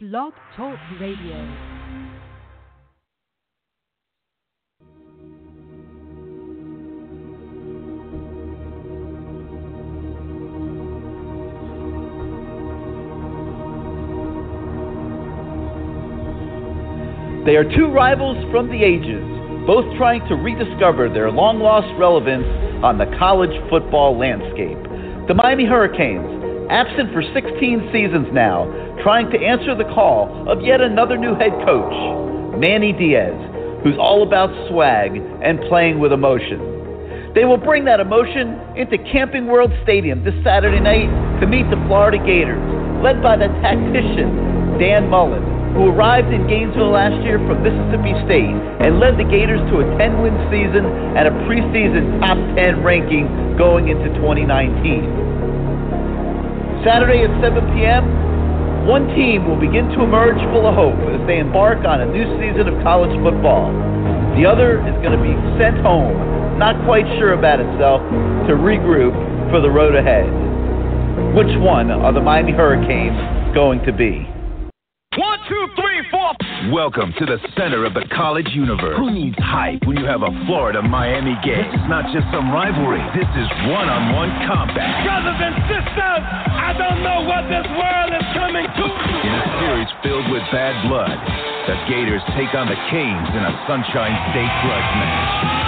Blog Talk Radio. They are two rivals from the ages, both trying to rediscover their long lost relevance on the college football landscape. The Miami Hurricanes, absent for 16 seasons now, trying to answer the call of yet another new head coach, Manny Diaz, who's all about swag and playing with emotion. They will bring that emotion into Camping World Stadium this Saturday night to meet the Florida Gators, led by the tactician Dan Mullen, who arrived in Gainesville last year from Mississippi State and led the Gators to a 10 win season and a preseason top 10 ranking going into 2019. Saturday at 7 p.m., one team will begin to emerge full of hope as they embark on a new season of college football. The other is going to be sent home, not quite sure about itself, to regroup for the road ahead. Which one are the Miami Hurricanes going to be? One, two, three, four. Welcome to the center of the college universe. Who needs hype when you have a Florida Miami game? This is not just some rivalry. This is one on one combat. Brothers and sisters, I don't know what this world is coming to. In a series filled with bad blood, the Gators take on the Canes in a Sunshine State grudge match.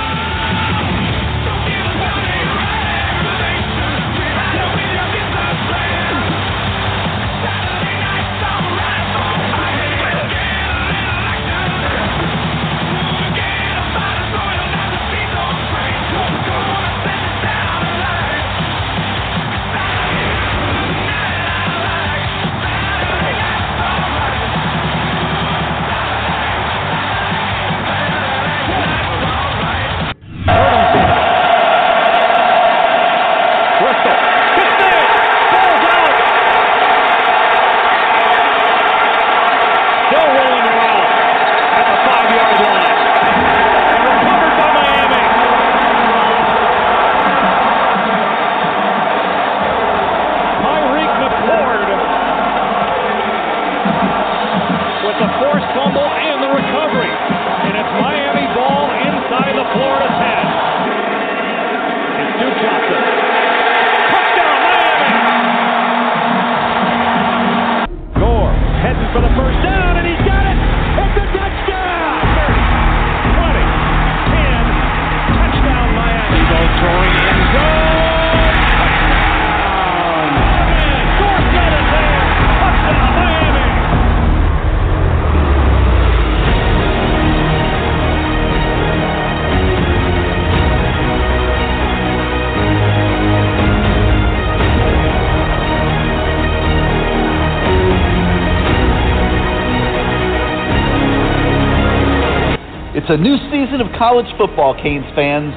A new season of college football, Canes fans,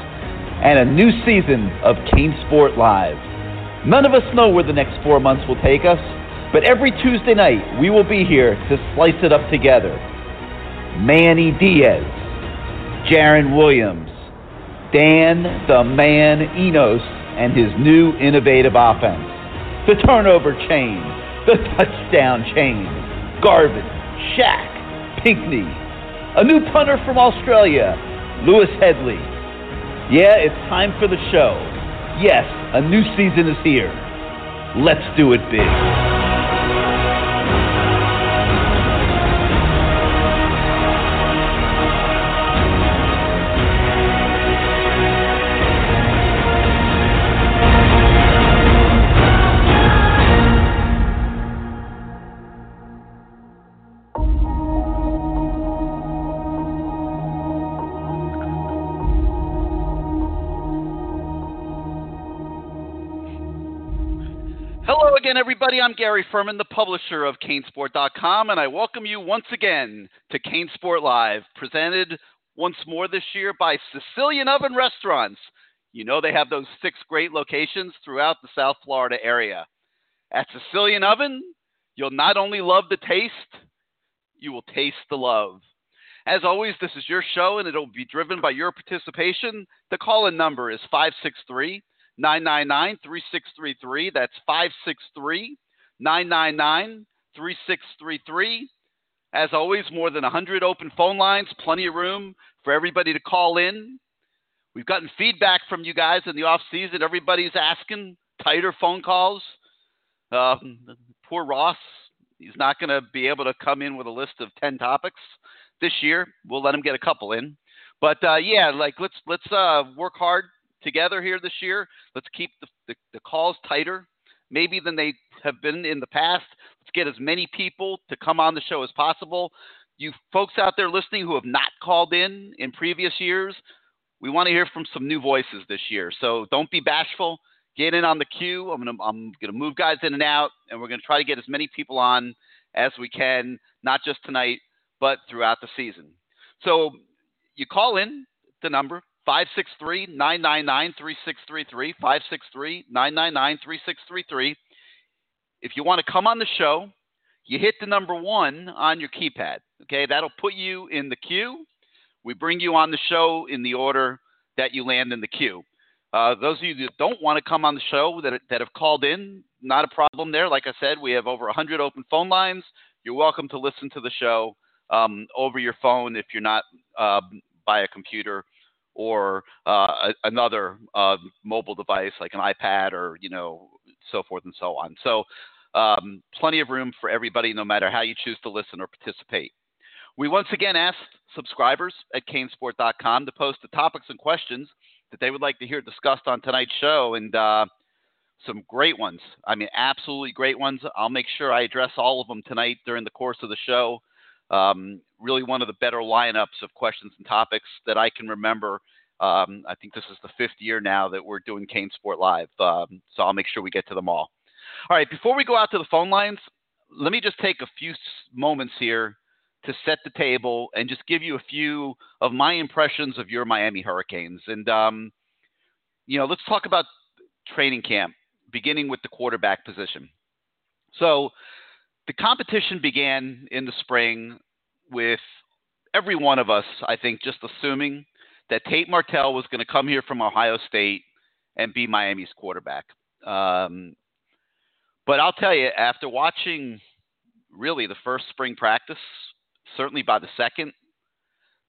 and a new season of Cane Sport Live. None of us know where the next four months will take us, but every Tuesday night we will be here to slice it up together. Manny Diaz, Jarren Williams, Dan the Man Enos, and his new innovative offense. The turnover chain, the touchdown chain, Garvin, Shaq, Pinckney, a new punter from Australia, Lewis Hedley. Yeah, it's time for the show. Yes, a new season is here. Let's do it big. Everybody. I'm Gary Ferman, the publisher of Canesport.com, and I welcome you once again to Canesport Live, presented once more this year by Sicilian Oven Restaurants. You know they have those six great locations throughout the South Florida area. At Sicilian Oven, you'll not only love the taste, you will taste the love. As always, this is your show and it'll be driven by your participation. The call in number is 563 999 3633. That's 563 999 3633. As always, more than 100 open phone lines, plenty of room for everybody to call in. We've gotten feedback from you guys in the off season. Everybody's asking tighter phone calls. Um, poor Ross, he's not going to be able to come in with a list of 10 topics this year. We'll let him get a couple in. But uh, yeah, like let's let's uh, work hard together here this year. Let's keep the, the, the calls tighter, maybe than they have been in the past. Let's get as many people to come on the show as possible. You folks out there listening who have not called in in previous years, we want to hear from some new voices this year. So don't be bashful. Get in on the queue. I'm gonna I'm gonna move guys in and out, and we're gonna try to get as many people on as we can, not just tonight, but throughout the season. So you call in the number 563 999 3633. 563 999 3633. If you want to come on the show, you hit the number one on your keypad. Okay, that'll put you in the queue. We bring you on the show in the order that you land in the queue. Uh, those of you that don't want to come on the show that, that have called in, not a problem there. Like I said, we have over 100 open phone lines. You're welcome to listen to the show um, over your phone if you're not uh, by a computer or uh, another uh, mobile device like an iPad or you know so forth and so on. So um, plenty of room for everybody, no matter how you choose to listen or participate. We once again asked subscribers at canesport.com to post the topics and questions that they would like to hear discussed on tonight's show, and uh, some great ones. I mean, absolutely great ones. I'll make sure I address all of them tonight during the course of the show. Um, really, one of the better lineups of questions and topics that I can remember. Um, I think this is the fifth year now that we're doing CaneSport Live, um, so I'll make sure we get to them all. All right, before we go out to the phone lines, let me just take a few moments here to set the table and just give you a few of my impressions of your Miami Hurricanes. And, um, you know, let's talk about training camp, beginning with the quarterback position. So, the competition began in the spring with every one of us, I think, just assuming that Tate Martell was going to come here from Ohio State and be Miami's quarterback. Um, but I'll tell you, after watching really the first spring practice, certainly by the second,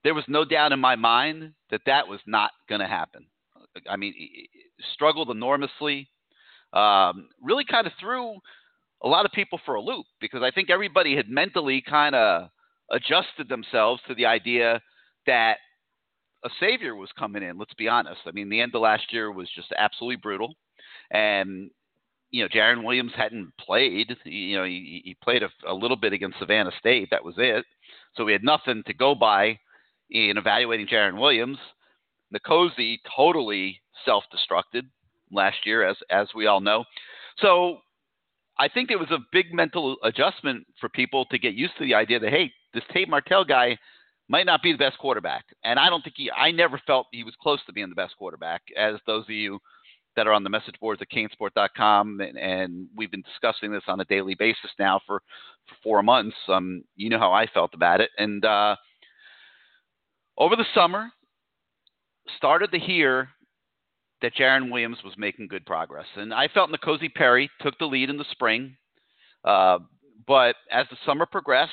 there was no doubt in my mind that that was not going to happen. I mean, struggled enormously. Um, really kind of threw a lot of people for a loop because I think everybody had mentally kind of adjusted themselves to the idea that a savior was coming in. Let's be honest. I mean, the end of last year was just absolutely brutal, and you know, Jarren Williams hadn't played. You know, he, he played a, a little bit against Savannah State. That was it. So we had nothing to go by in evaluating Jarren Williams. N'Kosi totally self-destructed last year, as as we all know. So I think it was a big mental adjustment for people to get used to the idea that hey, this Tate Martell guy might not be the best quarterback, and I don't think he. I never felt he was close to being the best quarterback, as those of you that are on the message boards at canesport.com, and, and we've been discussing this on a daily basis now for, for four months. Um, you know how I felt about it, and uh, over the summer, started to hear that Jarren Williams was making good progress, and I felt N'Kosi Perry took the lead in the spring, uh, but as the summer progressed,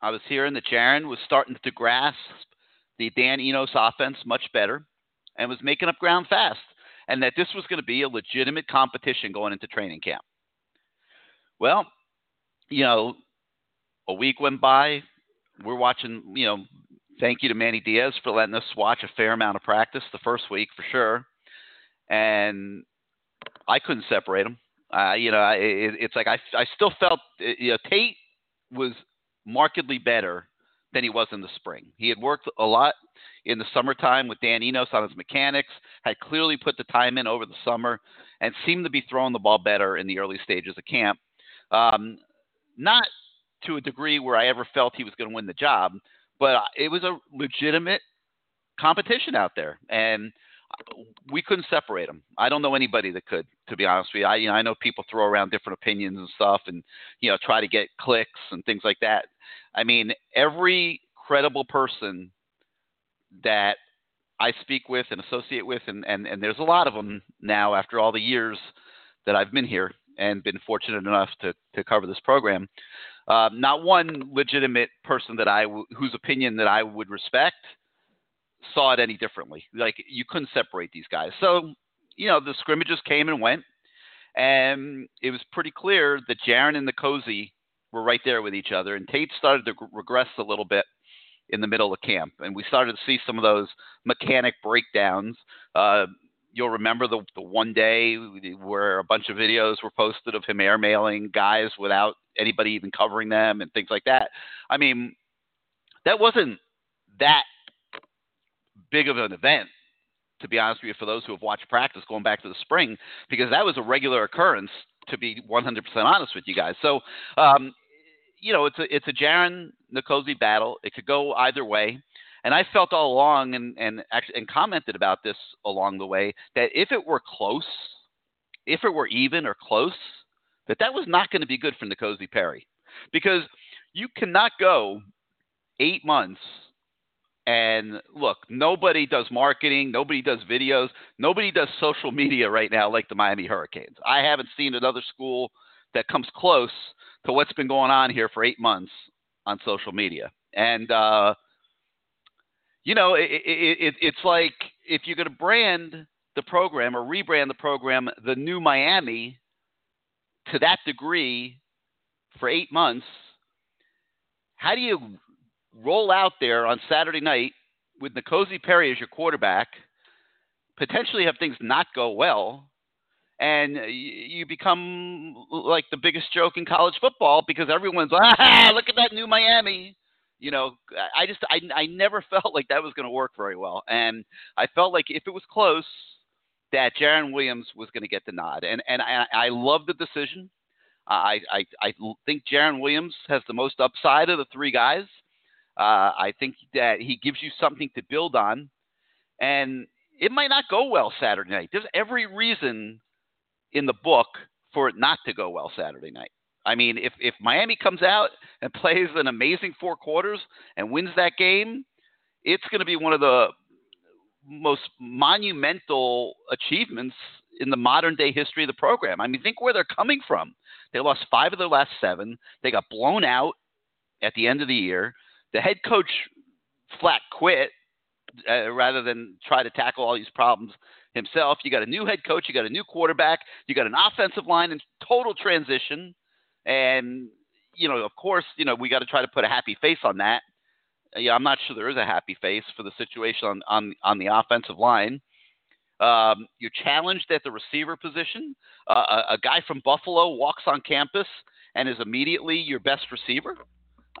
I was hearing that Jarren was starting to grasp the Dan Enos offense much better and was making up ground fast and that this was going to be a legitimate competition going into training camp. Well, you know, a week went by. We're watching, you know, thank you to Manny Diaz for letting us watch a fair amount of practice the first week for sure. And I couldn't separate them. Uh, you know, it, it's like I, I still felt, you know, Tate was markedly better than he was in the spring. He had worked a lot in the summertime with Dan Enos on his mechanics, had clearly put the time in over the summer, and seemed to be throwing the ball better in the early stages of camp. Um, not to a degree where I ever felt he was going to win the job, but it was a legitimate competition out there, and we couldn't separate them. I don't know anybody that could, to be honest with you. I, you know, I know people throw around different opinions and stuff, and you know, try to get clicks and things like that. I mean, every credible person that I speak with and associate with, and, and, and there's a lot of them now after all the years that I've been here and been fortunate enough to, to cover this program. Uh, not one legitimate person that I w- whose opinion that I would respect saw it any differently. Like you couldn't separate these guys. So you know the scrimmages came and went, and it was pretty clear that Jarren and N'Kosi were right there with each other, and Tate started to regress a little bit in the middle of camp, and we started to see some of those mechanic breakdowns. Uh, you'll remember the, the one day where a bunch of videos were posted of him airmailing guys without anybody even covering them and things like that. I mean, that wasn't that big of an event, to be honest with you, for those who have watched practice going back to the spring, because that was a regular occurrence. To be 100% honest with you guys, so um, you know it's a it's a Jarren N'Kosi battle. It could go either way. And I felt all along and, and actually and commented about this along the way that if it were close, if it were even or close, that that was not going to be good for N'Kosi Perry. Because you cannot go eight months and look, nobody does marketing, nobody does videos, nobody does social media right now like the Miami Hurricanes. I haven't seen another school that comes close to what's been going on here for eight months on social media. And uh, you know, it, it, it, it's like if you're going to brand the program or rebrand the program the new Miami to that degree for eight months, how do you roll out there on Saturday night with N'Kosi Perry as your quarterback, potentially have things not go well, and you become like the biggest joke in college football because everyone's ah, look at that new Miami you know, I just I I never felt like that was going to work very well, and I felt like if it was close, that Jarren Williams was going to get the nod, and and I, I love the decision. I, I I think Jarren Williams has the most upside of the three guys. Uh, I think that he gives you something to build on, and it might not go well Saturday night. There's every reason in the book for it not to go well Saturday night. I mean, if if Miami comes out and plays an amazing four quarters and wins that game, it's going to be one of the most monumental achievements in the modern day history of the program. I mean, think where they're coming from. They lost five of their last seven. They got blown out at the end of the year. The head coach flat quit uh, rather than try to tackle all these problems himself. You got a new head coach. You got a new quarterback. You got an offensive line in total transition. And you know, of course, you know we got to try to put a happy face on that. Yeah, I'm not sure there is a happy face for the situation on on, on the offensive line. Um, you're challenged at the receiver position. Uh, a, a guy from Buffalo walks on campus and is immediately your best receiver.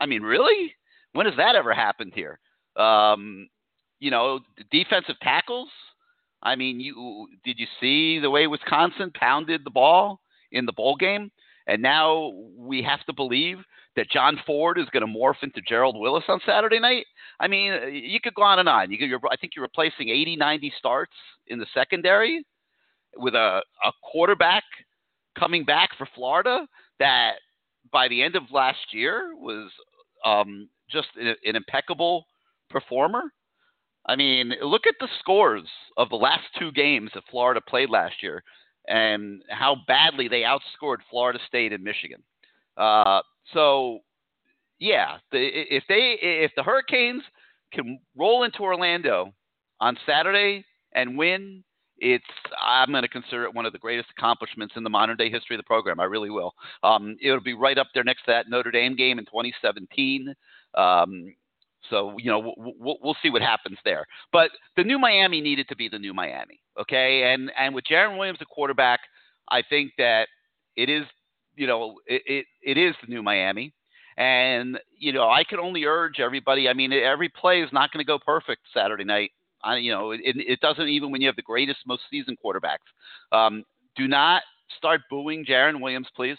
I mean, really? When has that ever happened here? Um, you know, defensive tackles. I mean, you did you see the way Wisconsin pounded the ball in the bowl game? And now we have to believe that John Ford is going to morph into Gerald Willis on Saturday night. I mean, you could go on and on. You could, I think you're replacing 80, 90 starts in the secondary with a, a quarterback coming back for Florida that by the end of last year was um, just an, impeccable performer. I mean, look at the scores of the last two games that Florida played last year and how badly they outscored Florida State and Michigan. Uh, so, yeah, the, if they if the Hurricanes can roll into Orlando on Saturday and win, it's I'm going to consider it one of the greatest accomplishments in the modern day history of the program. I really will. Um, it'll be right up there next to that Notre Dame game in 2017. Um, so you know we'll, we'll, see what happens there. But the new Miami needed to be the new Miami, okay? And and with Jarren Williams, the quarterback, I think that it is you know it, it, it is the new Miami. And you know I can only urge everybody. I mean, every play is not going to go perfect Saturday night. I, you know, it, it doesn't even when you have the greatest, most seasoned quarterbacks. Um, do not start booing Jarren Williams, please.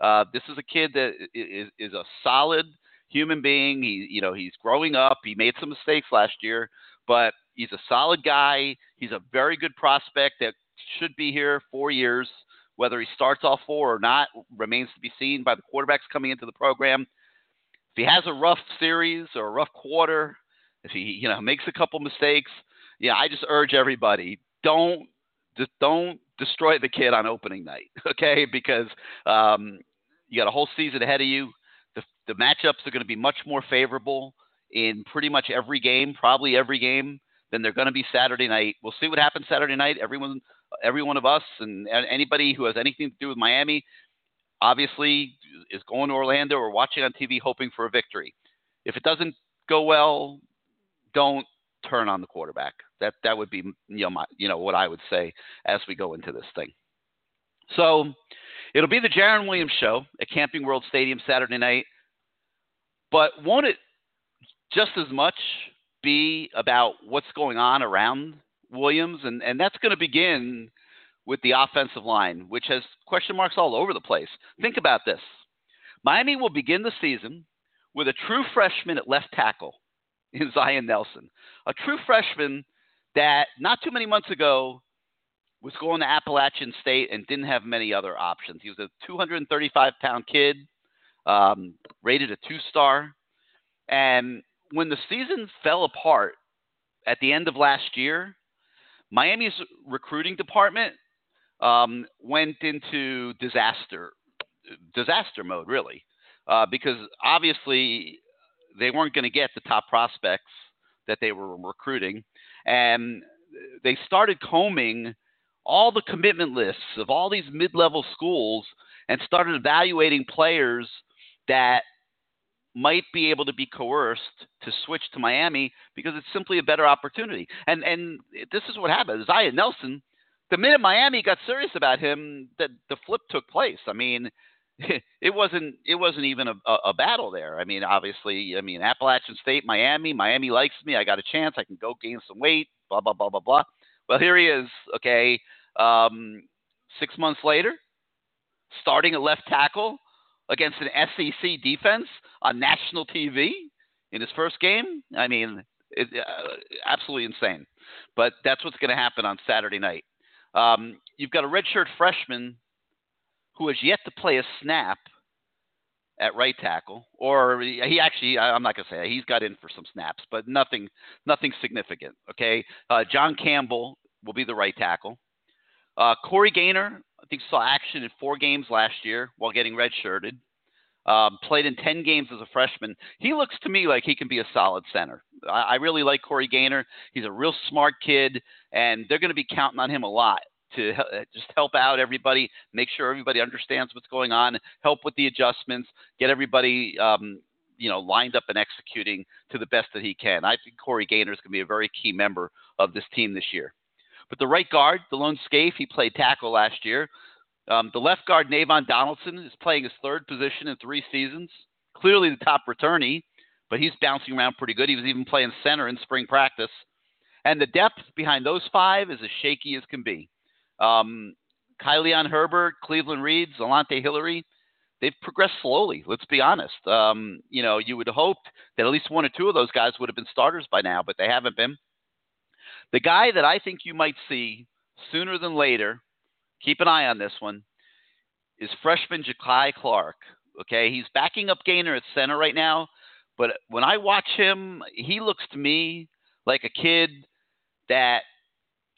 Uh, this is a kid that is, is a solid human being. He, you know, he's growing up. He made some mistakes last year, but he's a solid guy. He's a very good prospect that should be here four years. Whether he starts all four or not remains to be seen by the quarterbacks coming into the program. If he has a rough series or a rough quarter, if he you know makes a couple mistakes, yeah, I just urge everybody don't just don't destroy the kid on opening night, okay? Because um, you got a whole season ahead of you the, the matchups are going to be much more favorable in pretty much every game, probably every game, than they're going to be Saturday night. We'll see what happens Saturday night. Everyone, every one of us, and anybody who has anything to do with Miami, obviously is going to Orlando or watching on TV hoping for a victory. If it doesn't go well, don't turn on the quarterback. That that would be you know my, you know what I would say as we go into this thing. So it'll be the Jarren Williams show at Camping World Stadium Saturday night. But won't it just as much be about what's going on around Williams? And, and that's going to begin with the offensive line, which has question marks all over the place. Think about this Miami will begin the season with a true freshman at left tackle in Zion Nelson, a true freshman that not too many months ago was going to Appalachian State and didn't have many other options. He was a 235 pound kid, um, rated a two star. And when the season fell apart at the end of last year, Miami's recruiting department um, went into disaster disaster mode, really, uh, because obviously they weren't going to get the top prospects that they were recruiting, and they started combing all the commitment lists of all these mid-level schools and started evaluating players that might be able to be coerced to switch to Miami because it's simply a better opportunity. And and this is what happened. Zion Nelson, the minute Miami got serious about him, that the flip took place. I mean, it wasn't it wasn't even a, a, battle there. I mean, obviously, I mean Appalachian State, Miami, Miami likes me. I got a chance. I can go gain some weight. Blah blah blah blah blah. Well, here he is. Okay, um, six months later, starting a left tackle against an SEC defense on national TV in his first game. I mean, it, uh, absolutely insane. But that's what's going to happen on Saturday night. Um, you've got a redshirt freshman who has yet to play a snap at right tackle, or he actually, I'm not going to say he's got in for some snaps, but nothing, nothing significant. Okay, uh, John Campbell will be the right tackle. Uh, Corey Gaynor, I think, saw action in four games last year while getting redshirted. Um, played in 10 games as a freshman. He looks to me like he can be a solid center. I, I really like Corey Gaynor. He's a real smart kid, and they're going to be counting on him a lot to uh, just help out everybody, make sure everybody understands what's going on, help with the adjustments, get everybody um, you know lined up and executing to the best that he can. I think Corey Gaynor is going to be a very key member of this team this year. But the right guard, Delone Scaife, he played tackle last year. Um, the left guard, Navaughn Donaldson, is playing his third position in three seasons. Clearly the top returnee, but he's bouncing around pretty good. He was even playing center in spring practice. And the depth behind those five is as shaky as can be. Um, Kai-Leon Herbert, Cleveland Reed, Alontae Hillery, they've progressed slowly. Let's be honest. Um, you know, you would hope that at least one or two of those guys would have been starters by now, but they haven't been. The guy that I think you might see sooner than later, keep an eye on this one, is freshman Jakai Clark. Okay, he's backing up Gaynor at center right now, but when I watch him, he looks to me like a kid that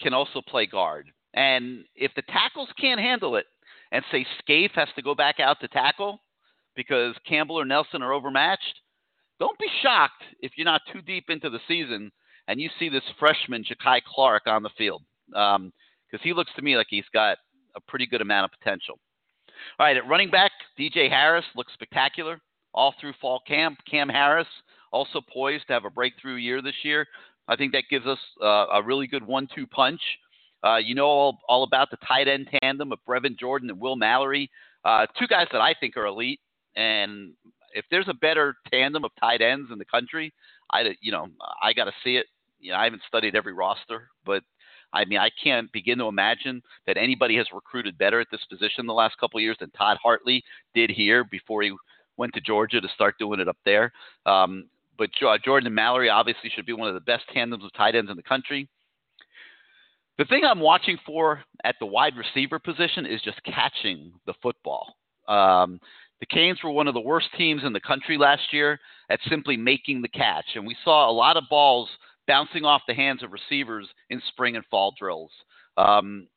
can also play guard. And if the tackles can't handle it, and say Scaife has to go back out to tackle because Campbell or Nelson are overmatched, don't be shocked if you're not too deep into the season and you see this freshman Jakai Clark on the field because um, he looks to me like he's got a pretty good amount of potential. All right, at running back, DJ Harris looks spectacular all through fall camp. Cam Harris also poised to have a breakthrough year this year. I think that gives us uh, a really good one-two punch uh, you know all, all about the tight end tandem of Brevin Jordan and Will Mallory, uh, two guys that I think are elite. And if there's a better tandem of tight ends in the country, I you know I got to see it. You know I haven't studied every roster, but I mean I can't begin to imagine that anybody has recruited better at this position the last couple of years than Todd Hartley did here before he went to Georgia to start doing it up there. Um, but Jordan and Mallory obviously should be one of the best tandems of tight ends in the country. The thing I'm watching for at the wide receiver position is just catching the football. Um, the Canes were one of the worst teams in the country last year at simply making the catch, and we saw a lot of balls bouncing off the hands of receivers in spring and fall drills. Um,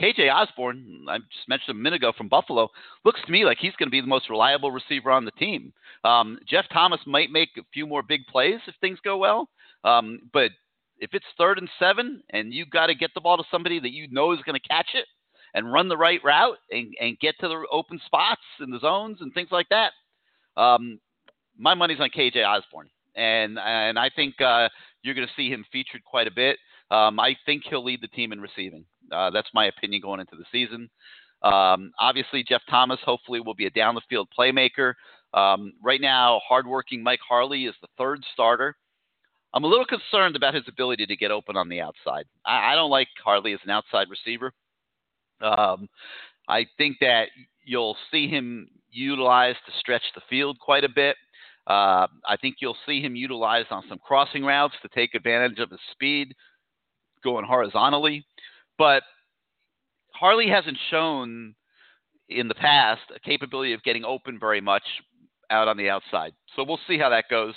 KJ Osborn, I just mentioned a minute ago from Buffalo, looks to me like he's going to be the most reliable receiver on the team. Um, Jeff Thomas might make a few more big plays if things go well, um, but if it's third and seven and you got to get the ball to somebody that you know is going to catch it and run the right route and, and get to the open spots in the zones and things like that, um, my money's on KJ Osborn, and and I think uh, you're going to see him featured quite a bit. Um, I think he'll lead the team in receiving. Uh, that's my opinion going into the season. Um, obviously, Jeff Thomas hopefully will be a down the field playmaker. Um, right now, hardworking Mike Harley is the third starter. I'm a little concerned about his ability to get open on the outside. I, I don't like Harley as an outside receiver. Um, I think that you'll see him utilized to stretch the field quite a bit. Uh, I think you'll see him utilized on some crossing routes to take advantage of his speed going horizontally. But Harley hasn't shown in the past a capability of getting open very much out on the outside. So we'll see how that goes.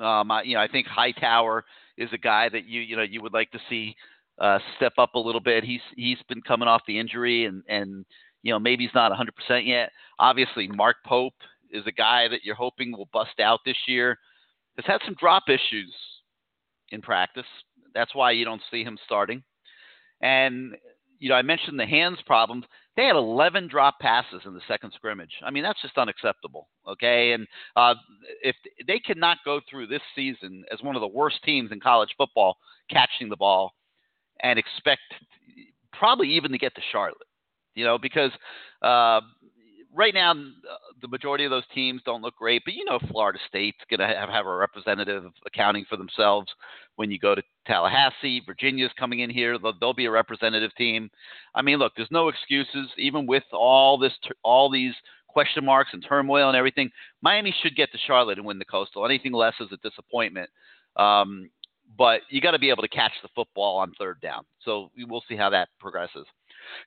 Um, I, you know, I think Hightower is a guy that you you know you would like to see uh, step up a little bit. He's he's been coming off the injury and and you know maybe he's not 100% yet. Obviously, Mark Pope is a guy that you're hoping will bust out this year. Has had some drop issues in practice. That's why you don't see him starting. And you know, I mentioned the hands problems. They had 11 drop passes in the second scrimmage. I mean, that's just unacceptable. Okay, and uh, if they cannot go through this season as one of the worst teams in college football catching the ball, and expect probably even to get to Charlotte, you know, because uh, right now the majority of those teams don't look great, but you know Florida State's going to have, have a representative accounting for themselves when you go to Tallahassee. Virginia's coming in here; they'll, they'll be a representative team. I mean, look, there's no excuses, even with all this, all these question marks and turmoil and everything. Miami should get to Charlotte and win the Coastal. Anything less is a disappointment. Um, but you got to be able to catch the football on third down. So we'll see how that progresses.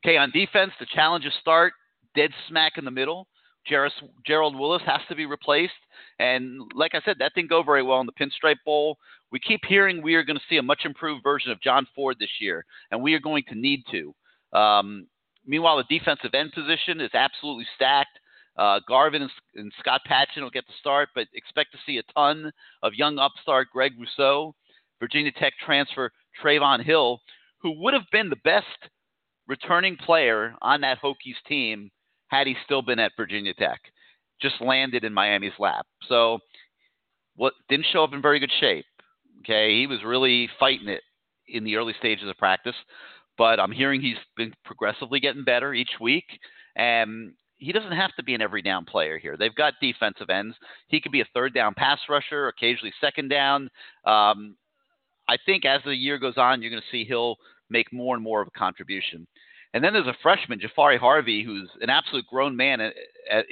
Okay, on defense, the challenges start dead smack in the middle. Gerald Willis has to be replaced. And like I said, that didn't go very well in the Pinstripe Bowl. We keep hearing we are going to see a much improved version of John Ford this year, and we are going to need to. Um, meanwhile, the defensive end position is absolutely stacked. Uh, Garvin and, and, Scott Patchan will get the start, but expect to see a ton of young upstart Greg Rousseau, Virginia Tech transfer Trevon Hill, who would have been the best returning player on that Hokies team had he still been at Virginia Tech. Just landed in Miami's lap. So what didn't show up in very good shape. Okay, he was really fighting it in the early stages of practice, but I'm hearing he's been progressively getting better each week, and he doesn't have to be an every down player here. They've got defensive ends. He could be a third down pass rusher, occasionally second down. Um, I think as the year goes on, you're going to see he'll make more and more of a contribution. And then there's a freshman, Jahfari Harvey, who's an absolute grown man as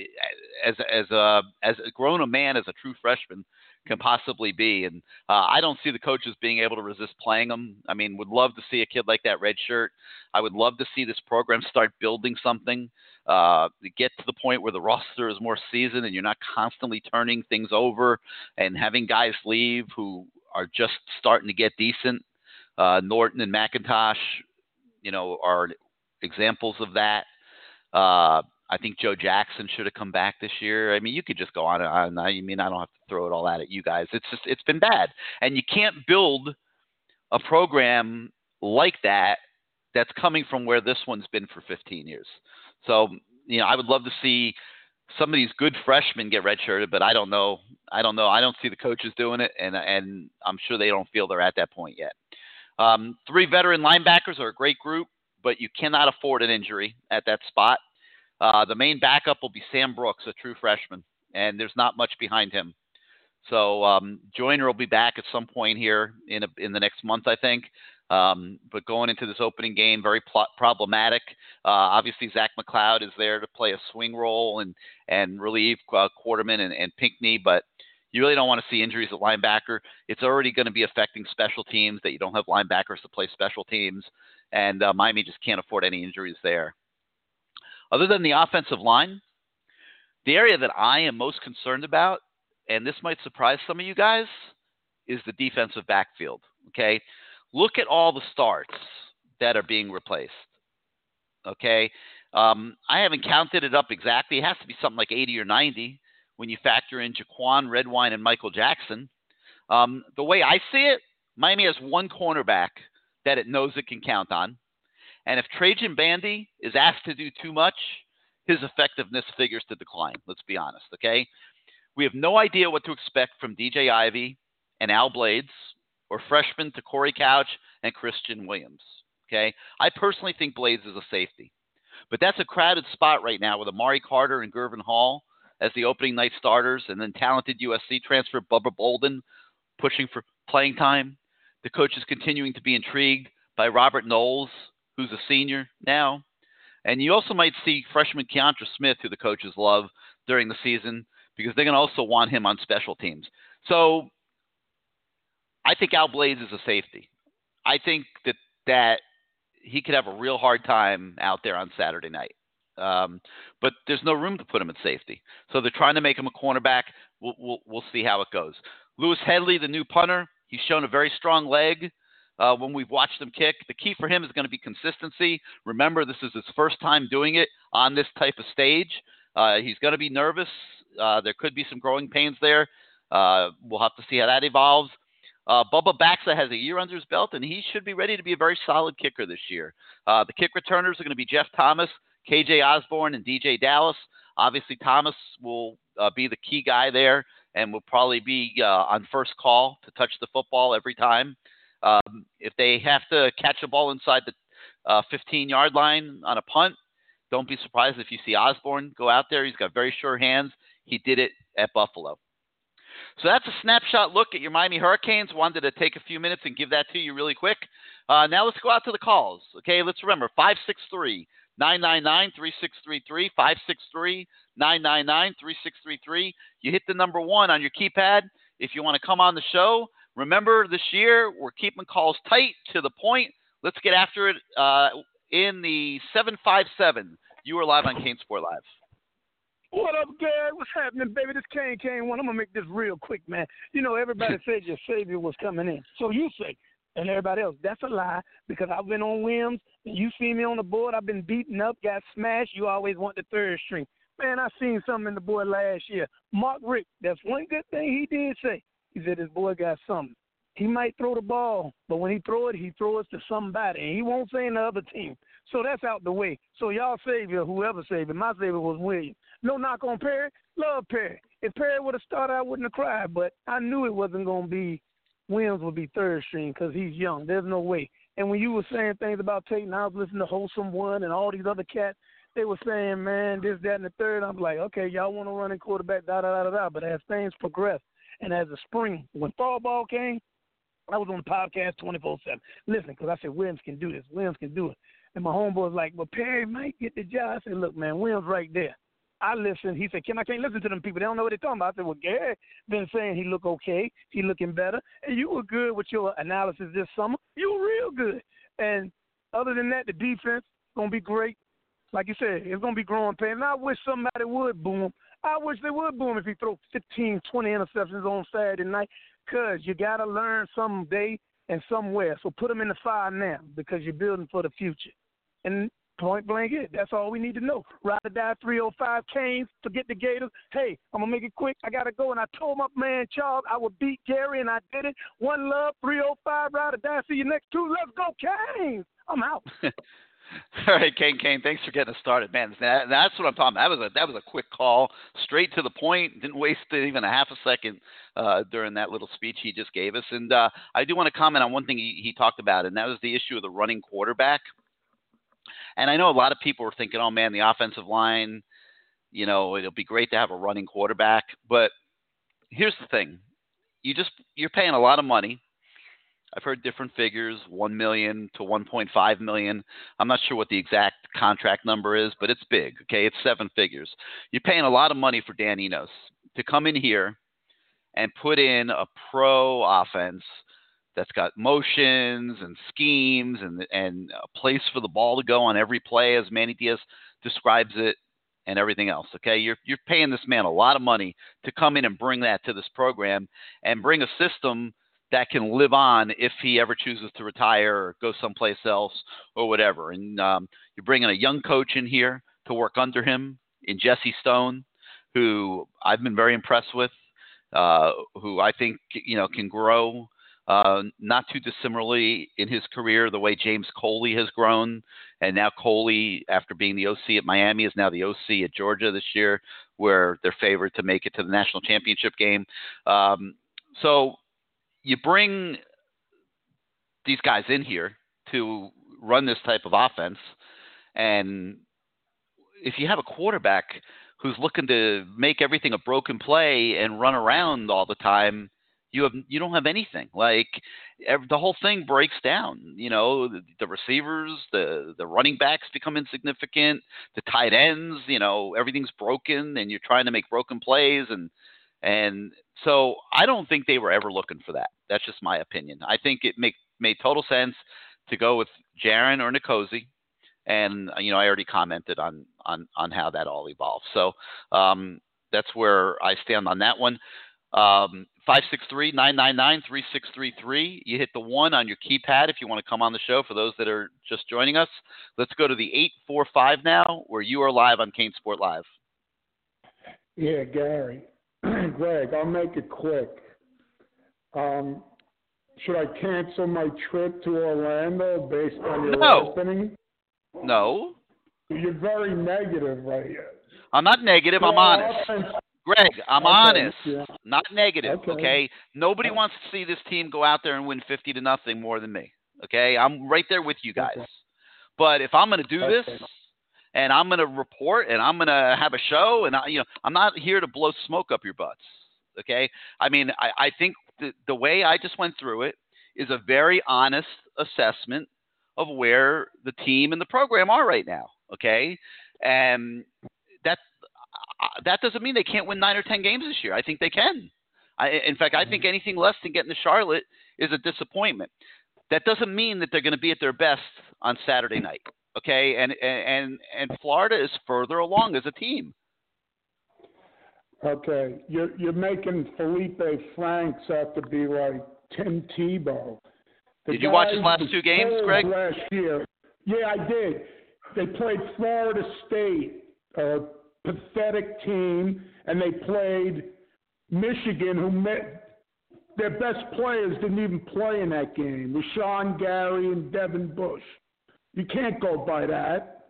as a as grown a man as a true freshman can possibly be. And uh, I don't see the coaches being able to resist playing him. I mean, would love to see a kid like that red shirt. I would love to see this program start building something uh, get to the point where the roster is more seasoned and you're not constantly turning things over and having guys leave who are just starting to get decent. Uh, Norton and McIntosh, you know, are examples of that. Uh, I think Joe Jackson should have come back this year. I mean, you could just go on and on. I mean, I don't have to throw it all out at you guys. It's just it's been bad, and you can't build a program like that that's coming from where this one's been for 15 years. So, you know, I would love to see some of these good freshmen get redshirted, but I don't know. I don't know. I don't see the coaches doing it, and and I'm sure they don't feel they're at that point yet. Um, three veteran linebackers are a great group but you cannot afford an injury at that spot. Uh, the main backup will be Sam Brooks, a true freshman, and there's not much behind him. So um, Joyner will be back at some point here in a, in the next month, I think. Um, but going into this opening game, very pl- problematic. Uh, obviously, Zach McCloud is there to play a swing role and and relieve uh, Quarterman and, and Pinckney, but you really don't want to see injuries at linebacker. It's already going to be affecting special teams that you don't have linebackers to play special teams and uh, Miami just can't afford any injuries there. Other than the offensive line, the area that I am most concerned about, and this might surprise some of you guys, is the defensive backfield. Okay, look at all the starts that are being replaced. Okay, um, I haven't counted it up exactly. It has to be something like 80 or 90 when you factor in Jaquan, Redwine, and Michael Jackson. Um, the way I see it, Miami has one cornerback that it knows it can count on. And if Trajan Bandy is asked to do too much, his effectiveness figures to decline. Let's be honest, okay? We have no idea what to expect from DJ Ivey and Al Blades or freshmen Te'Cory Couch and Christian Williams. Okay. I personally think Blades is a safety. But that's a crowded spot right now with Amari Carter and Gurvan Hall as the opening night starters, and then talented USC transfer Bubba Bolden pushing for playing time. The coach is continuing to be intrigued by Robert Knowles, who's a senior now. And you also might see freshman Keontra Smith, who the coaches love during the season, because they're going to also want him on special teams. So I think Al Blades is a safety. I think that that he could have a real hard time out there on Saturday night. Um, but there's no room to put him at safety. So they're trying to make him a cornerback. We'll, we'll, we'll see how it goes. Lewis Hedley, the new punter, he's shown a very strong leg uh, when we've watched him kick. The key for him is going to be consistency. Remember, this is his first time doing it on this type of stage. Uh, he's going to be nervous. Uh, there could be some growing pains there. Uh, we'll have to see how that evolves. Uh, Bubba Baxa has a year under his belt, and he should be ready to be a very solid kicker this year. Uh, the kick returners are going to be Jeff Thomas, KJ Osborn, and DJ Dallas. Obviously, Thomas will uh, be the key guy there and will probably be uh, on first call to touch the football every time. Um, if they have to catch a ball inside the 15 uh, yard line on a punt, don't be surprised if you see Osborn go out there. He's got very sure hands. He did it at Buffalo. So that's a snapshot look at your Miami Hurricanes. Wanted to take a few minutes and give that to you really quick. Uh, now let's go out to the calls. Okay, let's remember 563 999 3633. 563 999 3633. You hit the number one on your keypad if you want to come on the show. Remember, this year we're keeping calls tight to the point. Let's get after it uh, in the 757. You are live on CaneSport Live. What up, Gary? What's happening, baby? This Kane Kane one. I'm gonna make this real quick, man. You know, everybody said your savior was coming in. So you say, and everybody else, that's a lie because I've been on whims. You see me on the board. I've been beaten up, got smashed. You always want the third string. Man, I seen something in the boy last year. Mark Richt, that's one good thing he did say. He said his boy got something. He might throw the ball, but when he throw it, he throws to somebody, and he won't say in the other team. So that's out the way. So y'all savior, whoever savior, my savior was William. No knock on Perry. Love Perry. If Perry would have started, I wouldn't have cried. But I knew it wasn't going to be Williams would be third string because he's young. There's no way. And when you were saying things about Tate, and I was listening to Wholesome One and all these other cats. They were saying, man, this, that, and the third. I'm like, okay, y'all want to run in quarterback, da da da da da. But as things progressed and as the spring, when fall ball came, I was on the podcast 24 7. Listen, because I said, Williams can do this. Williams can do it. And my homeboy was like, well, Perry might get the job. I said, look, man, Williams right there. I listened. He said, Kim, I can't listen to them people. They don't know what they're talking about. I said, well, Gary been saying he look okay. He looking better. And you were good with your analysis this summer. You were real good. And other than that, the defense to be great. Like you said, it's to be growing pains. And I wish somebody would boom. I wish they would boom if he throw 15, 20 interceptions on Saturday night because you got to learn someday and somewhere. So put them in the fire now because you're building for the future. And point blank it. That's all we need to know. Ride or die 305 Canes, forget the Gators. Hey, I'm going to make it quick. I got to go. And I told my man Charles I would beat Gary, and I did it. One love, 305, ride or die. See you next two. Let's go, Canes. I'm out. All right, Kane, Kane, thanks for getting us started, man. That, that's what I'm talking about. That was a that was a quick call, straight to the point. Didn't waste even a half a second uh, during that little speech he just gave us. And uh, I do want to comment on one thing he, he talked about, and that was the issue of the running quarterback. And I know a lot of people were thinking, oh man, the offensive line, you know, it'll be great to have a running quarterback. But here's the thing you just you're paying a lot of money. I've heard different figures, one million to 1.5 million. I'm not sure what the exact contract number is, but it's big. Okay, it's seven figures. You're paying a lot of money for Dan Enos to come in here and put in a pro offense that's got motions and schemes and and a place for the ball to go on every play, as Manny Diaz describes it, and everything else. Okay, you're you're paying this man a lot of money to come in and bring that to this program and bring a system that can live on if he ever chooses to retire or go someplace else or whatever. And um, you're bringing a young coach in here to work under him in Jesse Stone, who I've been very impressed with, uh, who I think you know can grow uh, not too dissimilarly in his career, the way James Coley has grown, and now Coley, after being the OC at Miami, is now the OC at Georgia this year, where they're favored to make it to the national championship game. Um, so you bring these guys in here to run this type of offense, and if you have a quarterback who's looking to make everything a broken play and run around all the time, you have you don't have anything. Like every, the whole thing breaks down. You know, the, the receivers, the the running backs become insignificant. The tight ends, you know, everything's broken, and you're trying to make broken plays, and and so I don't think they were ever looking for that. That's just my opinion. I think it make made total sense to go with Jarren or N'Kosi and you know I already commented on on on how that all evolved. So um, that's where I stand on that one. Um, 563-999-3633. You hit the one on your keypad if you want to come on the show for those that are just joining us. Let's go to the 845 now where you are live on CaneSport Live. Yeah, Gary. Greg, I'll make it quick. Um, should I cancel my trip to Orlando based on your no. opening? No. You're very negative right here. I'm not negative. I'm honest. Greg, I'm okay, honest, yeah. not negative. Okay. Okay. Nobody wants to see this team go out there and win 50 to nothing more than me. Okay. I'm right there with you guys. But if I'm going to do this and I'm going to report and I'm going to have a show and I, you know, I'm not here to blow smoke up your butts. Okay. I mean, I, I think the, the way I just went through it is a very honest assessment of where the team and the program are right now. Okay. And that that doesn't mean they can't win nine or ten games this year. I think they can. I, in fact, I think mm-hmm. anything less than getting to Charlotte is a disappointment. That doesn't mean that they're going to be at their best on Saturday night. Okay, and and and Florida is further along as a team. Okay, you're you're making Feleipe Franks out to be like Tim Tebow. The Did you watch his last two games, Greg? Last year, yeah, I did. They played Florida State, a pathetic team, and they played Michigan, who met their best players didn't even play in that game. Rashan Gary and Devin Bush. You can't go by that.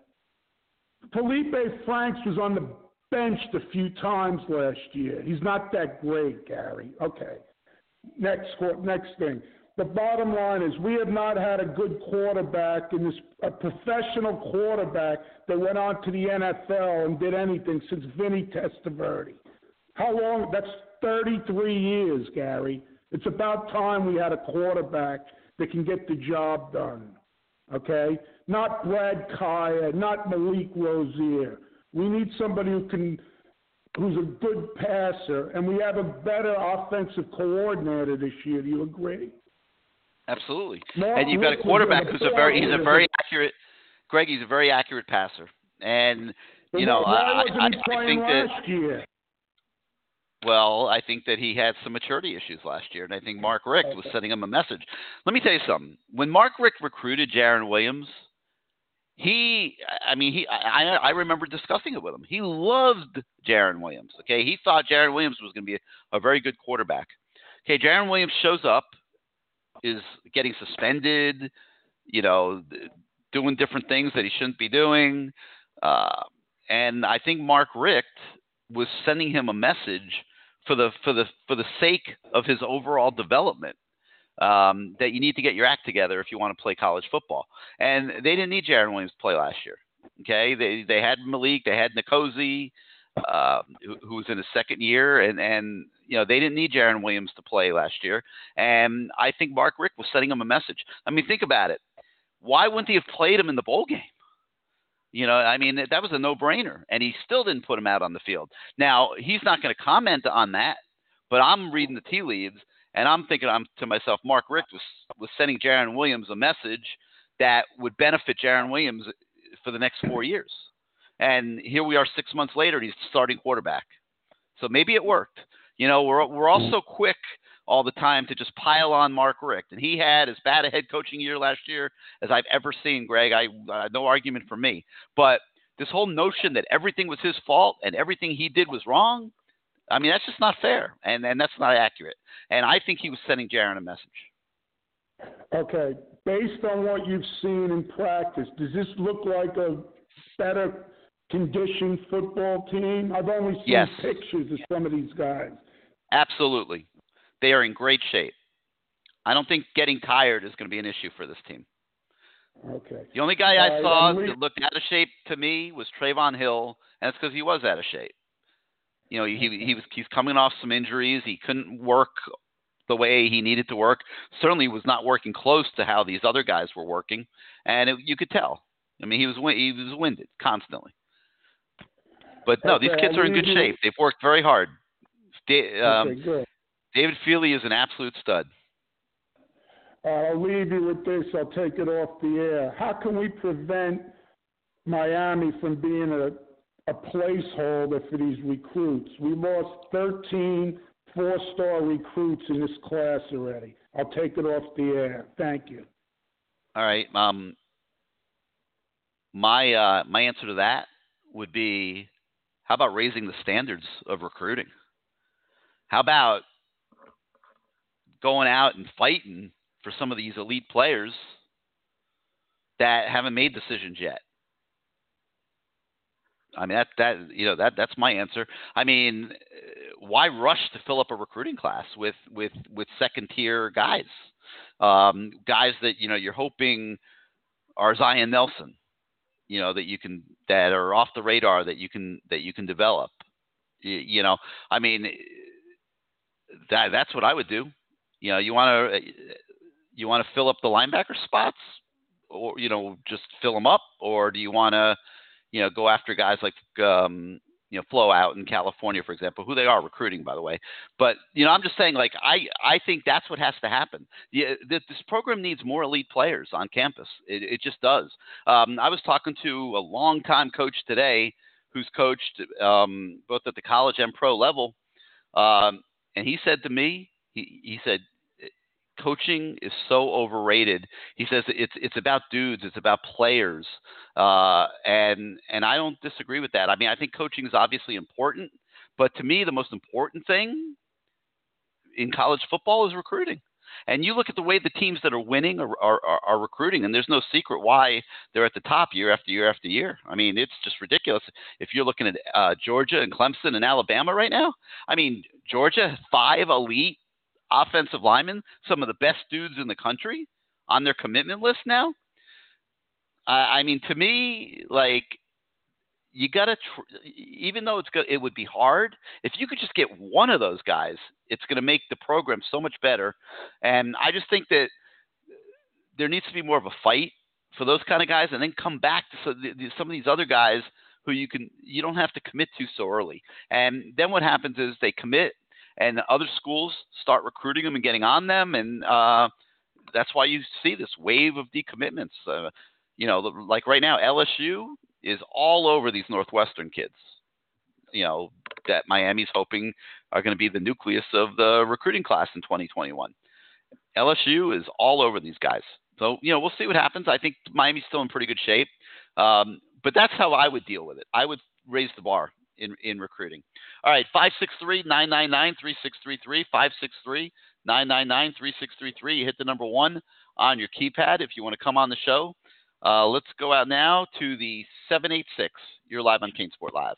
Feleipe Franks was on the bench a few times last year. He's not that great, Gary. Okay. Next next thing. The bottom line is we have not had a good quarterback in this a professional quarterback that went on to the NFL and did anything since Vinny Testaverde. How long? That's 33 years, Gary. It's about time we had a quarterback that can get the job done. Okay? Not Brad Kaaya, not Malik Rosier. We need somebody who can who's a good passer, and we have a better offensive coordinator this year. Do you agree? Absolutely. Mark and you've got a quarterback who's a very he's a very accurate Greg, he's a very accurate passer. And you know, I, I, I think that year? well, I think that he had some maturity issues last year, and I think Mark Richt was sending him a message. Let me tell you something. When Mark Richt recruited Jarren Williams, he, I mean, he, I, I remember discussing it with him. He loved Jarren Williams. Okay, he thought Jarren Williams was going to be a, a very good quarterback. Okay, Jarren Williams shows up, is getting suspended, you know, doing different things that he shouldn't be doing, uh, and I think Mark Richt was sending him a message for the for the for the sake of his overall development um, that you need to get your act together if you want to play college football. And they didn't need Jarren Williams to play last year. Okay, they they had Malik, they had N'Kosi, uh, who, who was in his second year, and and you know they didn't need Jarren Williams to play last year. And I think Mark Richt was sending him a message. I mean, think about it. Why wouldn't he have played him in the bowl game? You know, I mean, that was a no-brainer, and he still didn't put him out on the field. Now he's not going to comment on that, but I'm reading the tea leaves, and I'm thinking I'm to myself, Mark Richt was was sending Jarren Williams a message that would benefit Jarren Williams for the next four years. And here we are, six months later, and he's starting quarterback. So maybe it worked. You know, we're we're all so quick all the time to just pile on Mark Richt. And he had as bad a head coaching year last year as I've ever seen, Greg. I uh, no argument for me. But this whole notion that everything was his fault and everything he did was wrong, I mean, that's just not fair. And, and that's not accurate. And I think he was sending Jarren a message. Okay. Based on what you've seen in practice, does this look like a better conditioned football team? I've only seen yes. pictures of some of these guys. Absolutely. They are in great shape. I don't think getting tired is going to be an issue for this team. Okay. The only guy I saw le- that looked out of shape to me was Trevon Hill, and it's because he was out of shape. You know, he he was he's coming off some injuries. He couldn't work the way he needed to work. Certainly was not working close to how these other guys were working, and it, you could tell. I mean, he was he was winded constantly. But no, these kids are in good shape. They've worked very hard. Um. David Feeley is an absolute stud. Uh, I'll leave you with this. I'll take it off the air. How can we prevent Miami from being a, a placeholder for these recruits? We lost 13 four star recruits in this class already. I'll take it off the air. Thank you. All right. Um, my uh, my answer to that would be, how about raising the standards of recruiting? How about going out and fighting for some of these elite players that haven't made decisions yet? I mean that that you know that that's my answer. I mean, why rush to fill up a recruiting class with with with second tier guys, um, guys that you know you're hoping are Zion Nelson, you know that you can that are off the radar that you can that you can develop. You, you know, I mean, that that's what I would do. You know, you want to you want to fill up the linebacker spots, or you know just fill them up, or do you want to you know, go after guys like um, you know Flowe out in California, for example, who they are recruiting, by the way. But you know, I'm just saying, like I I think that's what has to happen. Yeah, this program needs more elite players on campus. It, it just does. Um, I was talking to a longtime coach today, who's coached um, both at the college and pro level, um, and he said to me, he he said, coaching is so overrated. He says it's it's about dudes, it's about players, uh, and and I don't disagree with that. I mean, I think coaching is obviously important, but to me, the most important thing in college football is recruiting. And you look at the way the teams that are winning are, are, are, recruiting, and there's no secret why they're at the top year after year after year. I mean, it's just ridiculous. If you're looking at uh, Georgia and Clemson and Alabama right now, I mean, Georgia five elite offensive linemen, some of the best dudes in the country on their commitment list now. I, mean, to me, like you got to, tr- even though it's go- it would be hard, if you could just get one of those guys, it's to make the program so much better. And I just think that there needs to be more of a fight for those kind of guys, and then come back to some of these other guys who you can you don't have to commit to so early. And then what happens is they commit, and other schools start recruiting them and getting on them, and uh, that's why you see this wave of decommitments. Uh, you know, like right now, LSU is all over these Northwestern kids. You know that Miami's hoping are going to be the nucleus of the recruiting class in 2021. LSU is all over these guys. So you know we'll see what happens. I think Miami's still in pretty good shape, um, but that's how I would deal with it. I would raise the bar in, in recruiting. All right, 563 999 3633. 563 999 3633. You hit the number one on your keypad if you want to come on the show. Uh, let's go out now to the 786. You're live on CaneSport Live.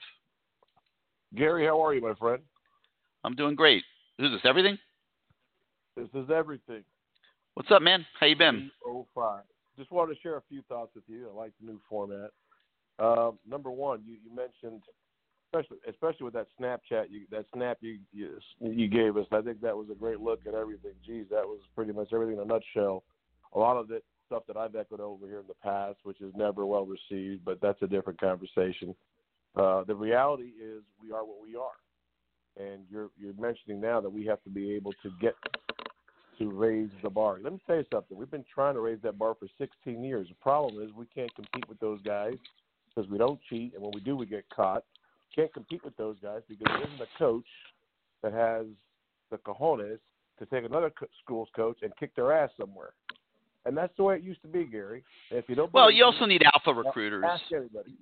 Gary, how are you, my friend? I'm doing great. Who's this? Everything? This is everything. What's up, man? How you been? Oh five. Just wanted to share a few thoughts with you. I like the new format. Uh, number one, you, you mentioned especially especially with that Snapchat, you, that snap you, you you gave us. I think that was a great look at everything. Geez, that was pretty much everything in a nutshell. A lot of it stuff that I've echoed over here in the past, which is never well received, but that's a different conversation. Uh, the reality is we are what we are, and you're you're mentioning now that we have to be able to get to raise the bar. Let me tell you something. We've been trying to raise that bar for 16 years. The problem is we can't compete with those guys because we don't cheat, and when we do, we get caught can't compete with those guys because there isn't a coach that has the cojones to take another co- school's coach and kick their ass somewhere. And that's the way it used to be, Gary. And if you don't, Well, you also need alpha recruiters. Ask everybody.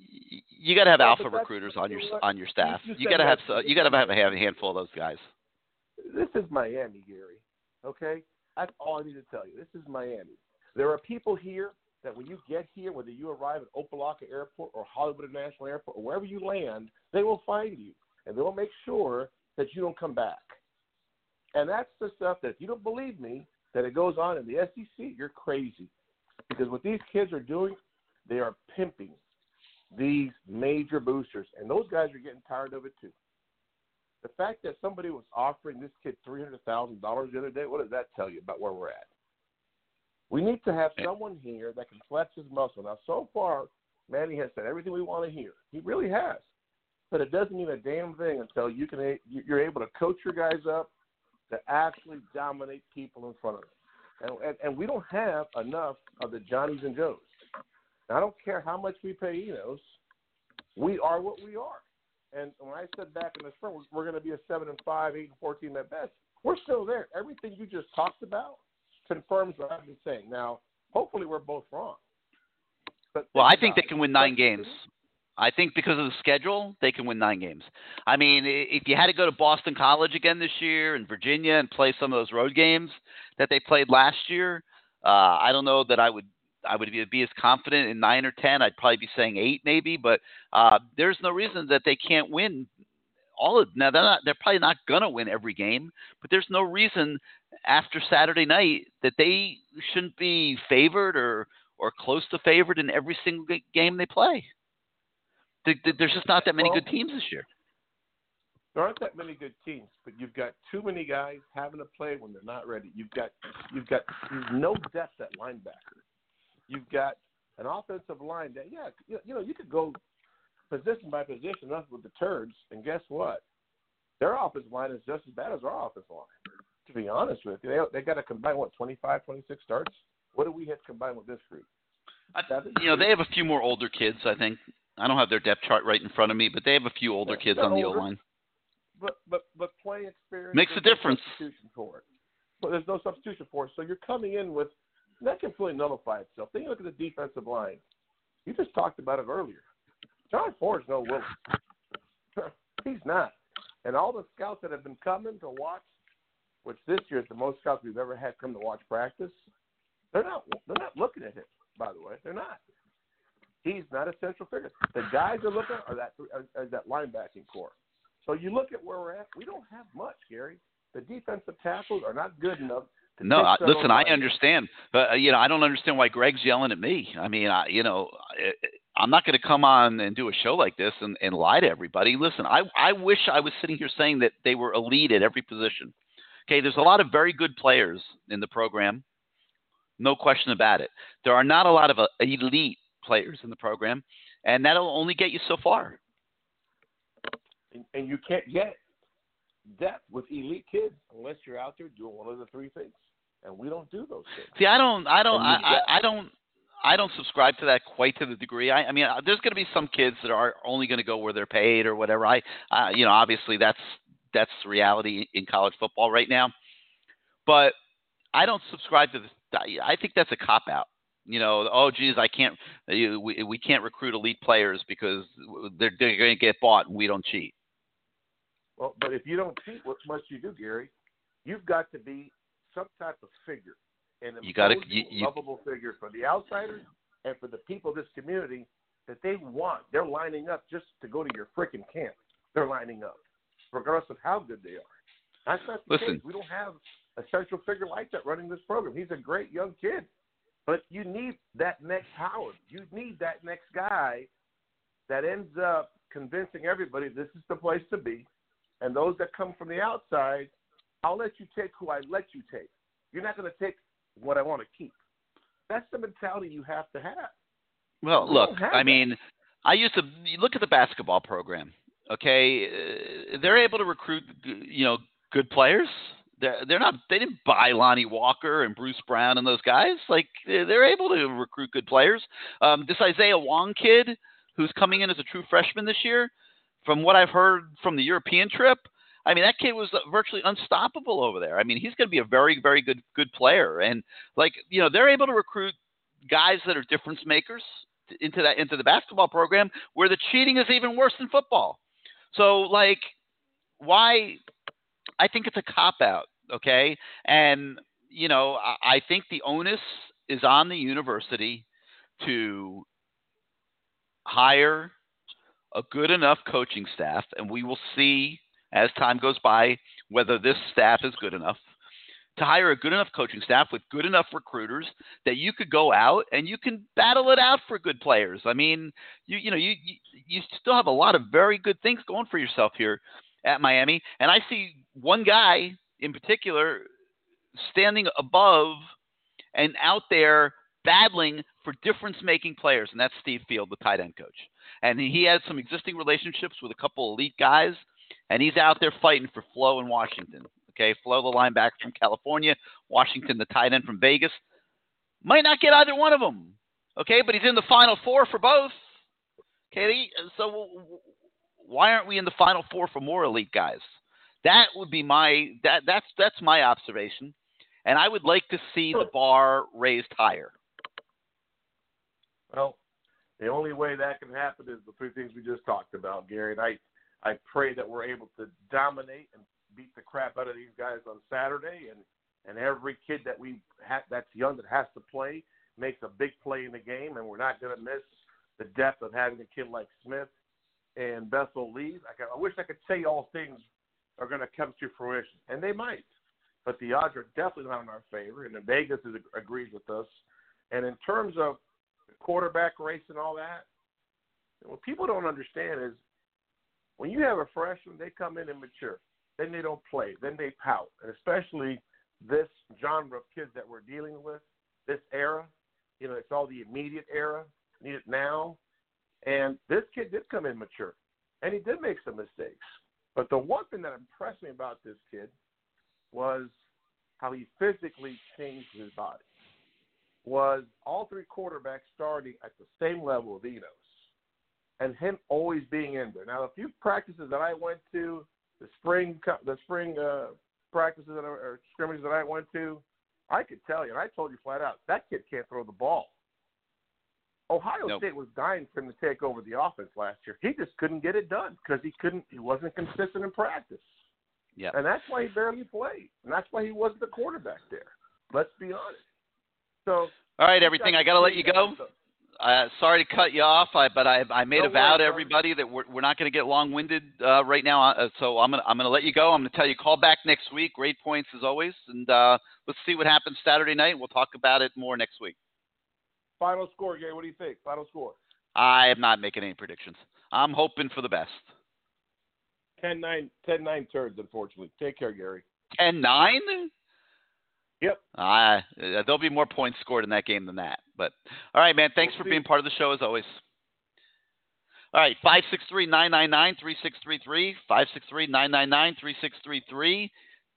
You got to have Yeah, alpha recruiters on your what? on your staff. You- you got to have so- you got to have a handful of those guys. This is Miami, Gary. Okay, that's all I need to tell you. This is Miami. There are people here that when you get here, whether you arrive at Opelika Airport or Hollywood International Airport or wherever you land, they will find you and they will make sure that you don't come back. And that's the stuff that if you don't believe me that it goes on in the SEC, you're crazy. Because what these kids are doing, they are pimping these major boosters, and those guys are getting tired of it too. The fact that somebody was offering this kid three hundred thousand dollars the other day, what does that tell you about where we're at? We need to have someone here that can flex his muscle. Now, so far, Manny has said everything we want to hear. He really has, but it doesn't mean a damn thing until you can you're able to coach your guys up to actually dominate people in front of them. And, and, and we don't have enough of the Johnnies and Joes. Now, I don't care how much we pay Enos, we are what we are. And when I said back in the spring, we're, we're going to be a seven and five, eight and fourteen at best. We're still there. Everything you just talked about confirms what I've been saying. Now, hopefully, we're both wrong. But Well, I think they can win nine games. I think because of the schedule, they can win nine games. I mean, if you had to go to Boston College again this year and Virginia and play some of those road games that they played last year, uh, I don't know that I would I would be, be as confident in nine or ten. I'd probably be saying eight maybe, but uh, there's no reason that they can't win all of now. They're not. They're probably not gonna win every game, but there's no reason after Saturday night that they shouldn't be favored or or close to favored in every single game they play. Th- th- There's just not that many Well, good teams this year. there aren't that many good teams, but you've got too many guys having to play when they're not ready. You've got you've got no depth at linebacker. You've got an offensive line that yeah, you you know you could go position by position up with the turds, and guess what? Their offensive line is just as bad as our offensive line. To be honest with you, they they got to combine what 25, 26 starts. What do we have combined with this group? I, you know, they have a few more older kids. I think I don't have their depth chart right in front of me, but they have a few older Yeah, kids on the O line. But but but play experience Makes a no difference. Substitution for it. But there's no substitution for it. So you're coming in with that can fully nullify itself. Then you look at the defensive line. You just talked about it earlier. John Ford's no Willis. He's not. And all the scouts that have been coming to watch, which this year is the most scouts we've ever had come to watch practice, they're not they're not looking at him. By the way, they're not. He's not a central figure. The guys are looking are that are, are that linebacking core. So you look at where we're at. We don't have much, Gary. The defensive tackles are not good enough. To No, I, listen, I understand, but uh, you know, I don't understand why Greg's yelling at me. I mean, I, you know, I, I'm not going to come on and do a show like this and, and lie to everybody. Listen, I I wish I was sitting here saying that they were elite at every position. Okay, there's a lot of very good players in the program, no question about it. There are not a lot of uh, elite players in the program, and that'll only get you so far. and, and you can't get depth with elite kids unless you're out there doing one of the three things. And we don't do those things. See, I don't, I don't, I, I, I don't, I don't subscribe to that quite to the degree. I, I mean, uh, there's going to be some kids that are only going to go where they're paid or whatever. I, uh, you know, obviously that's that's the reality in college football right now. But I don't subscribe to this. I- I think that's a cop out. You know, oh geez, I can't, we, we can't recruit elite players because they're, they're going to get bought and we don't cheat. Well, but if you don't cheat, what must you do, Gary? You've got to be some type of figure, an You gotta- you- you- lovable figure for the outsiders and for the people of this community that they want. They're lining up just to go to your freaking camp. They're lining up, regardless of how good they are. That's not the Listen. case. We don't have a central figure like that running this program. He's a great young kid, but you need that next Howard. You need that next guy that ends up convincing everybody this is the place to be. And those that come from the outside, I'll let you take who I let you take. You're not going to take what I want to keep. That's the mentality you have to have. Well, We look, have I that. mean, I used to you look at the basketball program. Okay, uh, they're able to recruit, you know, good players. They're they're not they didn't buy Lonnie Walker and Bruce Brown and those guys. Like they're they're able to recruit good players. Um, this Isaiah Wong kid, who's coming in as a true freshman this year, from what I've heard from the European trip, I mean, that kid was virtually unstoppable over there. I mean, he's going to be a very, very good, good player. And like, you know, they're able to recruit guys that are difference makers into that into the basketball program, where the cheating is even worse than football. So, like, why? I think it's a cop out. Okay, and you know, I, I think the onus is on the university to hire a good enough coaching staff, and we will see as time goes by whether this staff is good enough to hire a good enough coaching staff with good enough recruiters that you could go out and you can battle it out for good players. I mean, you you know you you, still have a lot of very good things going for yourself here at Miami, and I see one guy in particular standing above and out there battling for difference making players, and that's Steve Field, the tight end coach. And he has some existing relationships with a couple elite guys, and he's out there fighting for Flowe in Washington. Okay, Flowe, the linebacker from California, Washington, the tight end from Vegas. Might not get either one of them. Okay, but he's in the final four for both. Okay, so why aren't we in the final four for more elite guys? That would be my that that's that's my observation, and I would like to see the bar raised higher. Well, the only way that can happen is the three things we just talked about, Gary. And I, I pray that we're able to dominate and beat the crap out of these guys on Saturday, and and every kid that we ha- that's young that has to play makes a big play in the game, and we're not going to miss the depth of having a kid like Smith and Bethel Lee. I, I wish I could say all things are going to come to fruition, and they might, but the odds are definitely not in our favor. And Vegas is, agrees with us. And in terms of the quarterback race and all that. What people don't understand is when you have a freshman, they come in and mature. Then they don't play. Then they pout. And especially this genre of kids that we're dealing with, this era, you know, it's all the immediate era. Need it now. And this kid did come in mature. And he did make some mistakes. But the one thing that impressed me about this kid was how he physically changed his body was all three quarterbacks starting at the same level of Enos, and him always being in there. Now, a few practices that I went to, the spring the spring uh, practices that I, or scrimmages that I went to, I could tell you, and I told you flat out, that kid can't throw the ball. Ohio nope. State was dying for him to take over the offense last year. He just couldn't get it done because he couldn't. He wasn't consistent in practice. Yeah, and that's why he barely played, and that's why he wasn't the quarterback there. Let's be honest. So. All right, everything. I got to let you go. Uh, sorry to cut you off, I, but I, I made no a vow to everybody that we're, we're not going to get long-winded uh, right now. Uh, so I'm going to I'm to let you go. I'm going to tell you call back next week. Great points as always, and uh, let's see what happens Saturday night. We'll talk about it more next week. Final score, Gary. What do you think? Final score. I am not making any predictions. I'm hoping for the best. 10-9, 10-9 turds, unfortunately. Take care, Gary. 10-9? Yep. Uh, there'll be more points scored in that game than that. But all right, man. Thanks we'll for being part of the show as always. All right, five six three nine nine nine three six three three five six three nine nine nine three six three three.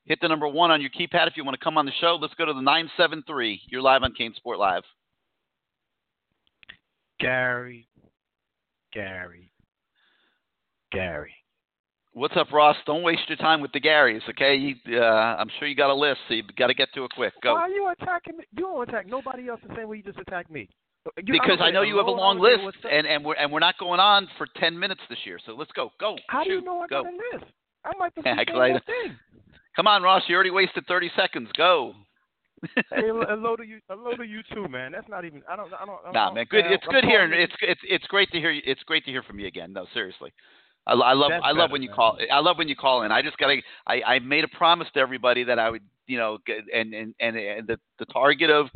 Hit the number one on your keypad if you want to come on the show. Let's go to the nine seven three. You're live on CaneSport Live. Gary, Gary, Gary. What's up, Ross? Don't waste your time with the Garys, okay? You, uh, I'm sure you got a list, so you got to get to it quick. Go. Why are you attacking me? You don't attack nobody else the same way you just attacked me. You, because I know you have a long list, and and we're and we're not going on for ten minutes this year. So let's go. Go. How Shoot. do you know I go. got a list? I might be yeah, thing. Come on, Ross. You already wasted thirty seconds. Go. hey, hello to you. Hello to you too, man. That's not even. I don't. I don't. I don't nah, man. Good. It's good hearing. It's it's it's great to hear. You, it's great to hear from you again. No, seriously. I, I love That's I love when you call. I love when you call in. I just gotta. I, I made a promise to everybody that I would, you know, and and and and the the target of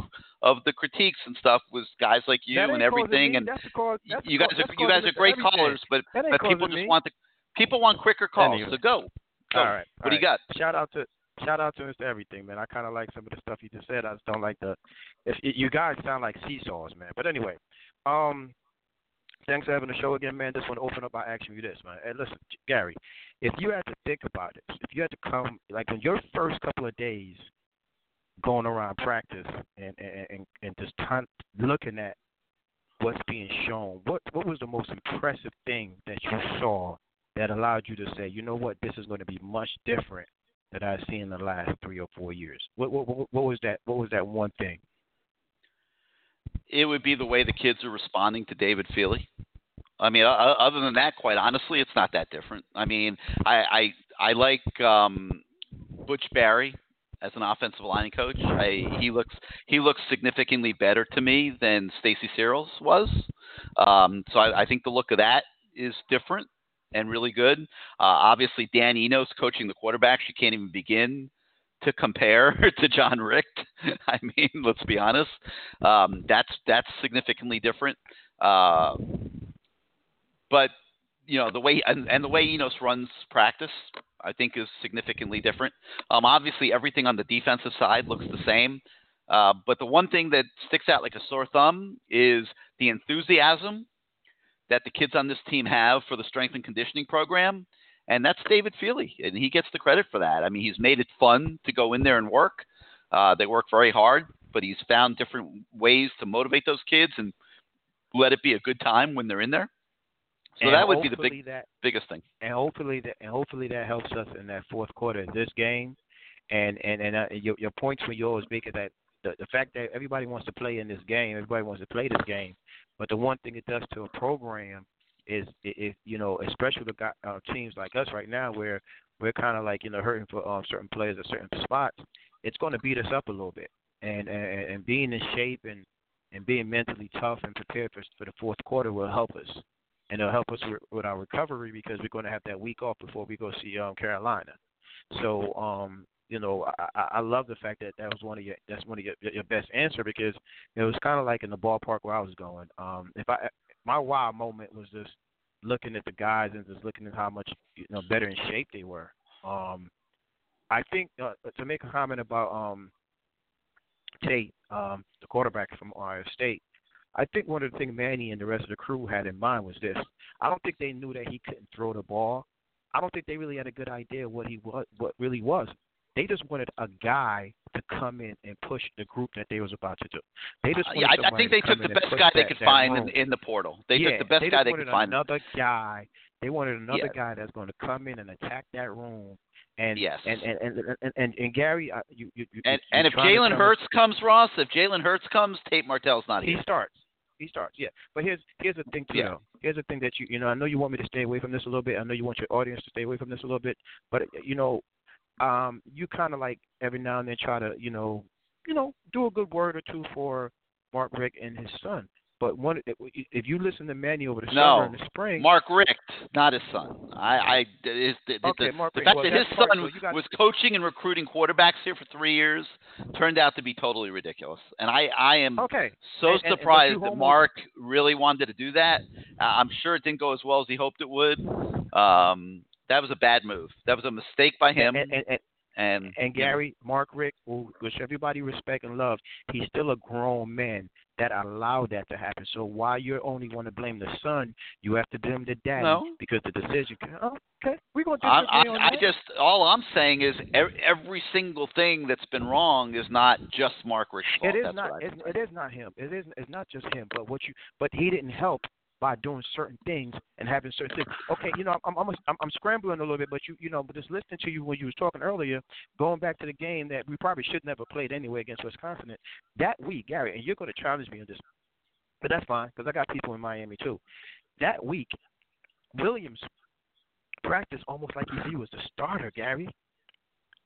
of the critiques and stuff was guys like you and everything. And That's cause, that's you guys are you guys are great callers, but but people just me. want the people want quicker calls. Anyway. So go. go. All right. What do you got? Shout out to shout out to Mr. Everything, man. I kind of like some of the stuff you just said. I just don't like the. If you guys sound like seesaws, man. But anyway, um, thanks for having the show again, man. Just want to open up by asking you this, man. Hey, listen, Gary, if you had to think about it, if you had to come like in your first couple of days going around practice and and and, just ton, looking at what's being shown, what what was the most impressive thing that you saw that allowed you to say, you know what, this is going to be much different that I've seen in the last three or four years? What, what, what was that? What was that one thing? It would be the way the kids are responding to David Feeley. I mean, other than that, quite honestly, it's not that different. I mean, I I, I like um, Butch Barry as an offensive line coach. I, he looks he looks significantly better to me than Stacy Searels was. Um, so I, I think the look of that is different and really good. Uh, obviously, Dan Enos coaching the quarterbacks, you can't even begin to compare to Jon Richt. I mean, let's be honest. Um, that's that's significantly different. Uh, but you know the way and, and the way Enos runs practice, I think is significantly different. Um, obviously, everything on the defensive side looks the same. Uh, but the one thing that sticks out like a sore thumb is the enthusiasm that the kids on this team have for the strength and conditioning program. And that's David Feeley, and he gets the credit for that. I mean, he's made it fun to go in there and work. Uh, they work very hard, but he's found different ways to motivate those kids and let it be a good time when they're in there. So and that would be the big, that, biggest thing. And hopefully that, and hopefully that helps us in that fourth quarter of this game. And and and uh, your your points when you always make is that the the fact that everybody wants to play in this game, everybody wants to play this game, but the one thing it does to a program is if you know, especially the uh, teams like us right now, where we're kind of like you know hurting for um, certain players at certain spots, it's going to beat us up a little bit. And and, and being in shape and and being mentally tough and prepared for for the fourth quarter will help us, and it'll help us with, with our recovery because we're going to have that week off before we go see um, Carolina. So um, you know, I, I love the fact that that was one of your that's one of your your best answer because it was kind of like in the ballpark where I was going. Um, if I my wow moment was just looking at the guys and just looking at how much you know better in shape they were. Um, I think uh, to make a comment about um, Tate, um, the quarterback from Ohio State. I think one of the things Manny and the rest of the crew had in mind was this. I don't think they knew that he couldn't throw the ball. I don't think they really had a good idea what he was, what really was. They just wanted a guy to come in and push the group that they was about to do. They just uh, yeah, I, I think they took the best guy they could find in, in, the portal. They yeah, took the best they guy they could find. Another guy. They wanted another yeah. guy that's going to come in and attack that room. And yes. and and and and, and, and Gary, uh, you you, you and and if Jalen Hurts comes, Ross, if Jalen Hurts comes, Tate Martell's not here. he starts. He starts, yeah. But here's here's the thing too. Yeah. Here's the thing that you you know I know you want me to stay away from this a little bit. I know you want your audience to stay away from this a little bit. But you know um, you kind of like every now and then try to, you know, you know, do a good word or two for Mark Richt and his son. But one, if you listen to Manny over the no, summer and the spring, Mark Richt, not his son. I, I is the, okay, the, Mark the fact well, that his part, son so was coaching and recruiting quarterbacks here for three years turned out to be totally ridiculous. And I, I am okay. so and, surprised and, that Mark really wanted to do that. Uh, I'm sure it didn't go as well as he hoped it would. Um, that was a bad move. That was a mistake by him. And, and, and and Gary Mark Richt, which everybody respect and love, he's still a grown man that allowed that to happen. So why you're only want to blame the son, you have to blame the daddy no. because the decision. Oh, okay, we're gonna I, disagree I, I just all I'm saying is every, every single thing that's been wrong is not just Mark Richt's fault. It is that's not. I It, it is not him. It is. It's not just him. But what you. But he didn't help by doing certain things and having certain things. Okay, you know, I'm I'm I'm, I'm scrambling a little bit, but you you know, but just listening to you when you was talking earlier, going back to the game that we probably should never played anyway against Wisconsin. That week, Gary, and you're going to challenge me on this, but that's fine because I got people in Miami too. That week, Williams practiced almost like he was the starter, Gary.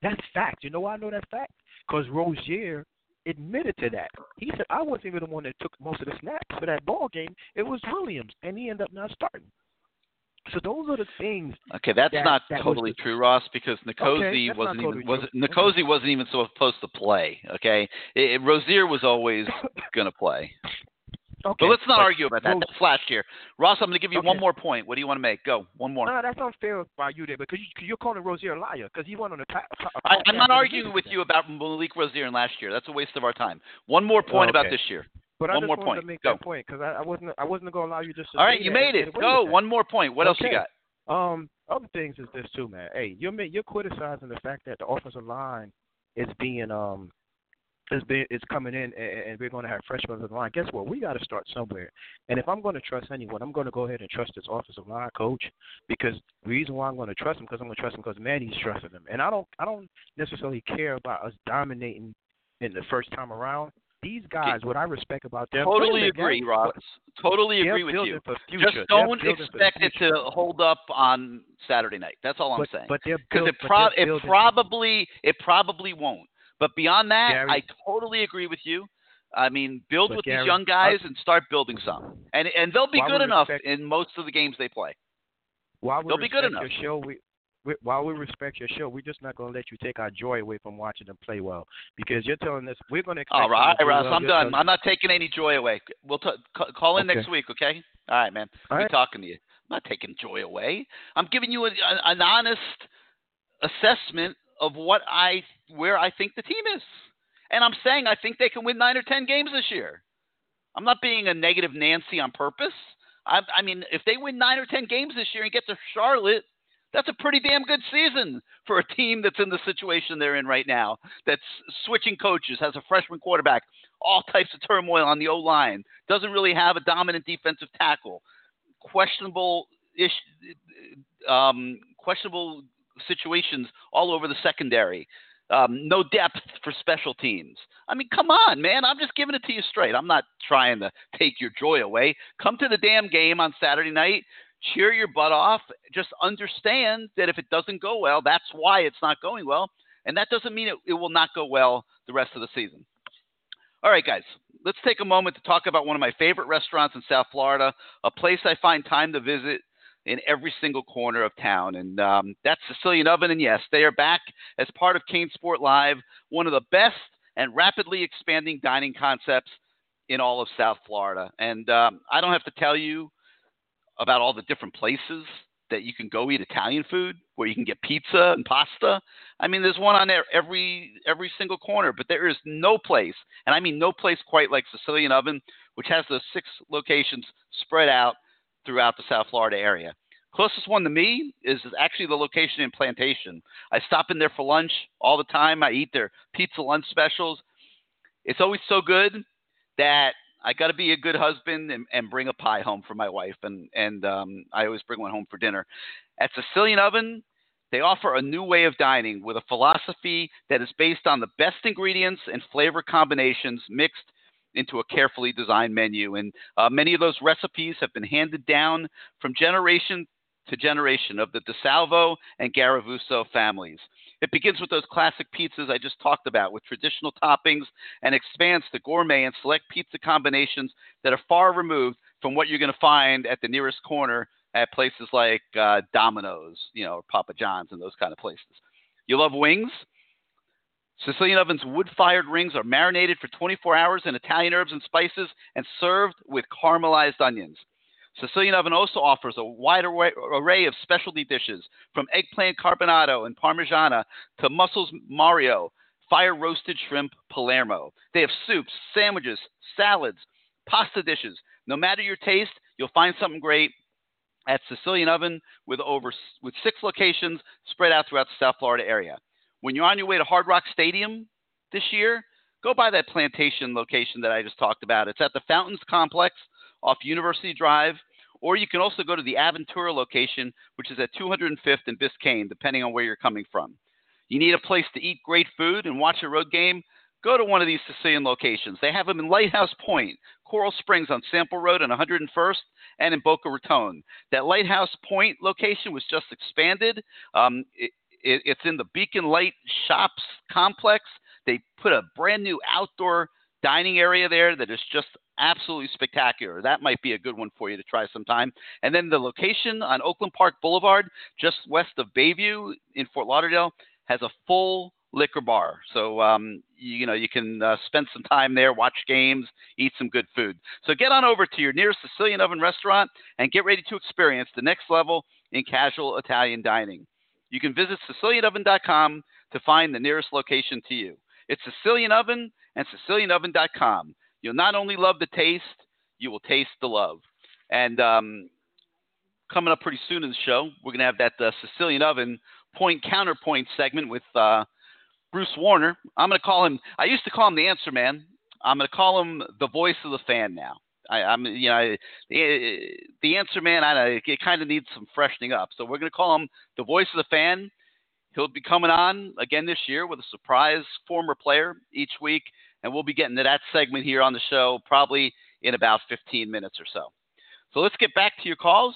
That's fact. You know why I know that fact? Because Rosier admitted to that. He said, I wasn't even the one that took most of the snaps for that ball game. It was Williams, and he ended up not starting. So those are the things. Okay, that's that, not that totally the, true, Ross, because N'Kosi okay, wasn't totally even was true. N'Kosi wasn't even supposed to play. Okay, it, it, Rosier was always going to play. Okay, but let's not but argue about that. Rose, That's last year. Ross, I'm going to give you okay. one more point. What do you want to make? Go. One more. No, that's unfair by you there because you, you're calling Rosier a liar because he went on the. Pa- I, I'm not arguing with you about Malik Rosier in last year. That's a waste of our time. One more point okay. about this year. But one I just more wanted point. to make Go. that point because I, I wasn't I wasn't going to allow you just. To All right, you made it. get Go. One more point. What else okay. you got? Um, other things is this too, man. Hey, you're you're criticizing the fact that the offensive line is being um is being is coming in and, and we're going to have freshmen on the line. Guess what? We got to start somewhere. And if I'm going to trust anyone, I'm going to go ahead and trust this offensive line coach because the reason why I'm going to trust him because I'm going to trust him because Manny's trusting him. And I don't I don't necessarily care about us dominating in the first time around. These guys, what I respect about them, totally agree, Ross. Totally agree with you. Just don't expect it to hold up on Saturday night. That's all I'm but, saying. But because it, pro- it probably it probably won't. But beyond that, Gary, I totally agree with you. I mean, build with Gary, these young guys and start building some, and and they'll be good enough respect- in most of the games they play. while we They'll be good respect enough. your show, we, we while we respect your show, we're just not going to let you take our joy away from watching them play well because you're telling us we're going to. All right, them to Ross. I'm done. I'm not taking any joy away. We'll t- call in Okay. next week, okay? All right, man. All Be talking to you. I'm not taking joy away. I'm giving you a, a, an honest assessment of what I where I think the team is, and I'm saying I think they can win nine or ten games this year. I'm not being a negative Nancy on purpose. I, I mean, if they win nine or ten games this year and get to Charlotte, that's a pretty damn good season for a team that's in the situation they're in right now. That's switching coaches, has a freshman quarterback, all types of turmoil on the O line, doesn't really have a dominant defensive tackle, questionable ish, um, questionable situations all over the secondary. Um, no depth for special teams. I mean, come on, man. I'm just giving it to you straight. I'm not trying to take your joy away. Come to the damn game on Saturday night. Cheer your butt off. Just understand that if it doesn't go well, that's why it's not going well. And that doesn't mean it, it will not go well the rest of the season. All right, guys, let's take a moment to talk about one of my favorite restaurants in South Florida, a place I find time to visit in every single corner of town. And um, that's Sicilian Oven. And yes, they are back as part of CaneSport Live, one of the best and rapidly expanding dining concepts in all of South Florida. And um, I don't have to tell you about all the different places that you can go eat Italian food, where you can get pizza and pasta. I mean, there's one on there every every single corner, but there is no place, and I mean no place quite like Sicilian Oven, which has those six locations spread out throughout the South Florida area. Closest one to me is actually the location in Plantation. I stop in there for lunch all the time. I eat their pizza lunch specials. It's always so good that I got to be a good husband and, and bring a pie home for my wife, and and um, I always bring one home for dinner. At Sicilian Oven, they offer a new way of dining with a philosophy that is based on the best ingredients and flavor combinations mixed into a carefully designed menu. And uh, many of those recipes have been handed down from generation to generation of the DeSalvo and Garavuso families. It begins with those classic pizzas I just talked about with traditional toppings and expands to gourmet and select pizza combinations that are far removed from what you're going to find at the nearest corner at places like uh, Domino's, you know, or Papa John's and those kind of places. You love wings? Sicilian Oven's wood fired rings are marinated for 24 hours in Italian herbs and spices and served with caramelized onions. Sicilian Oven also offers a wide array, of specialty dishes, from eggplant carbonado and parmigiana to mussels Mario, fire roasted shrimp Palermo. They have soups, sandwiches, salads, pasta dishes. No matter your taste, you'll find something great at Sicilian Oven with over with six locations spread out throughout the South Florida area. When you're on your way to Hard Rock Stadium this year, go by that plantation location that I just talked about. It's at the Fountains Complex off University Drive, or you can also go to the Aventura location, which is at 205th and Biscayne, depending on where you're coming from. You need a place to eat great food and watch a road game? Go to one of these Sicilian locations. They have them in Lighthouse Point, Coral Springs on Sample Road and 101st, and in Boca Raton. That Lighthouse Point location was just expanded. Um, it, it, it's in the Beacon Light Shops complex. They put a brand new outdoor dining area there that is just absolutely spectacular. That might be a good one for you to try sometime. And then the location on Oakland Park Boulevard, just west of Bayview in Fort Lauderdale, has a full liquor bar. So um, you, you know you can uh, spend some time there, watch games, eat some good food. So get on over to your nearest Sicilian Oven restaurant and get ready to experience the next level in casual Italian dining. You can visit SicilianOven.com to find the nearest location to you. It's Sicilian Oven and SicilianOven.com. You'll not only love the taste, you will taste the love. And um, coming up pretty soon in the show, we're going to have that uh, Sicilian Oven point counterpoint segment with uh, Bruce Warner. I'm going to call him. I used to call him the Answer Man. I'm going to call him the voice of the fan now. I, I'm, you know, the, eh, the Answer Man. I know it kind of needs some freshening up. So we're going to call him the voice of the fan. He'll be coming on again this year with a surprise former player each week, and we'll be getting to that segment here on the show probably in about 15 minutes or so. So let's get back to your calls.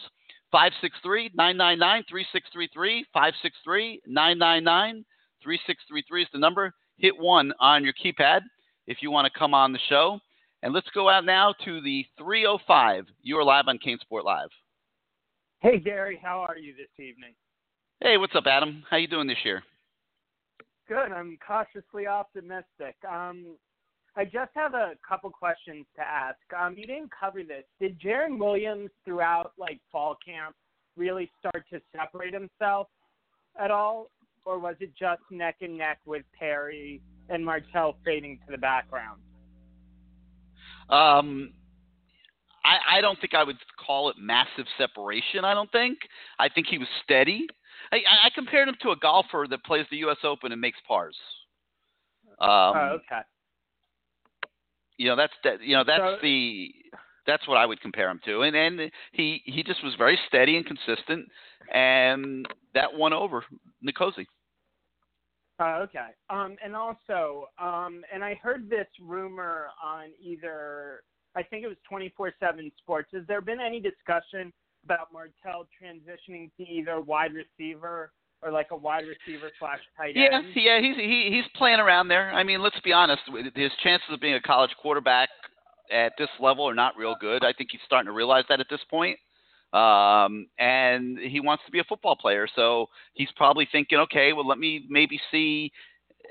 563 999 3633. 563 999 3633 is the number. Hit one on your keypad if you want to come on the show. And let's go out now to the 305. You are live on CaneSport Live. Hey, Gary. How are you this evening? Hey, what's up, Adam? How you doing this year? Good. I'm cautiously optimistic. Um, I just have a couple questions to ask. Um, you didn't cover this. Did Jarren Williams throughout like fall camp really start to separate himself at all, or was it just neck and neck with Perry and Martell fading to the background? Um, I, I don't think I would call it massive separation. I don't think. I think he was steady. I, I compared him to a golfer that plays the U.S. Open and makes pars. Um, oh, okay. You know that's that. You know that's So- the that's what I would compare him to. And and he he just was very steady and consistent, and that won over N'Kosi. Oh, okay. Um, and also, um, and I heard this rumor on either, I think it was 24 7 Sports. Has there been any discussion about Martell transitioning to either wide receiver or like a wide receiver slash tight Yeah, end? yeah, he's he, he's playing around there. I mean, let's be honest, his chances of being a college quarterback at this level are not real good. I think he's starting to realize that at this point. Um, and he wants to be a football player, so he's probably thinking, okay, well, let me maybe see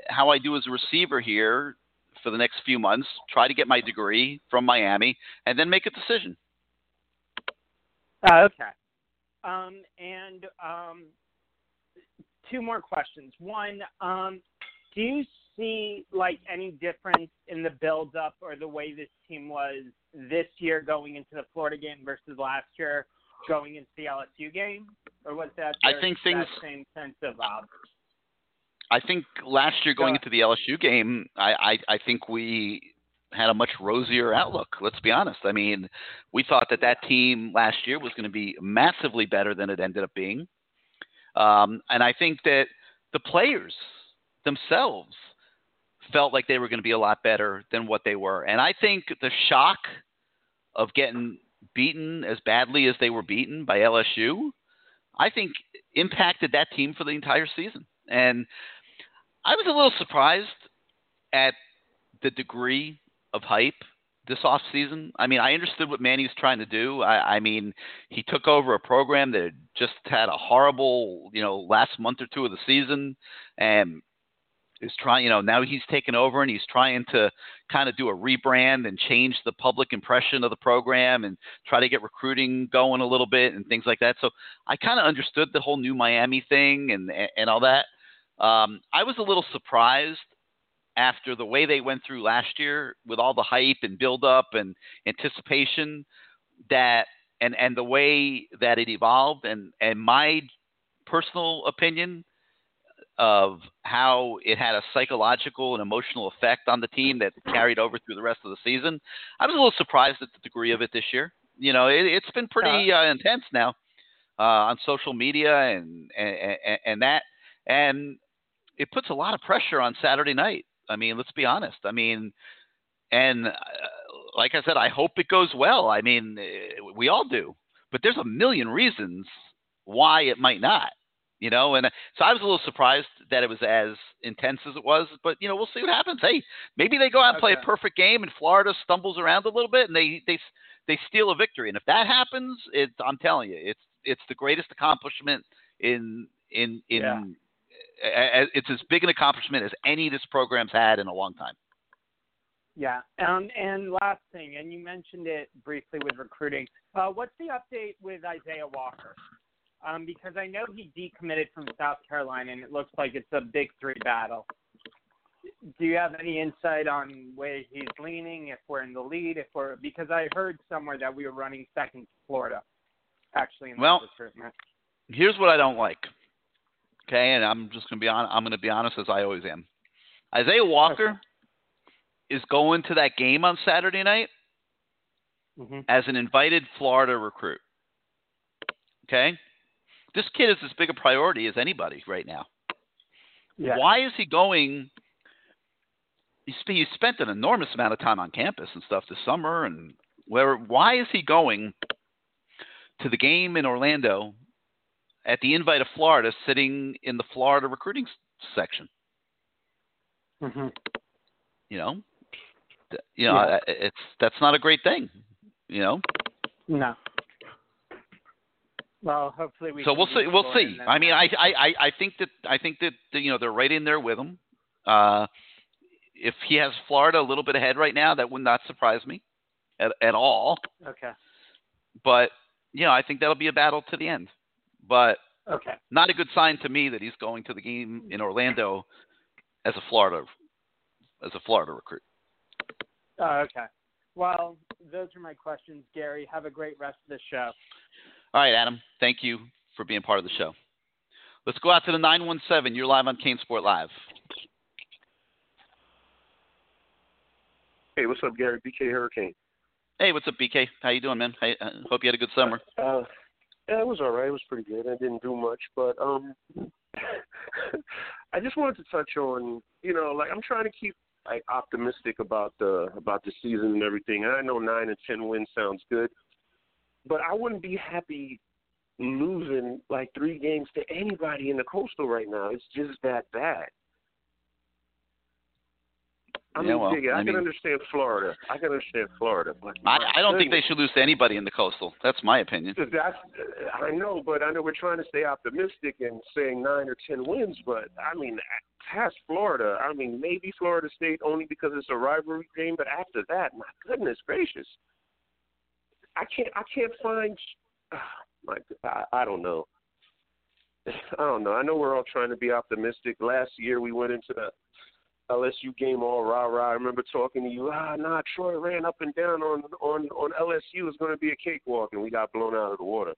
how I do as a receiver here for the next few months. Try to get my degree from Miami, and then make a decision. Oh, okay. Um, and um, two more questions. One, um, do you see like any difference in the build up or the way this team was this year going into the Florida game versus last year going into the LSU game, or was that I the- think things- same sense of uh, I think last year going into the LSU game, I, I, I think we had a much rosier outlook. Let's be honest. I mean, we thought that that team last year was going to be massively better than it ended up being. Um, and I think that the players themselves felt like they were going to be a lot better than what they were. And I think the shock of getting beaten as badly as they were beaten by LSU, I think impacted that team for the entire season. And I was a little surprised at the degree of hype this off season. I mean, I understood what Manny was trying to do. I, I mean, he took over a program that just had a horrible, you know, last month or two of the season, and is trying. You know, now he's taken over and he's trying to kind of do a rebrand and change the public impression of the program and try to get recruiting going a little bit and things like that. So I kind of understood the whole new Miami thing and and all that. Um, I was a little surprised after the way they went through last year with all the hype and build up and anticipation that and and the way that it evolved and and my personal opinion of how it had a psychological and emotional effect on the team that carried over through the rest of the season. I was a little surprised at the degree of it this year. You know, it, it's been pretty uh, intense now uh, on social media and, and and that, and it puts a lot of pressure on Saturday night. I mean, let's be honest. I mean, and uh, like I said, I hope it goes well. I mean, eh, we all do, but there's a million reasons why it might not. You know, and uh, so I was a little surprised that it was as intense as it was, but you know, we'll see what happens. Hey, maybe they go out and play a perfect game, and Florida stumbles around a little bit, and they they they steal a victory. And if that happens, it's I'm telling you, it's it's the greatest accomplishment in in in. Yeah. It's as big an accomplishment as any this program's had in a long time. Yeah. Um, and last thing, and you mentioned it briefly with recruiting. Uh, what's the update with Isaiah Walker? Um, because I know he decommitted from South Carolina, and it looks like it's a big three battle. Do you have any insight on where he's leaning? If we're in the lead, if we're because I heard somewhere that we were running second to Florida, actually in the Well, recruitment. here's what I don't like. Okay, and I'm just gonna be on. I'm gonna be honest as I always am. Isaiah Walker is going to that game on Saturday night Mhm. as an invited Florida recruit. Okay? This kid is as big a priority as anybody right now. Yeah. Why is he going? He, he spent an enormous amount of time on campus and stuff this summer, and where? Why is he going to the game in Orlando at the invite of Florida, sitting in the Florida recruiting s- section? Mhm. You know, you know, Yeah. It's that's not a great thing. You know, No. Well, hopefully we. so we'll see. We'll see. I mean, I, I, I, think that I think that you know they're right in there with him. Uh, if he has Florida a little bit ahead right now, that would not surprise me at, at all. Okay. But you know, I think that'll be a battle to the end. But Okay. not a good sign to me that he's going to the game in Orlando as a Florida as a Florida recruit. Oh, okay. Well, those are my questions, Gary. Have a great rest of the show. All right, Adam. Thank you for being part of the show. Let's go out to the 917. You're live on CaneSport Live. Hey, what's up, Gary? BK Hurricane. Hey, what's up, BK? How you doing, man? I uh, hope you had a good summer. Uh, yeah, it was all right. It was pretty good. I didn't do much, but um, I just wanted to touch on, you know, like I'm trying to keep like optimistic about the about the season and everything. And I know nine and ten wins sounds good, but I wouldn't be happy losing like three games to anybody in the coastal right now. It's just that bad. I Yeah, mean, well. I, I can understand Florida. I can understand Florida, but I, I don't think they should lose to anybody in the Coastal. That's my opinion. That's uh, I know, but I know we're trying to stay optimistic and saying nine or ten wins. But I mean, past Florida, I mean, maybe Florida State only because it's a rivalry game. But after that, my goodness gracious, I can't I can't find. My, I, I don't know. I don't know. I know we're all trying to be optimistic. Last year we went into the LSU game all rah rah. I remember talking to you. Ah, nah, Troy ran up and down on on on LSU. It's going to be a cakewalk, and we got blown out of the water.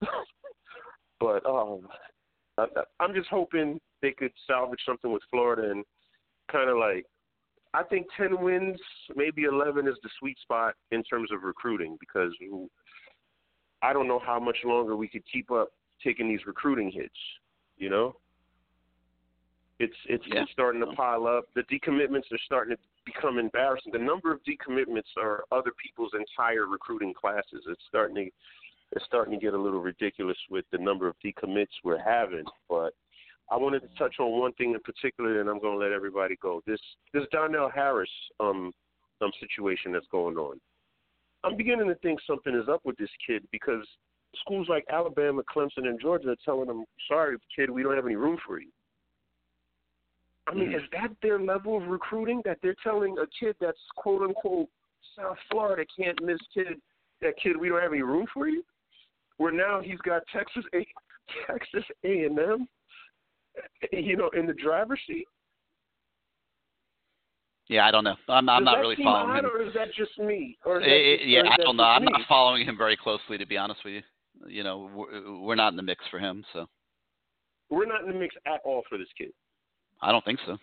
but um, I, I'm just hoping they could salvage something with Florida and kind of like. I think ten wins, maybe eleven, is the sweet spot in terms of recruiting because I don't know how much longer we could keep up taking these recruiting hits. You know. It's it's, Yeah. it's starting to pile up. The decommitments are starting to become embarrassing. The number of decommitments are other people's entire recruiting classes. It's starting to it's starting to get a little ridiculous with the number of decommits we're having. But I wanted to touch on one thing in particular, and I'm going to let everybody go. This this Donell Harris um um situation that's going on. I'm beginning to think something is up with this kid because schools like Alabama, Clemson, and Georgia are telling him, "Sorry, kid, we don't have any room for you." I mean, is that their level of recruiting that they're telling a kid that's quote unquote South Florida can't miss kid that kid we don't have any room for you? Where now he's got Texas A Texas A and M, you know, in the driver's seat. Yeah, I don't know. I'm, I'm not really following him. Or is that just me? Or just- yeah, I don't know. I'm me? not following him very closely, to be honest with you. You know, we're, we're not in the mix for him, so We're not in the mix at all for this kid. I don't think so.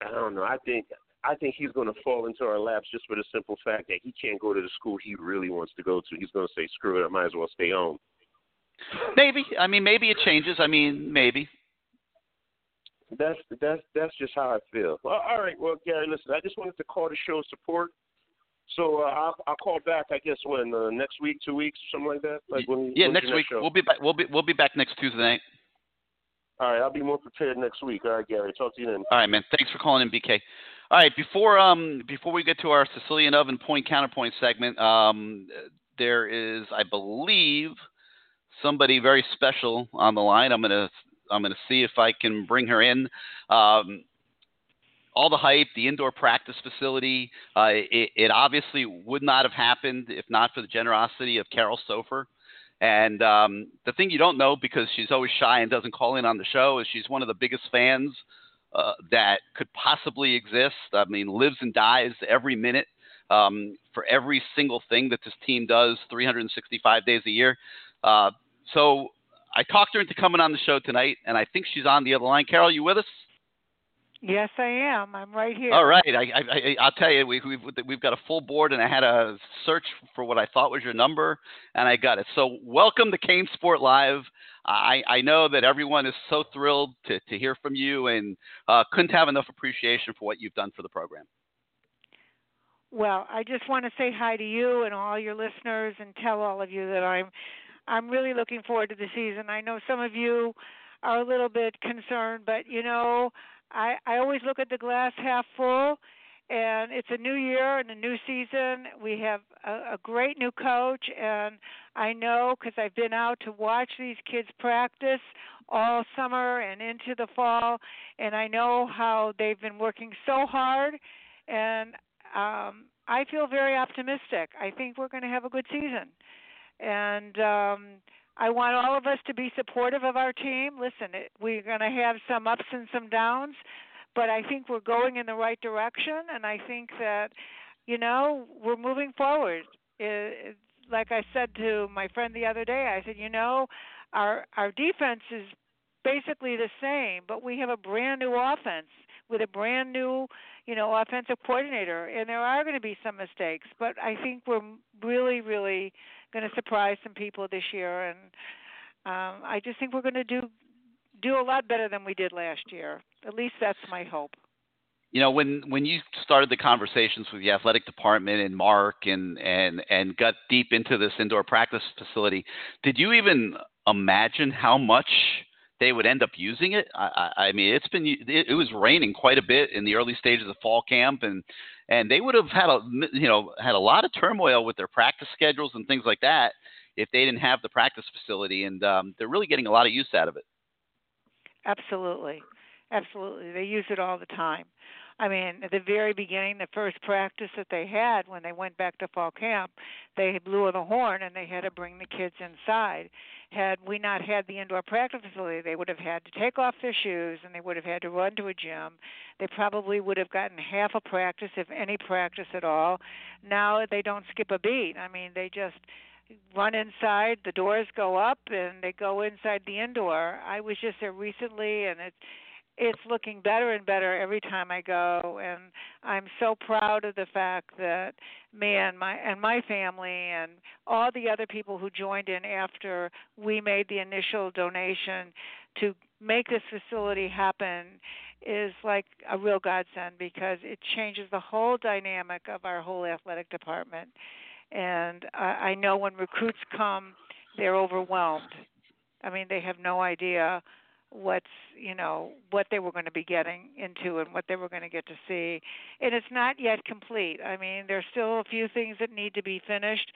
I don't know. I think I think he's going to fall into our laps just for the simple fact that he can't go to the school he really wants to go to. He's going to say, "Screw it, I might as well stay home." Maybe. I mean, maybe it changes. I mean, maybe. That's that's that's just how I feel. Well, all right. Well, Gary, listen. I just wanted to call to show support. So uh, I'll I'll call back. I guess when uh, next week, two weeks, or something like that. Like when Yeah, next week show? we'll be back. We'll be we'll be back next Tuesday night. All right, I'll be more prepared next week. All right, Gary. Talk to you then. All right, man. Thanks for calling in, BK. All right, before um before we get to our Sicilian oven point counterpoint segment, um there is, I believe, somebody very special on the line. I'm gonna I'm gonna see if I can bring her in. Um, all the hype, the indoor practice facility, uh, it, it obviously would not have happened if not for the generosity of Carol Soffer. And um, the thing you don't know, because she's always shy and doesn't call in on the show, is she's one of the biggest fans uh, that could possibly exist. I mean, lives and dies every minute um, for every single thing that this team does 365 days a year. Uh, so I talked her into coming on the show tonight, and I think she's on the other line. Carol, you with us? Yes, I am. I'm right here. All right. I, I, I will tell you, we, we've we've got a full board, and I had a search for what I thought was your number, and I got it. So welcome to CaneSport Live. I I know that everyone is so thrilled to to hear from you, and uh, couldn't have enough appreciation for what you've done for the program. Well, I just want to say hi to you and all your listeners, and tell all of you that I'm I'm really looking forward to the season. I know some of you are a little bit concerned, but you know I I always look at the glass half full, and it's a new year and a new season. We have a, a great new coach, and I know because I've been out to watch these kids practice all summer and into the fall, and I know how they've been working so hard, and um, I feel very optimistic. I think we're going to have a good season, and. um I want all of us to be supportive of our team. Listen, it, we're going to have some ups and some downs, but I think we're going in the right direction, and I think that, you know, we're moving forward. It, like I said to my friend the other day, I said, you know, our our defense is basically the same, but we have a brand new offense with a brand new, you know, offensive coordinator, and there are going to be some mistakes, but I think we're really, really going to surprise some people this year, and um, I just think we're going to do do a lot better than we did last year. At least that's my hope. You know, when when you started the conversations with the athletic department and Mark and and and got deep into this indoor practice facility, did you even imagine how much they would end up using it? I, I mean, it's been it, it was raining quite a bit in the early stages of fall camp, and and they would have had a you know had a lot of turmoil with their practice schedules and things like that if they didn't have the practice facility, and um, they're really getting a lot of use out of it. Absolutely, absolutely, they use it all the time. I mean, at the very beginning, the first practice that they had when they went back to fall camp, they blew the horn and they had to bring the kids inside. Had we not had the indoor practice facility, they would have had to take off their shoes and they would have had to run to a gym. They probably would have gotten half a practice, if any practice at all. Now they don't skip a beat. I mean, they just run inside, the doors go up, and they go inside the indoor. I was just there recently, and it it's looking better and better every time I go and I'm so proud of the fact that me and my and my family and all the other people who joined in after we made the initial donation to make this facility happen is like a real godsend because it changes the whole dynamic of our whole athletic department. And I, I know when recruits come they're overwhelmed. I mean they have no idea what's you know what they were going to be getting into and what they were going to get to see. And it's not yet complete. I mean there's still a few things that need to be finished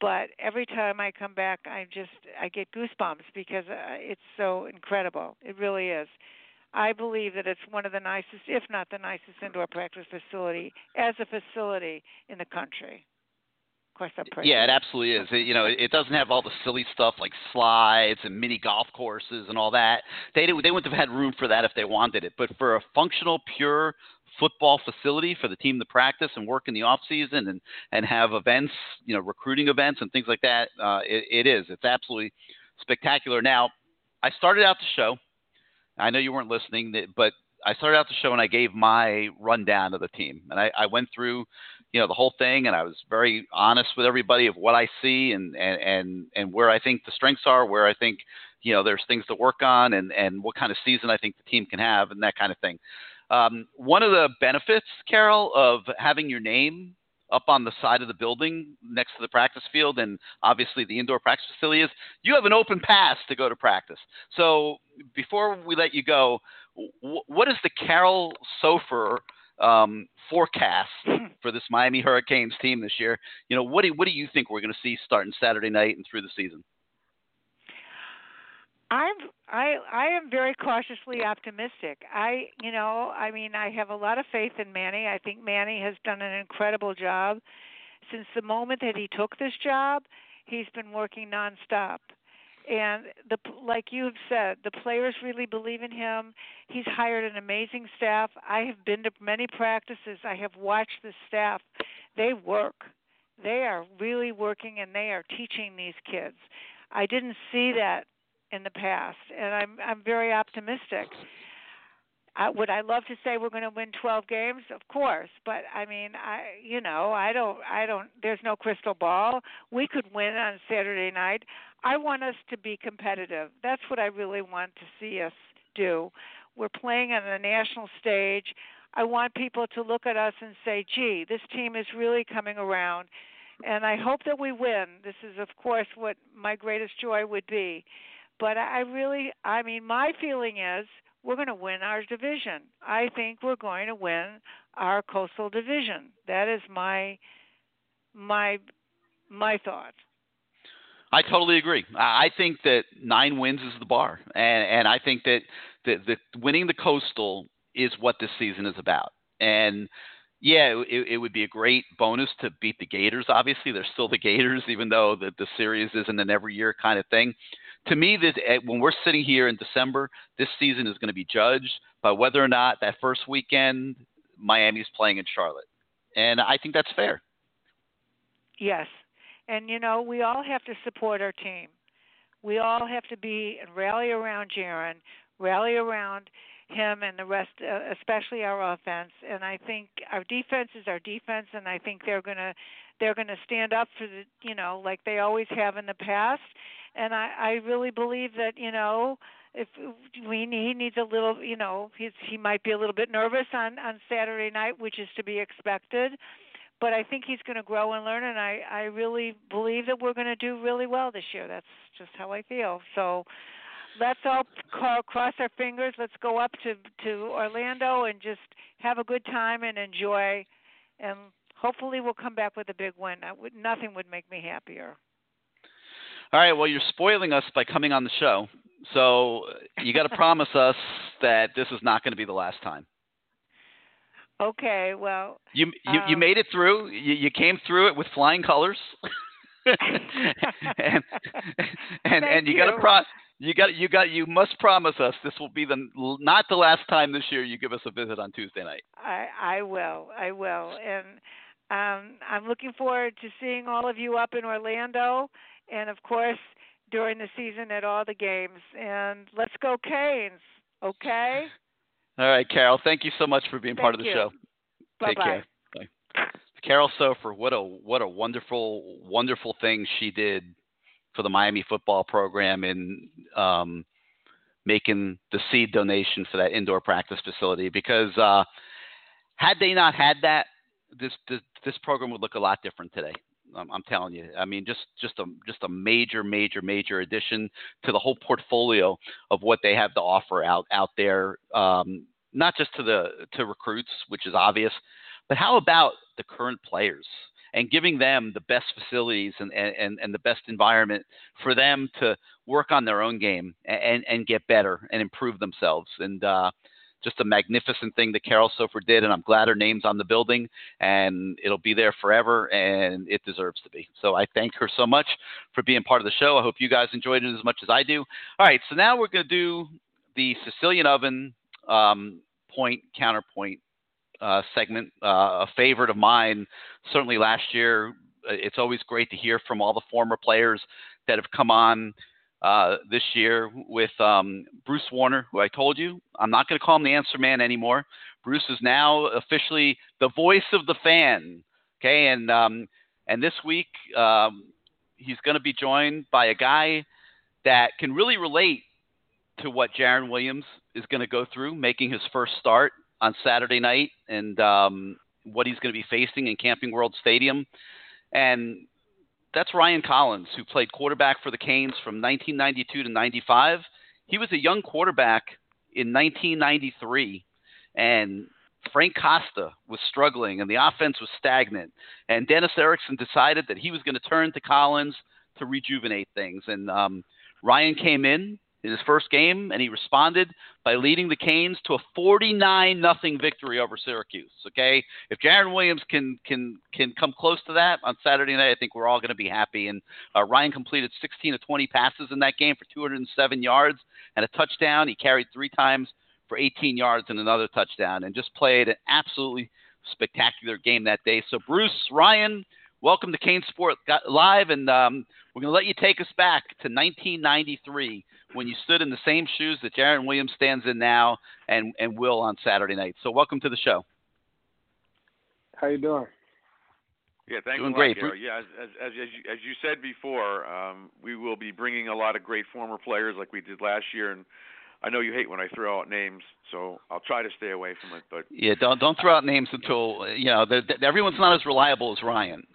but every time i come back i just i get goosebumps because uh, it's so incredible. It really is. I believe that it's one of the nicest if not the nicest indoor practice facility as a facility in the country course, Yeah, it absolutely is. It, you know, it doesn't have all the silly stuff like slides and mini golf courses and all that. They didn't they wouldn't have had room for that if they wanted it. But for a functional, pure football facility for the team to practice and work in the off season and and have events, you know, recruiting events and things like that, uh, it, it is. It's absolutely spectacular. Now, I started out the show. I know you weren't listening, but I started out the show and I gave my rundown of the team, and I, I went through you know the whole thing and I was very honest with everybody of what I see and and and, and where I think the strengths are, where I think you know there's things to work on and and what kind of season I think the team can have and that kind of thing. Um, one of the benefits, Carol, of having your name up on the side of the building next to the practice field and obviously the indoor practice facility is you have an open pass to go to practice. So before we let you go, what is the Carol Soffer um, forecast for this Miami Hurricanes team this year. You know, what do what do you think we're going to see starting Saturday night and through the season? I'm I I am very cautiously optimistic. I you know I mean I have a lot of faith in Manny. I think Manny has done an incredible job since the moment that he took this job. He's been working nonstop and the like you've said the players really believe in him. He's hired an amazing staff. I have been to many practices. I have watched the staff. They work. They are really working and they are teaching these kids. I didn't see that in the past and i'm i'm very optimistic. I, would I love to say we're going to win 12 games? Of course, but I mean, I you know, I don't I don't there's no crystal ball. We could win on Saturday night. I want us to be competitive. That's what I really want to see us do. We're playing on the national stage. I want people to look at us and say, "Gee, this team is really coming around." And I hope that we win. This is of course what my greatest joy would be. But I really I mean, my feeling is we're going to win our division. I think we're going to win our coastal division. That is my my my thought. I totally agree. I think that nine wins is the bar, and and I think that the, the winning the coastal is what this season is about. And yeah, it, it would be a great bonus to beat the Gators. Obviously, they're still the Gators, even though the, the series isn't an every year kind of thing to me, this eh, when we're sitting here in December, this season is going to be judged by whether or not that first weekend Miami's playing in Charlotte, and I think that's fair. Yes, and you know we all have to support our team. We all have to be and rally around Jarren, rally around him and the rest, uh, especially our offense. And I think our defense is our defense, and I think they're gonna they're gonna stand up for the you know like they always have in the past and I I really believe that you know if we he needs a little you know he's he might be a little bit nervous on on Saturday night, which is to be expected. But I think he's going to grow and learn, and I I really believe that we're going to do really well this year. That's just how I feel. So let's all call, cross our fingers. Let's go up to to Orlando and just have a good time and enjoy, and hopefully we'll come back with a big win. I would, nothing would make me happier. All right. Well, you're spoiling us by coming on the show. So you got to promise us that this is not going to be the last time. Okay. Well, you you, um, you made it through. You, you came through it with flying colors. and and, and you, you. got to pro you got you got you must promise us this will be the not the last time this year you give us a visit on Tuesday night. I I will. I will. And um I'm looking forward to seeing all of you up in Orlando and of course during the season at all the games. And let's go Canes, okay? All right, Carol. Thank you so much for being thank part of the you. show. Bye-bye. Take care. Bye. Carol Soffer, what a what a wonderful wonderful thing she did for the Miami football program in um, making the seed donation for that indoor practice facility. Because uh, had they not had that, this, this this program would look a lot different today. I'm, telling you. I mean, just just a just a major, major, major addition to the whole portfolio of what they have to offer out out there. Um, not just to the to recruits, which is obvious, but how about the current players and giving them the best facilities and, and, and the best environment for them to work on their own game and, and get better and improve themselves. And uh, just a magnificent thing that Carol Soffer did, and I'm glad her name's on the building, and it'll be there forever, and it deserves to be. So I thank her so much for being part of the show. I hope you guys enjoyed it as much as I do. All right, so now we're going to do the Sicilian Oven um, point counterpoint uh, segment, uh, a favorite of mine. Certainly last year, it's always great to hear from all the former players that have come on uh, this year with um, Bruce Warner, who I told you I'm not going to call him the answer man anymore. Bruce is now officially the voice of the fan. Okay, and um, and this week um, he's going to be joined by a guy that can really relate to what Jarren Williams is going to go through, making his first start on Saturday night, and um, what he's going to be facing in Camping World Stadium. And that's Ryan Collins, who played quarterback for the Canes from 1992 to 95. He was a young quarterback in 1993, and Frank Costa was struggling, and the offense was stagnant. And Dennis Erickson decided that he was going to turn to Collins to rejuvenate things. And um, Ryan came in in his first game, and he responded by leading the Canes to a 49 nothing victory over Syracuse. Okay, if Jarren Williams can can can come close to that on Saturday night, I think we're all going to be happy. And uh, Ryan completed 16 of 20 passes in that game for 207 yards and a touchdown. He carried three times for 18 yards and another touchdown, and just played an absolutely spectacular game that day. So Bruce Ryan, welcome to CaneSport Live, and um, we're going to let you take us back to 1993 when you stood in the same shoes that Jarren Williams stands in now and, and will on Saturday night. So, welcome to the show. How you doing? Yeah, thanks Doing a lot, great. Gary. Yeah, as, as, as, you, as you said before, um, we will be bringing a lot of great former players like we did last year, and I know you hate when I throw out names, so I'll try to stay away from it. But Yeah, don't don't throw out names until you know the, the, everyone's not as reliable as Ryan.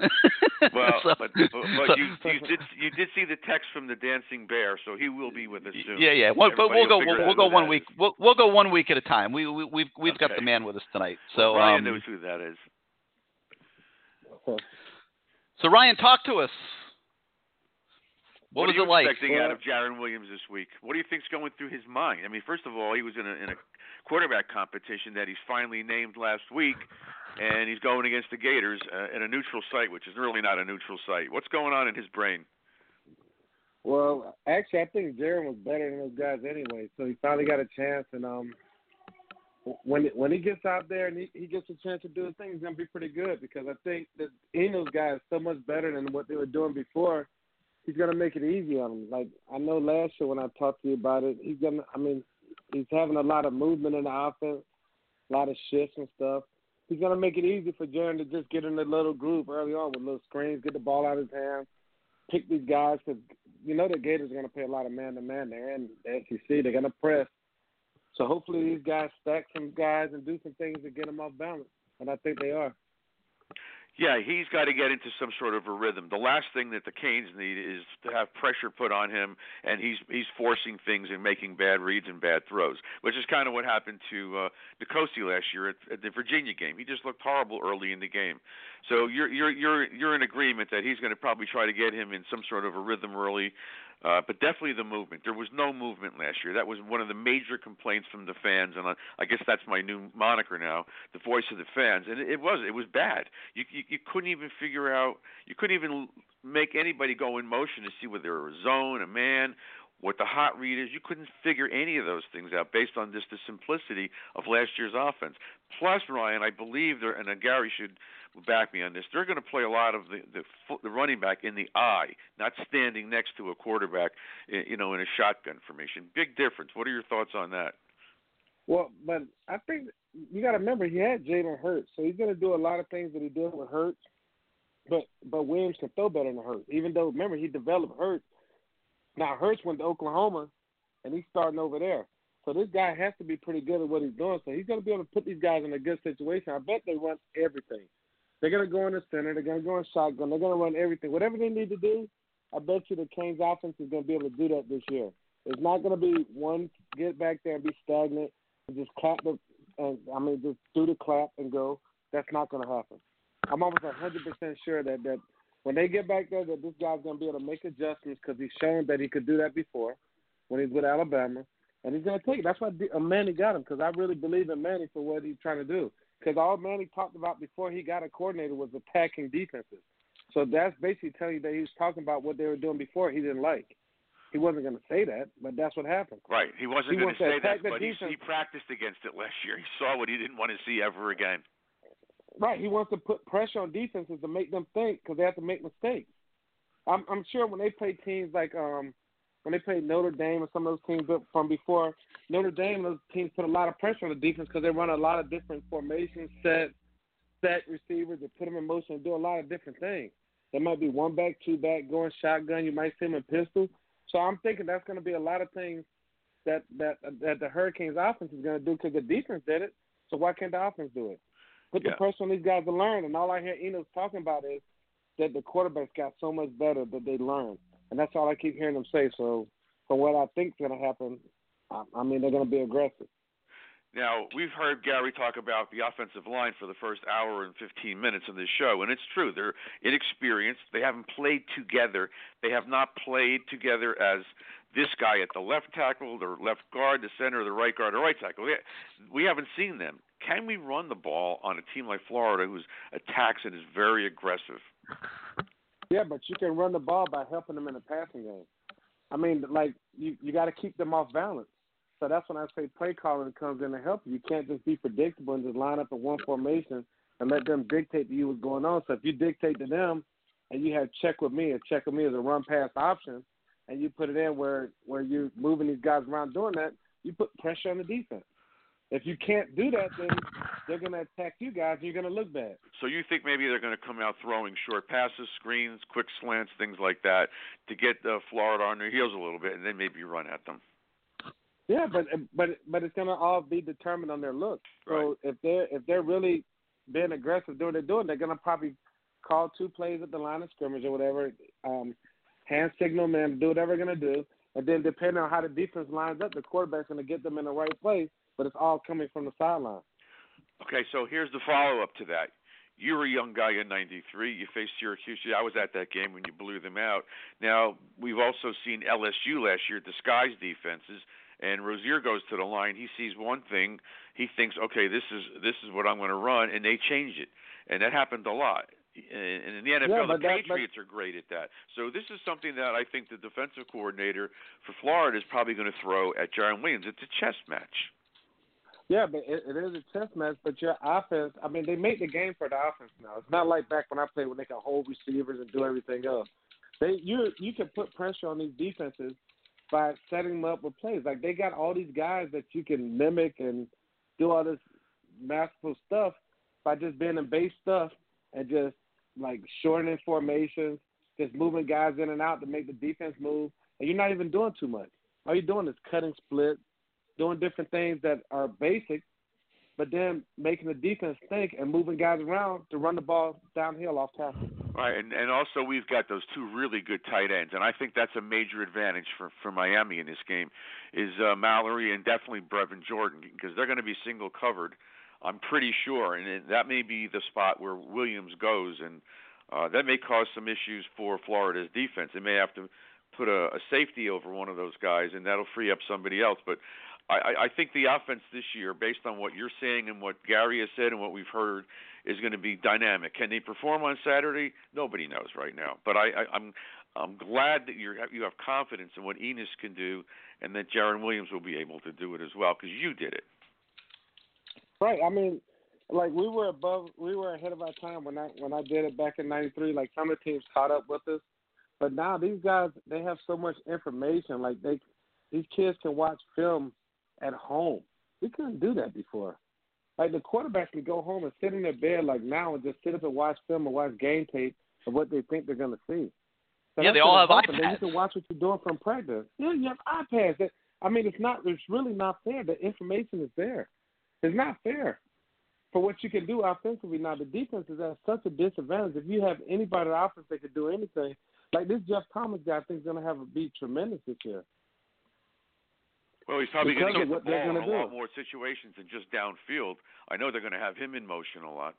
well, So- but, but, but so- you, you did you did see the text from the dancing bear, so he will be with us soon. Yeah, yeah. Well, but we'll go. We'll, we'll go one that week. We'll, we'll go one week at a time. We, we we've we've got the man with us tonight. So Ryan um, knows who that is. so Ryan, talk to us. What, was are you it like? expecting out of Jarren Williams this week? What do you think's going through his mind? I mean, first of all, he was in a in a quarterback competition that he's finally named last week, and he's going against the Gators uh, in a neutral site, which is really not a neutral site. What's going on in his brain? Well, actually, I think Jarren was better than those guys anyway. So he finally got a chance, and um, when when he gets out there and he, he gets a chance to do his thing, he's gonna be pretty good because I think that Eno's guys so much better than what they were doing before. He's gonna make it easy on them. Like I know last year when I talked to you about it, he's gonna. I mean, he's having a lot of movement in the offense, a lot of shifts and stuff. He's gonna make it easy for Jarren to just get in a little groove early on with little screens, get the ball out of his hands, pick these guys because you know the Gators are to play a lot of man to man there in the SEC. They're to press. So hopefully these guys stack some guys and do some things to get them off balance, and I think they are. Yeah, he's got to get into some sort of a rhythm. The last thing that the Canes need is to have pressure put on him, and he's he's forcing things and making bad reads and bad throws, which is kind of what happened to uh, N'Kosi last year at, at the Virginia game. He just looked horrible early in the game. So you're you're you're you're in agreement that he's going to probably try to get him in some sort of a rhythm early. Uh, but definitely the movement. There was no movement last year. That was one of the major complaints from the fans, and I, guess that's my new moniker now, the voice of the fans. And it, was, it was bad. You, you you couldn't even figure out, you couldn't even make anybody go in motion to see whether they a zone, a man, what the hot read is. You couldn't figure any of those things out based on just the simplicity of last year's offense. Plus, Ryan, I believe there, and Gary should back me on this. They're going to play a lot of the the, the running back in the eye, not standing next to a quarterback, eh, you know, in a shotgun formation. Big difference. What are your thoughts on that? Well, but I think you got to remember he had Jalen Hurts, so he's going to do a lot of things that he did with Hurts. But but Williams can throw better than Hurts, even though remember he developed Hurts. Now Hurts went to Oklahoma, and he's starting over there. So this guy has to be pretty good at what he's doing. So he's going to be able to put these guys in a good situation. I bet they run everything. They're to go in the center. They're to go in shotgun. They're to run everything. Whatever they need to do, I bet you the Canes offense is to be able to do that this year. It's not to be one get back there and be stagnant and just clap the, and I mean just do the clap and go. That's not to happen. I'm almost 100% sure that that when they get back there, that this guy's to be able to make adjustments because he's shown that he could do that before when he's with Alabama, and he's to take it. That's why Manny got him because I really believe in Manny for what he's trying to do. Because all Manny talked about before he got a coordinator was attacking defenses. So that's basically telling you that he was talking about what they were doing before he didn't like. He wasn't going to say that, but that's what happened. Right. He wasn't going to say that, but he, he practiced against it last year. He saw what he didn't want to see ever again. Right. He wants to put pressure on defenses to make them think because they have to make mistakes. I'm, I'm sure when they play teams like um when they played Notre Dame or some of those teams from before, Notre Dame those teams put a lot of pressure on the defense because they run a lot of different formations, set, set receivers, they put them in motion and do a lot of different things. There might be one back, two back, going shotgun. You might see them in pistol. So I'm thinking that's going to be a lot of things that that that the Hurricanes offense is going to do because the defense did it. So why can't the offense do it? Put Yeah. the pressure on these guys to learn. And all I hear Enos talking about is that the quarterbacks got so much better that they learn, and that's all I keep hearing them say. So from what I think's going to happen, I, I mean they're going to be aggressive. Now, we've heard Gary talk about the offensive line for the first hour and 15 minutes of this show, and it's true. They're inexperienced. They haven't played together. They have not played together as this guy at the left tackle, the left guard, the center, the right guard, the right tackle. We- We haven't seen them. Can we run the ball on a team like Florida who's attacks and is very aggressive? Yeah, but you can run the ball by helping them in the passing game. I mean, like you you got to keep them off balance. So that's when I say play calling comes in to help you. You can't just be predictable and just line up in one formation and let them dictate to you what's going on. So if you dictate to them and you have check with me, and check with me as a run pass option, and you put it in where where you're moving these guys around doing that, you put pressure on the defense. If you can't do that, then they're going to attack you guys, and you're going to look bad. So you think maybe they're going to come out throwing short passes, screens, quick slants, things like that, to get uh, Florida on their heels a little bit, and then maybe run at them. Yeah, but but but it's going to all be determined on their look. So right. if they're if they're really being aggressive doing what they're doing, they're going to probably call two plays at the line of scrimmage or whatever, um, hand signal man, do whatever they're going to do, and then depending on how the defense lines up, the quarterback's going to get them in the right place but it's all coming from the sideline. Okay, so here's the follow up to that. You were a young guy in '93. You faced Syracuse. I was at that game when you blew them out. Now we've also seen LSU last year disguise defenses, and Rosier goes to the line. He sees one thing. He thinks, okay, this is this is what I'm going to run, and they change it, and that happened a lot. And in the NFL, yeah, the Patriots are great at that. So this is something that I think the defensive coordinator for Florida is probably going to throw at Jarren Williams. It's a chess match. Yeah, but it, it is a chess match. But your offense, I mean, they make the game for the offense now. It's not like back when I played when they can hold receivers and do everything else. They you you can put pressure on these defenses by setting them up with plays. Like they got all these guys that you can mimic and do all this masterful stuff by just being in base stuff and just like shortening formations, just moving guys in and out to make the defense move. And you're not even doing too much. All you're doing is cutting split, doing different things that are basic, but then making the defense think and moving guys around to run the ball downhill off tackle. Right, and and also we've got those two really good tight ends, and I think that's a major advantage for for Miami in this game, is uh, Mallory and definitely Brevin Jordan because they're going to be single covered. I'm pretty sure, and that may be the spot where Williams goes, and uh, that may cause some issues for Florida's defense. They may have to put a, a safety over one of those guys, and that'll free up somebody else. But I, I think the offense this year, based on what you're saying and what Gary has said and what we've heard, is going to be dynamic. Can they perform on Saturday? Nobody knows right now. But I, I, I'm I'm glad that you you have confidence in what Enos can do, and that Jarren Williams will be able to do it as well because you did it. Right. I mean, like we were above, we were ahead of our time when I when I did it back in '93. Like some of the teams caught up with us, but now these guys they have so much information. Like they, these kids can watch film at home. We couldn't do that before. Like the quarterbacks could go home and sit in their bed like now and just sit up and watch film and watch game tape of what they think they're going to see. So yeah, they all have iPads. You can watch what you're doing from practice. Yeah, you have iPads. That, I mean, it's not. It's really not fair. The information is there. It's not fair for what you can do offensively. Now the defense is at such a disadvantage. If you have anybody on offense that could do anything, like this Jeff Thomas guy, I think is going to have a be tremendous this year. Well, he's probably going to get the ball in a lot more situations than just downfield. I know they're going to have him in motion a lot.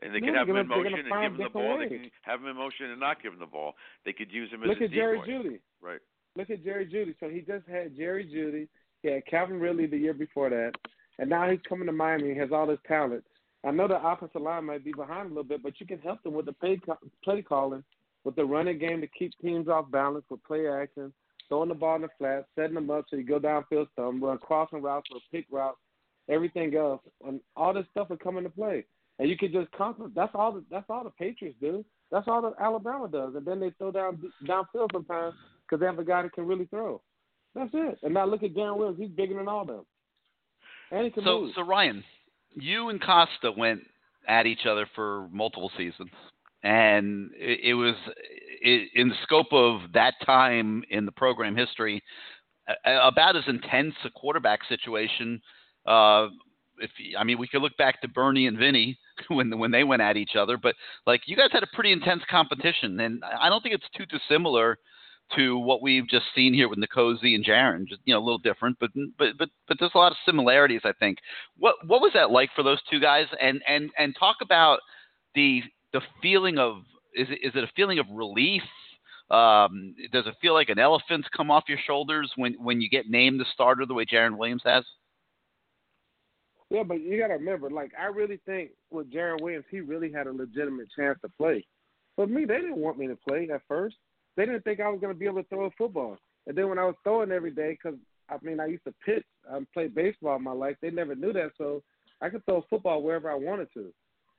And they yeah, can have him in motion and give him the ball. Ways. They can have him in motion and not give him the ball. They could use him as a Look a at Jerry decoy. Jeudy. Right. Look at Jerry Jeudy. So he just had Jerry Jeudy. He had Calvin Ridley the year before that. And now he's coming to Miami and has all this talent. I know the offensive line might be behind a little bit, but you can help them with the play, play calling, with the running game to keep teams off balance, with play action, throwing the ball in the flat, setting them up so you go downfield some, run crossing routes or pick routes, everything else, and all this stuff will come into play. And you can just constantly. That's all. The, that's all the Patriots do. That's all that Alabama does. And then they throw down downfield sometimes because they have a guy that can really throw. That's it. And now look at Jarren Williams. He's bigger than all them. And he can so, move. so Ryan, you and Costa went at each other for multiple seasons, and it, it was in the scope of that time in the program history, about as intense a quarterback situation. Uh, if I mean, we could look back to Bernie and Vinny when when they went at each other, but like you guys had a pretty intense competition, and I don't think it's too dissimilar to what we've just seen here with N'Kosi and Jarren. Just you know, a little different, but but but but there's a lot of similarities. I think. What what was that like for those two guys? And and and talk about the the feeling of is it, is it a feeling of relief? Um, does it feel like an elephant's come off your shoulders when when you get named the starter the way Jarren Williams has? Yeah, but you got to remember, like I really think with Jarren Williams, he really had a legitimate chance to play. But me, they didn't want me to play at first. They didn't think I was going to be able to throw a football. And then when I was throwing every day, because I mean I used to pitch, I played baseball in my life. They never knew that, so I could throw a football wherever I wanted to,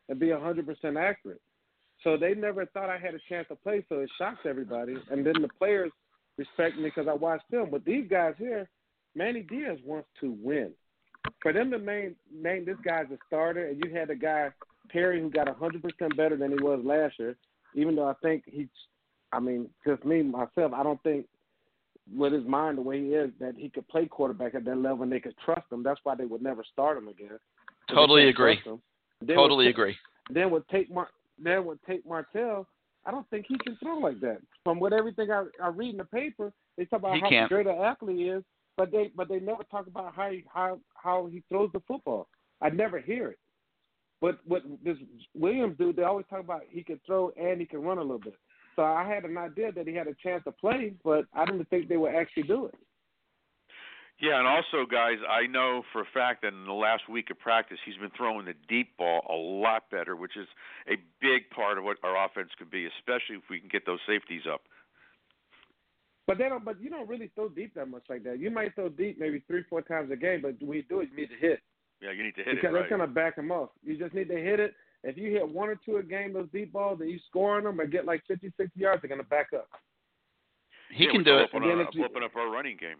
and be a hundred percent accurate. So they never thought I had a chance to play, so it shocked everybody. And then the players respect me because I watched film. But these guys here, Manny Diaz wants to win. For them to name name this guy as a starter, and you had a guy Perry who got 100% better than he was last year, even though I think he's, I mean, just me myself, I don't think with his mind the way he is that he could play quarterback at that level and they could trust him. That's why they would never start him again. Totally agree. Totally with, agree. Then with Tate Mar- then with Tate Martell, I don't think he can throw like that. From what everything I, I read in the paper, they talk about He how can't. great an athlete is, but they but they never talk about how he, how how he throws the football. I never hear it. But what this Williams dude, they always talk about he can throw and he can run a little bit. So I had an idea that he had a chance to play, but I didn't think they would actually do it. Yeah, and also, guys, I know for a fact that in the last week of practice, he's been throwing the deep ball a lot better, which is a big part of what our offense could be, especially if we can get those safeties up. But they don't. But you don't really throw deep that much like that. You might throw deep maybe three, four times a game, but when you do it, you need to hit Yeah, you need to hit because it right. that's gonna back them off. You just need to hit it. If you hit one or two a game, those deep balls, and you score on them or get like 50, 60 yards, they're gonna back up. He can do it. Open, And up, you- open up our running game.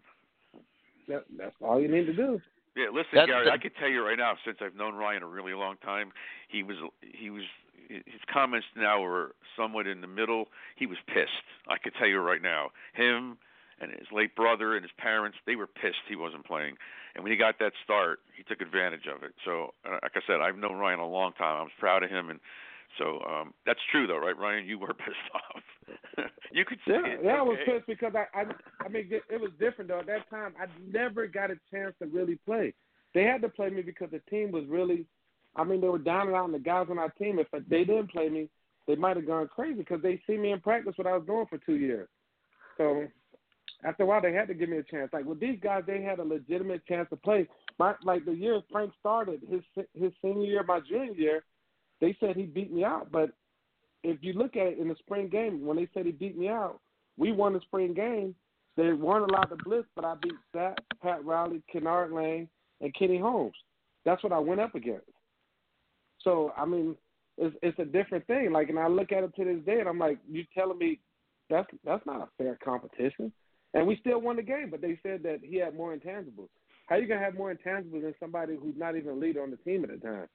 That, that's all you need to do. Yeah, listen, That's Gary. the- I can tell you right now, since I've known Ryan a really long time, he was he was his comments now were somewhat in the middle. He was pissed. I can tell you right now. Him and his late brother and his parents, they were pissed he wasn't playing. And when he got that start, he took advantage of it. So, uh, like I said, I've known Ryan a long time. I was proud of him, and so um that's true, though, right, Ryan? You were pissed off. you could say Yeah, it. yeah, I was pissed because I, I, I mean, it, it was different though. At that time, I never got a chance to really play. They had to play me because the team was really, I mean, they were down and out, and the guys on our team, if they didn't play me, they might have gone crazy because they see me in practice what I was doing for two years. So after a while, they had to give me a chance. Like with these guys, they had a legitimate chance to play. My like the year Frank started his his senior year, my junior year, they said he beat me out, but if you look at it in the spring game, when they said he beat me out, we won the spring game. They weren't allowed to blitz, but I beat Sat, Pat Riley, Kenard Lang, and Kenny Holmes. That's what I went up against. So I mean, it's it's a different thing. Like, and I look at it to this day, and I'm like, you telling me that's that's not a fair competition? And we still won the game, but they said that he had more intangibles. How you gonna have more intangibles than somebody who's not even a leader on the team at the time?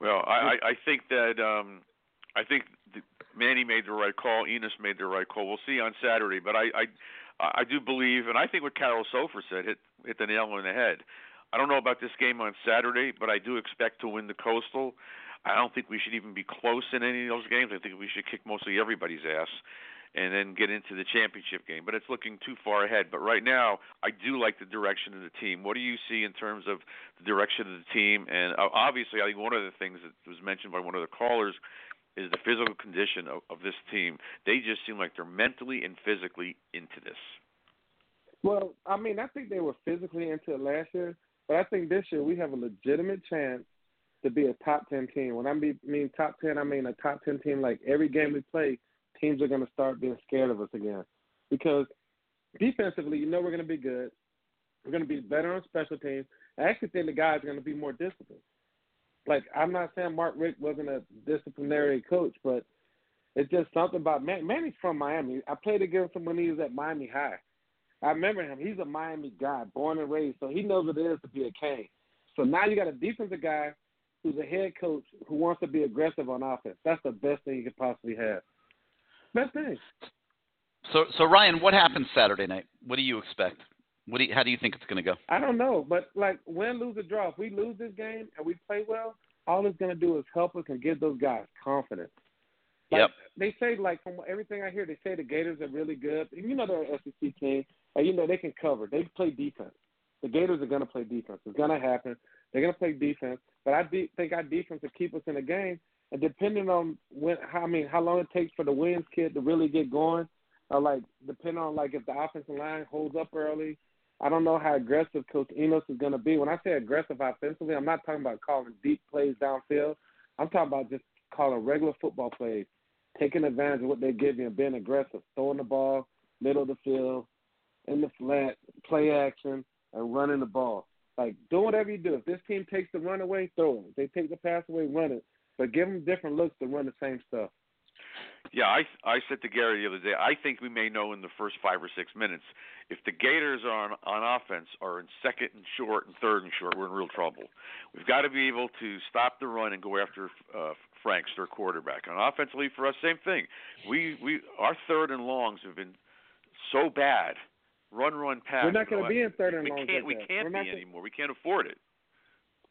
Well, I, I think that um, I think th- Manny made the right call. Enos made the right call. We'll see on Saturday, but I I I do believe, and I think what Carol Soffer said hit hit the nail on the head. I don't know about this game on Saturday, but I do expect to win the Coastal. I don't think we should even be close in any of those games. I think we should kick mostly everybody's ass and then get into the championship game. But it's looking too far ahead. But right now, I do like the direction of the team. What do you see in terms of the direction of the team? And uh, obviously, I think one of the things that was mentioned by one of the callers is the physical condition of, of this team. They just seem like they're mentally and physically into this. Well, I mean, I think they were physically into it last year, but I think this year we have a legitimate chance to be a top ten team. When I mean, top ten, I mean a top ten team. Like every game we play, teams are going to start being scared of us again, because defensively, you know we're going to be good. We're going to be better on special teams. I actually think the guys are going to be more disciplined. Like I'm not saying Mark Richt wasn't a disciplinary coach, but it's just something about Man. Manny's from Miami. I played against him when he was at Miami High. I remember him. He's a Miami guy, born and raised, so he knows what it is to be a king. So now you got a defensive guy who's a head coach who wants to be aggressive on offense. That's the best thing you could possibly have. Best thing. So, so Ryan, what happens Saturday night? What do you expect? What do you, how do you think it's going to go? I don't know, but like win, lose, or draw. If we lose this game and we play well, all it's going to do is help us and give those guys confidence. Like, Yep. They say like from everything I hear, they say the Gators are really good. You know they're an SEC team, and you know they can cover. They play defense. The Gators are going to play defense. It's going to happen. They're going to play defense, but I de- think our defense will keep us in the game. And depending on when, how I mean, how long it takes for the Williams kid to really get going, or like depending on like if the offensive line holds up early. I don't know how aggressive Coach Enos is going to be. When I say aggressive offensively, I'm not talking about calling deep plays downfield. I'm talking about just calling regular football plays, taking advantage of what they give you and being aggressive, throwing the ball middle of the field, in the flat, play action, and running the ball. Like do whatever you do. If this team takes the run away, throw it. If they take the pass away, run it. But give them different looks to run the same stuff. Yeah, I I said to Gary the other day, I think we may know in the first five or six minutes if the Gators are on, on offense are in second and short and third and short, we're in real trouble. We've got to be able to stop the run and go after uh, Franks, their quarterback. And offensively for us, same thing. We we our third and longs have been so bad. Run, run, pass. We're not going to be in third and we longs. can't like we that. can't We're be not anymore. We can't afford it.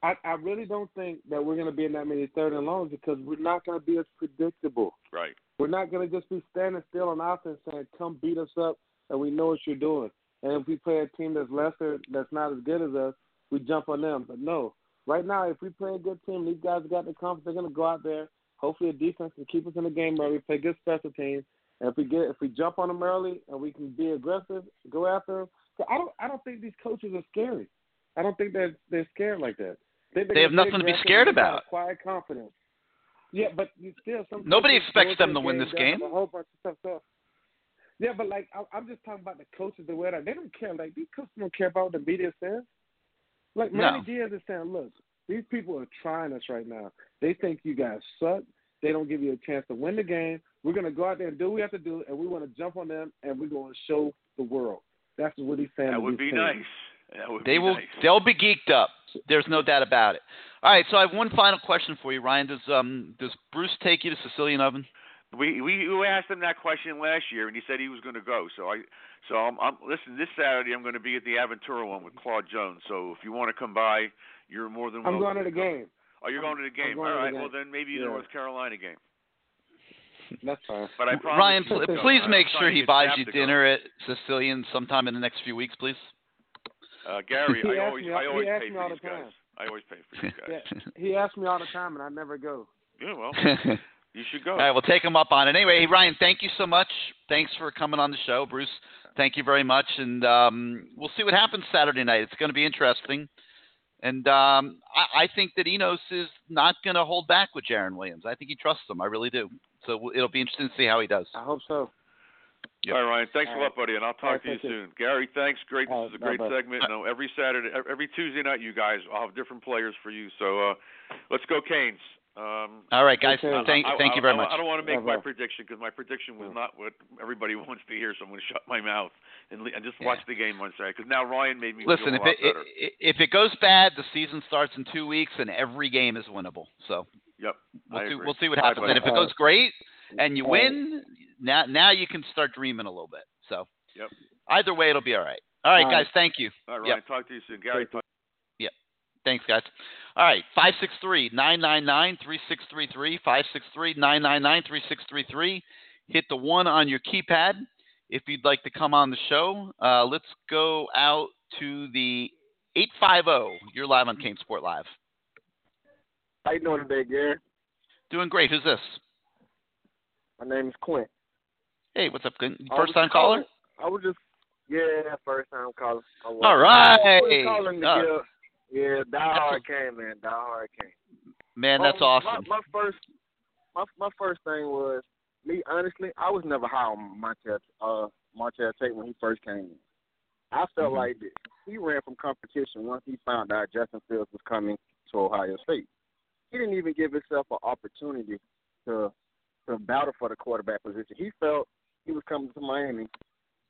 I, I really don't think that we're going to be in that many third and longs because we're not going to be as predictable. Right. We're not going to just be standing still on offense saying, "Come beat us up," and we know what you're doing. And if we play a team that's lesser, that's not as good as us, we jump on them. But no, right now, if we play a good team, these guys got the confidence. They're going to go out there. Hopefully, the defense can keep us in the game early. Play good special teams. And if we get, if we jump on them early and we can be aggressive, go after them. So I don't, I don't think these coaches are scary. I don't think they're they're scared like that. They, They have nothing to be scared about. Quiet confidence. Yeah, but you still some Nobody expects them to win this game. A whole bunch of stuff. So. Yeah, but like I, I'm just talking about the coaches that wear that. They don't care. Like these coaches don't care about what the media says. Like No. Manny Diaz is saying, look, these people are trying us right now. They think you guys suck. They don't give you a chance to win the game. We're gonna go out there and do what we have to do, and we want to jump on them, and we're gonna show the world. That's what he's saying. That would be teams. nice. That would They be will nice. they'll be geeked up. There's no doubt about it. All right, so I have one final question for you, Ryan. Does um does Bruce take you to Sicilian Oven? We we we asked him that question last year, and he said he was going to go. So I so I'm, I'm listen. This Saturday, I'm going to be at the Aventura one with Claude Jones. So if you want to come by, you're more than welcome. I'm going to the game. Oh, you're going to the game. going All to the right. game. Well, then maybe the Yeah. North Carolina game. That's fine. But I promise Ryan, you, pl- please make sure he buys you to go. dinner at Sicilian sometime in the next few weeks, please. Uh, Gary, I always me- I always pay for all these the guys. time. I always pay for these guys. Yeah, he asks me all the time, and I never go. Yeah, well, you should go. All right, we'll take him up on it. Anyway, Ryan, thank you so much. Thanks for coming on the show. Bruce, thank you very much. And um, we'll see what happens Saturday night. It's going to be interesting. And um, I, I think that Enos is not going to hold back with Jarren Williams. I think he trusts him. I really do. So it'll be interesting to see how he does. I hope so. Yep. All right, Ryan. Thanks All a right. lot, buddy, and I'll talk right, to you thank you. soon. Gary, thanks. Great. This is a great bye-bye. segment. You know, every Saturday, every Tuesday night, you guys, I'll have different players for you. So uh, let's go, Canes. Um, All right, guys. Okay. Thank, I- thank I- you very much. I don't want to make my prediction because my prediction was not what everybody wants to hear, so I'm going to shut my mouth and, le- and just Yeah. watch the game on Saturday. Because now Ryan made me Listen, feel if a lot it, better. i- if it goes bad, the season starts in two weeks, and every game is winnable. So yep, we'll I see. agree. We'll see what happens. buddy. and if it goes great and you win, now now you can start dreaming a little bit. So Yep. either way, it'll be all right. All right, All guys. right. Thank you. All right, Yep. Ryan. Talk to you soon, Gary. Talk- Thanks, guys. All right, 563 999 3633. 563 999 3633. Hit the one on your keypad if you'd like to come on the show. Uh, let's go out to the 850. You're live on CaneSport Live. How you doing today, Gary? Doing great. Who's this? My name is Quint. Hey, what's up? Clint? First time caller? I was just yeah, first time caller. All right. I was calling to Uh, give, yeah, die hard came, man. Die hard came. Man, that's Um, awesome. My, my first, my my first thing was me. Honestly, I was never high on Martell, uh, Martell Tate when he first came in. I felt Mhm. like this. He ran from competition once he found out Justin Fields was coming to Ohio State. He didn't even give himself an opportunity to to battle for the quarterback position. He felt he was coming to Miami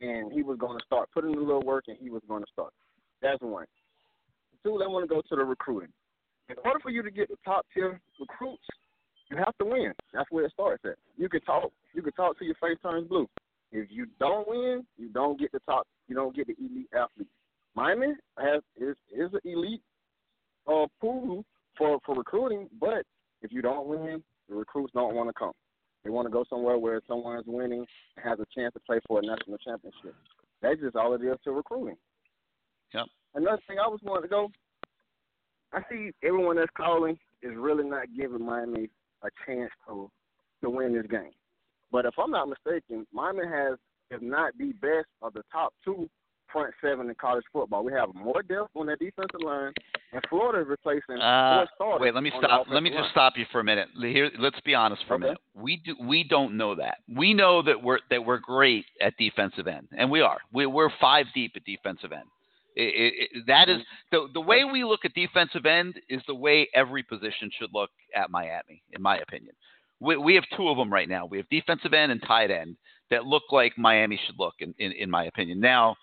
and he was going to start putting in a little work and he was going to start. That's one. Two, I want to go to the recruiting. In order for you to get the top tier recruits, you have to win. That's where it starts at. You can talk. You can talk till your face turns blue. If you don't win, you don't get the top. You don't get the elite athletes. Miami has is is an elite uh, pool for for recruiting, but if you don't win, the recruits don't want to come. They want to go somewhere where someone's winning and has a chance to play for a national championship. That's just all it is to recruiting. Yep. Another thing I was wanting to go, I see everyone that's calling is really not giving Miami a chance to to win this game. But if I'm not mistaken, Miami has, if not the best of the top two front seven in college football. We have more depth on that defensive line, and Florida is replacing Uh, four starters. wait, let me stop. Let me offensive just stop you for a minute. Here, let's be honest for Okay. a minute. We do we don't know that. We know that we're that we're great at defensive end, and we are. We, we're five deep at defensive end. It, it, it, that is the the way we look at defensive end is the way every position should look at Miami, in my opinion. We, we have two of them right now. We have defensive end and tight end that look like Miami should look, in, in, in my opinion. Now,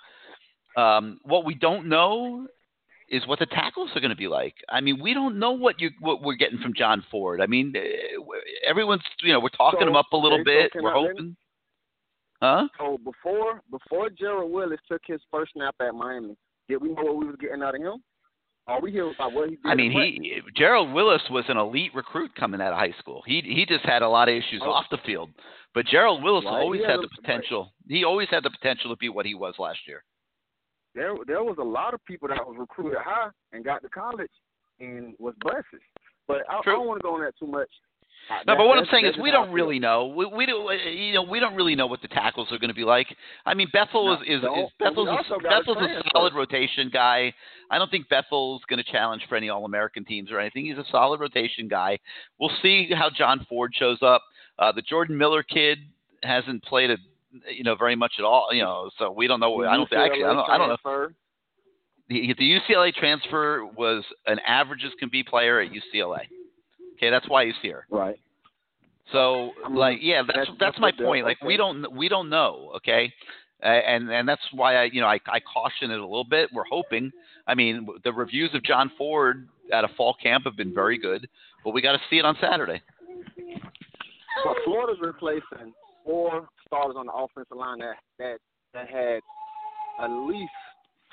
um, what we don't know is what the tackles are going to be like. I mean, we don't know what you what we're getting from John Ford. I mean, eh, everyone's you know we're talking So, him up a little bit. we're hoping. Huh? So before before Gerald Willis took his first snap at Miami, did we know what we was getting out of him? Are we hear about what he did? I mean, he Gerald Willis was an elite recruit coming out of high school. He he just had a lot of issues Oh. off the field. But Gerald Willis Right, always had had the potential. He always had the potential to be what he was last year. There there was a lot of people that was recruited high and got to college and was blessed. But I, I don't want to go on that too much. Uh, No, that- but what I'm saying is we just how I don't really know. We, we do, you know, we don't really know what the tackles are going to be like. I mean, Bethel is is, is Bethel's a, Bethel's a solid rotation guy. I don't think Bethel's going to challenge for any All-American teams or anything. He's a solid rotation guy. We'll see how John Ford shows up. Uh, the Jordan Miller kid hasn't played a you know very much at all. You know, so we don't know. I don't think actually. I don't. I don't know. The, the UCLA transfer was an average as can be player at UCLA. Okay, that's why he's here. Right. So, I mean, like, yeah, that's that's- that's, that's my point. Like, we don't we don't know. Okay, uh, and and that's why I you know I I caution it a little bit. We're hoping. I mean, the reviews of John Ford at a fall camp have been very good, but we got to see it on Saturday. But Florida's replacing four starters on the offensive line that that that had at least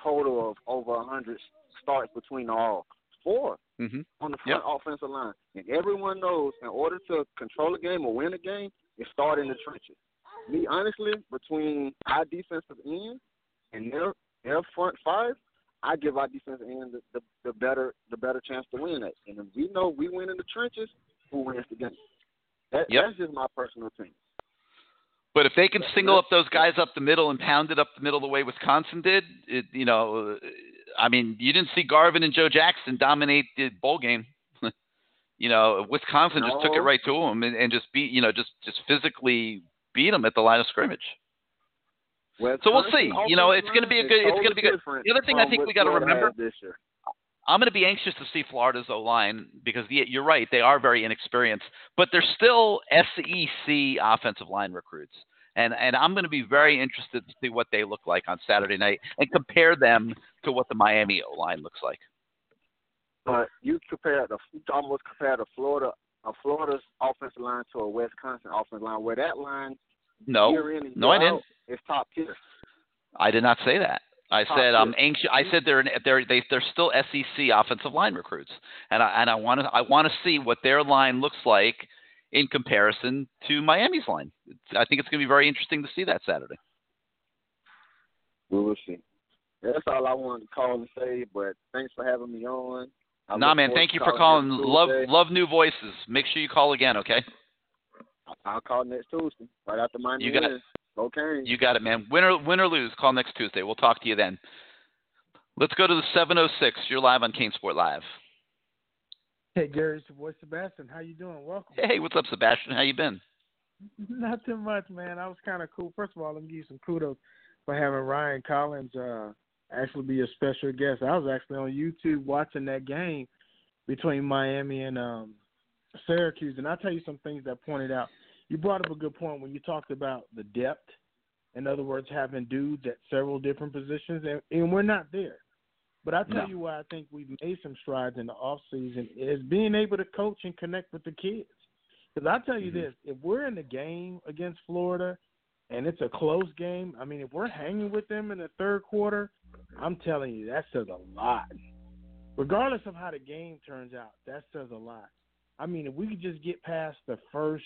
total of over a hundred starts between all four Mm-hmm. on the front offensive line. And everyone knows in order to control a game or win a game, it starts in the trenches. Me honestly, between our defensive end and their their front five, I give our defensive end the, the, the better the better chance to win it. And if we know we win in the trenches, who wins the game? That, Yep. That's just my personal opinion. But if they can single up those guys up the middle and pound it up the middle the way Wisconsin did, it, you know, I mean, you didn't see Garvin and Joe Jackson dominate the bowl game. you know, Wisconsin just took it right to them and, and just beat, you know, just just physically beat them at the line of scrimmage. So we'll see. You know, it's going to be a good. It's going to be good. The other thing I think we got to remember. I'm going to be anxious to see Florida's O line because you're right, they are very inexperienced, but they're still SEC offensive line recruits, and and I'm going to be very interested to see what they look like on Saturday night and compare them to what the Miami O line looks like. But you compare the you almost compare the Florida a Florida's offensive line to a Wisconsin offensive line, where that line No, year in and no, I didn't. out is top tier. I did not say that. I said I'm anxious. I mm-hmm. said they're they're they, they're still SEC offensive line recruits, and I and I want to I want to see what their line looks like in comparison to Miami's line. It's, I think it's going to be very interesting to see that Saturday. We will see. That's all I wanted to call and say. But thanks for having me on. I nah, man, thank you for calling calling. Love love new voices. Make sure you call again, okay? I'll call next Tuesday, right after Miami You got wins. Go Canes. You got it, man. Win or win or lose, call next Tuesday. We'll talk to you then. Let's go to the 706. You're live on CaneSport Live. Hey Gary, it's your boy Sebastian. How you doing? Welcome. Hey, what's up, Sebastian? How you been? Not too much, man. I was kind of cool. First of all, let me give you some kudos for having Ryan Collins uh, actually be a special guest. I was actually on YouTube watching that game between Miami and um, Syracuse, and I'll tell you some things that pointed out. You brought up a good point when you talked about the depth. In other words, having dudes at several different positions, and, and we're not there. But I tell No. you why I think we've made some strides in the off season is being able to coach and connect with the kids. Because I tell you mm-hmm. this, if we're in the game against Florida and it's a close game, I mean, if we're hanging with them in the third quarter, I'm telling you, that says a lot. Regardless of how the game turns out, that says a lot. I mean, if we could just get past the first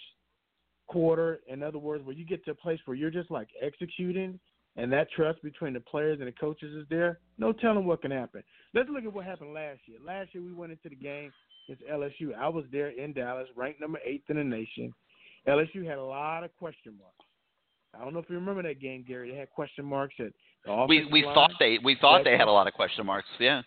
quarter, in other words, where you get to a place where you're just like executing and that trust between the players and the coaches is there, no telling what can happen. Let's look at what happened last year. Last year we went into the game against LSU. I was there in Dallas, ranked number eighth in the nation. LSU had a lot of question marks. I don't know if you remember that game, Gary. They had question marks at the We we line. thought they we thought they had a lot of question marks. Yeah.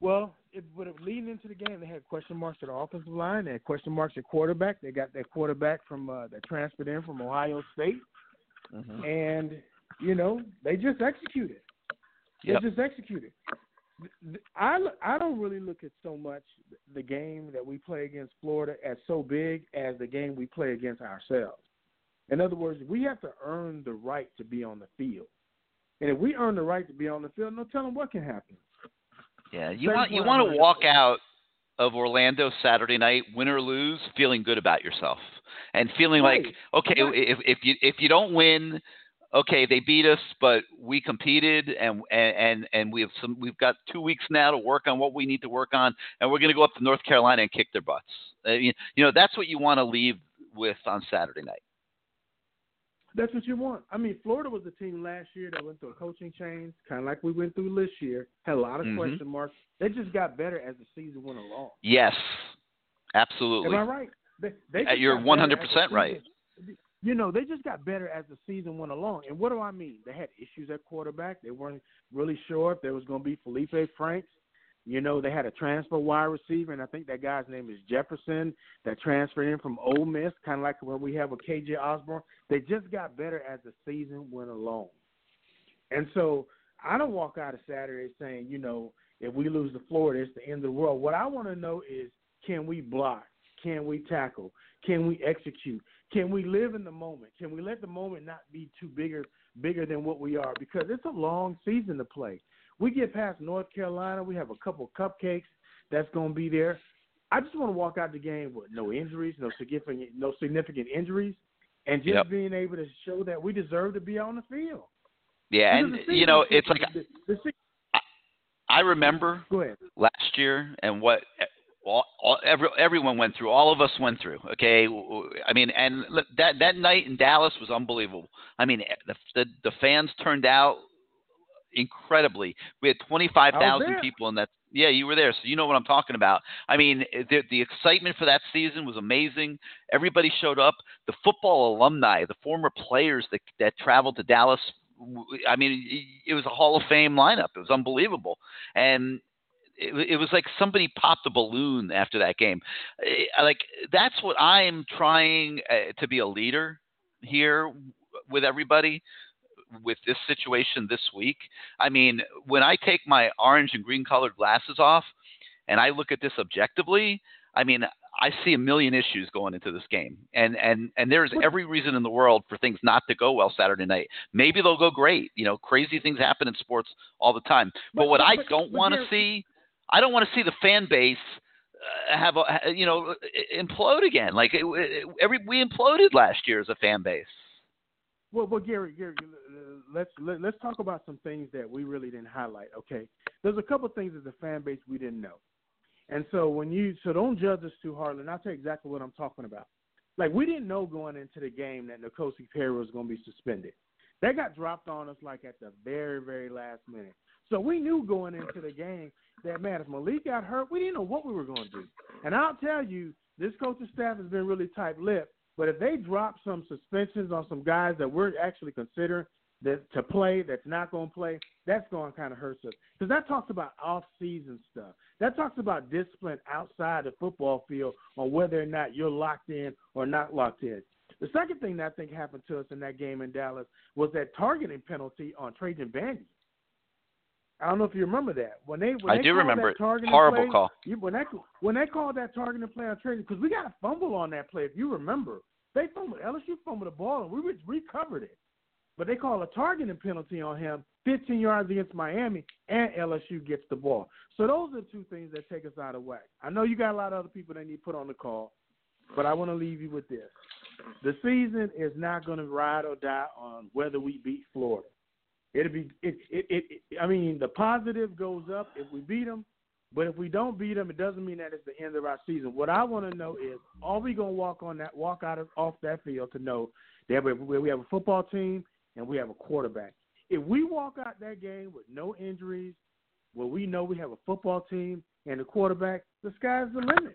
Well, it, but it, leading into the game, they had question marks at the offensive line. They had question marks at quarterback. They got their quarterback from uh, that transferred in from Ohio State, and you know they just executed. They Yep. just executed. I th- I l- I don't really look at so much the game that we play against Florida as so big as the game we play against ourselves. In other words, we have to earn the right to be on the field, and if we earn the right to be on the field, no telling what can happen. Yeah, you want you want to walk out of Orlando Saturday night, win or lose, feeling good about yourself, and feeling like okay, Right. if if you if you don't win, okay, they beat us, but we competed, and and and, we have some we've got two weeks now to work on what we need to work on, and we're going to go up to North Carolina and kick their butts. Uh, you, you know, that's what you want to leave with on Saturday night. That's what you want. I mean, Florida was a team last year that went through a coaching change, kind of like we went through this year. Had a lot of Mhm. question marks. They just got better as the season went along. Yes, absolutely. Am I right? They, they Uh, You're 100% right. You know, they just got better as the season went along. And what do I mean? They had issues at quarterback. They weren't really sure if there was going to be Feleipe Franks. You know, they had a transfer wide receiver, and I think that guy's name is Jefferson that transferred in from Ole Miss, kind of like when we have with KJ Osborn. They just got better as the season went along. And so I don't walk out of Saturday saying, you know, if we lose to Florida, it's the end of the world. What I want to know is can we block? Can we tackle? Can we execute? Can we live in the moment? Can we let the moment not be too bigger bigger than what we are? Because it's a long season to play. We get past North Carolina, we have a couple cupcakes that's going to be there. I just want to walk out the game with no injuries, no significant no significant injuries, and just Yep. being able to show that we deserve to be on the field. Yeah, Because and you know, it's like the, the, I remember last year and what all, all, every, everyone went through. All of us went through. Okay, I mean, and that that night in Dallas was unbelievable. I mean, the the, the fans turned out incredibly. We had twenty five I was thousand there. people in that. Yeah, you were there, so you know what I'm talking about. I mean, the the excitement for that season was amazing. Everybody showed up. The football alumni, the former players that that traveled to Dallas. I mean, it was a Hall of Fame lineup. It was unbelievable, and it, it was like somebody popped a balloon after that game. Eh, Like that's what I'm trying uh, to be a leader here with everybody with this situation this week. I mean, when I take my orange and green colored glasses off and I look at this objectively, I mean, I see a million issues going into this game, and and and there's every reason in the world for things not to go well Saturday night. Maybe they'll go great. You know, crazy things happen in sports all the time. But, But- what I don't want to see, I don't want to see the fan base uh, have a you know implode again. Like it, it, every we imploded last year as a fan base. Well, well, Gary, Gary, let's let, let's talk about some things that we really didn't highlight. Okay, there's a couple things as a fan base we didn't know, and so when you so don't judge us too hard, and I'll tell you exactly what I'm talking about. Like we didn't know going into the game that N'Kosi Perry was going to be suspended. That got dropped on us like at the very very last minute. So we knew going into the game that man, if Malik got hurt, we didn't know what we were going to do. And I'll tell you, this coaching staff has been really tight-lipped. But if they drop some suspensions on some guys that we're actually considering that to play, that's not going to play, that's going to kind of hurt us. Because that talks about off-season stuff. That talks about discipline outside the football field on whether or not you're locked in or not locked in. The second thing that I think happened to us in that game in Dallas was that targeting penalty on Trajan Bandy. I don't know if you remember that when they when I they do remember that it. Horrible play, call. You, when that when they called that targeting play on Trajan because we got a fumble on that play if you remember they fumbled LSU fumbled the ball and we recovered it, but they call a targeting penalty on him 15 yards against Miami and LSU gets the ball. So those are the two things that take us out of whack. I know you got a lot of other people that need to put on the call, but I want to leave you with this: the season is not going to ride or die on whether we beat Florida. It'll be it, it, it. I mean, the positive goes up if we beat them, but if we don't beat them, it doesn't mean that it's the end of our season. What I want to know is, are we going to walk on that, walk out of off that field to know that we, we have a football team and we have a quarterback? If we walk out that game with no injuries, where we know we have a football team and a quarterback, the sky's the limit.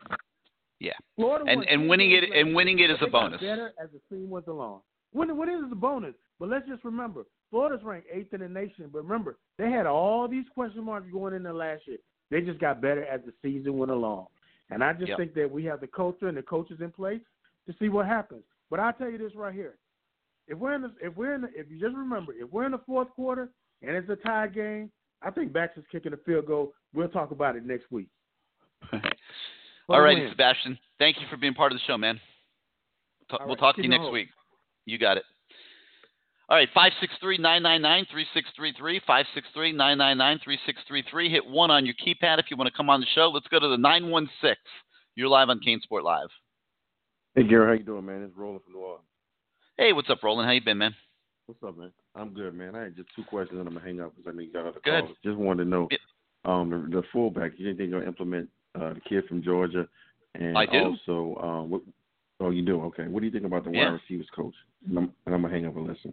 Yeah. Florida And and winning it and winning it is a bonus. Better as the team went along. Winning what is a bonus? But let's just remember, Florida's ranked eighth in the nation. But remember, they had all these question marks going into last year. They just got better as the season went along. And I just Yep. think that we have the culture and the coaches in place to see what happens. But I'll tell you this right here: if we're in the, if we're in the, if you just remember, if we're in the fourth quarter and it's a tie game, I think Baxa's kicking a field goal. We'll talk about it next week. All right, Sebastian. Thank you for being part of the show, man. All we'll talk to you next home. week. You got it. All right, 563-999-3633, 563-999-3633. Hit 1 on your keypad if you want to come on the show. Let's go to the 916. You're live on CaneSport Live. Hey Gary, how you doing, man? It's Roland from New Orleans. Hey, what's up, Roland? How you been, man? What's up, man? I'm good, man. I had just two questions and I'm gonna hang up because I know you got other Good. calls. Just wanted to know, um, the, the fullback. You think they're gonna implement uh, the kid from Georgia? And I do. Also, um, what, oh, you do? Okay. What do you think about the Yeah. wide receivers coach? And I'm, and I'm gonna hang up and listen.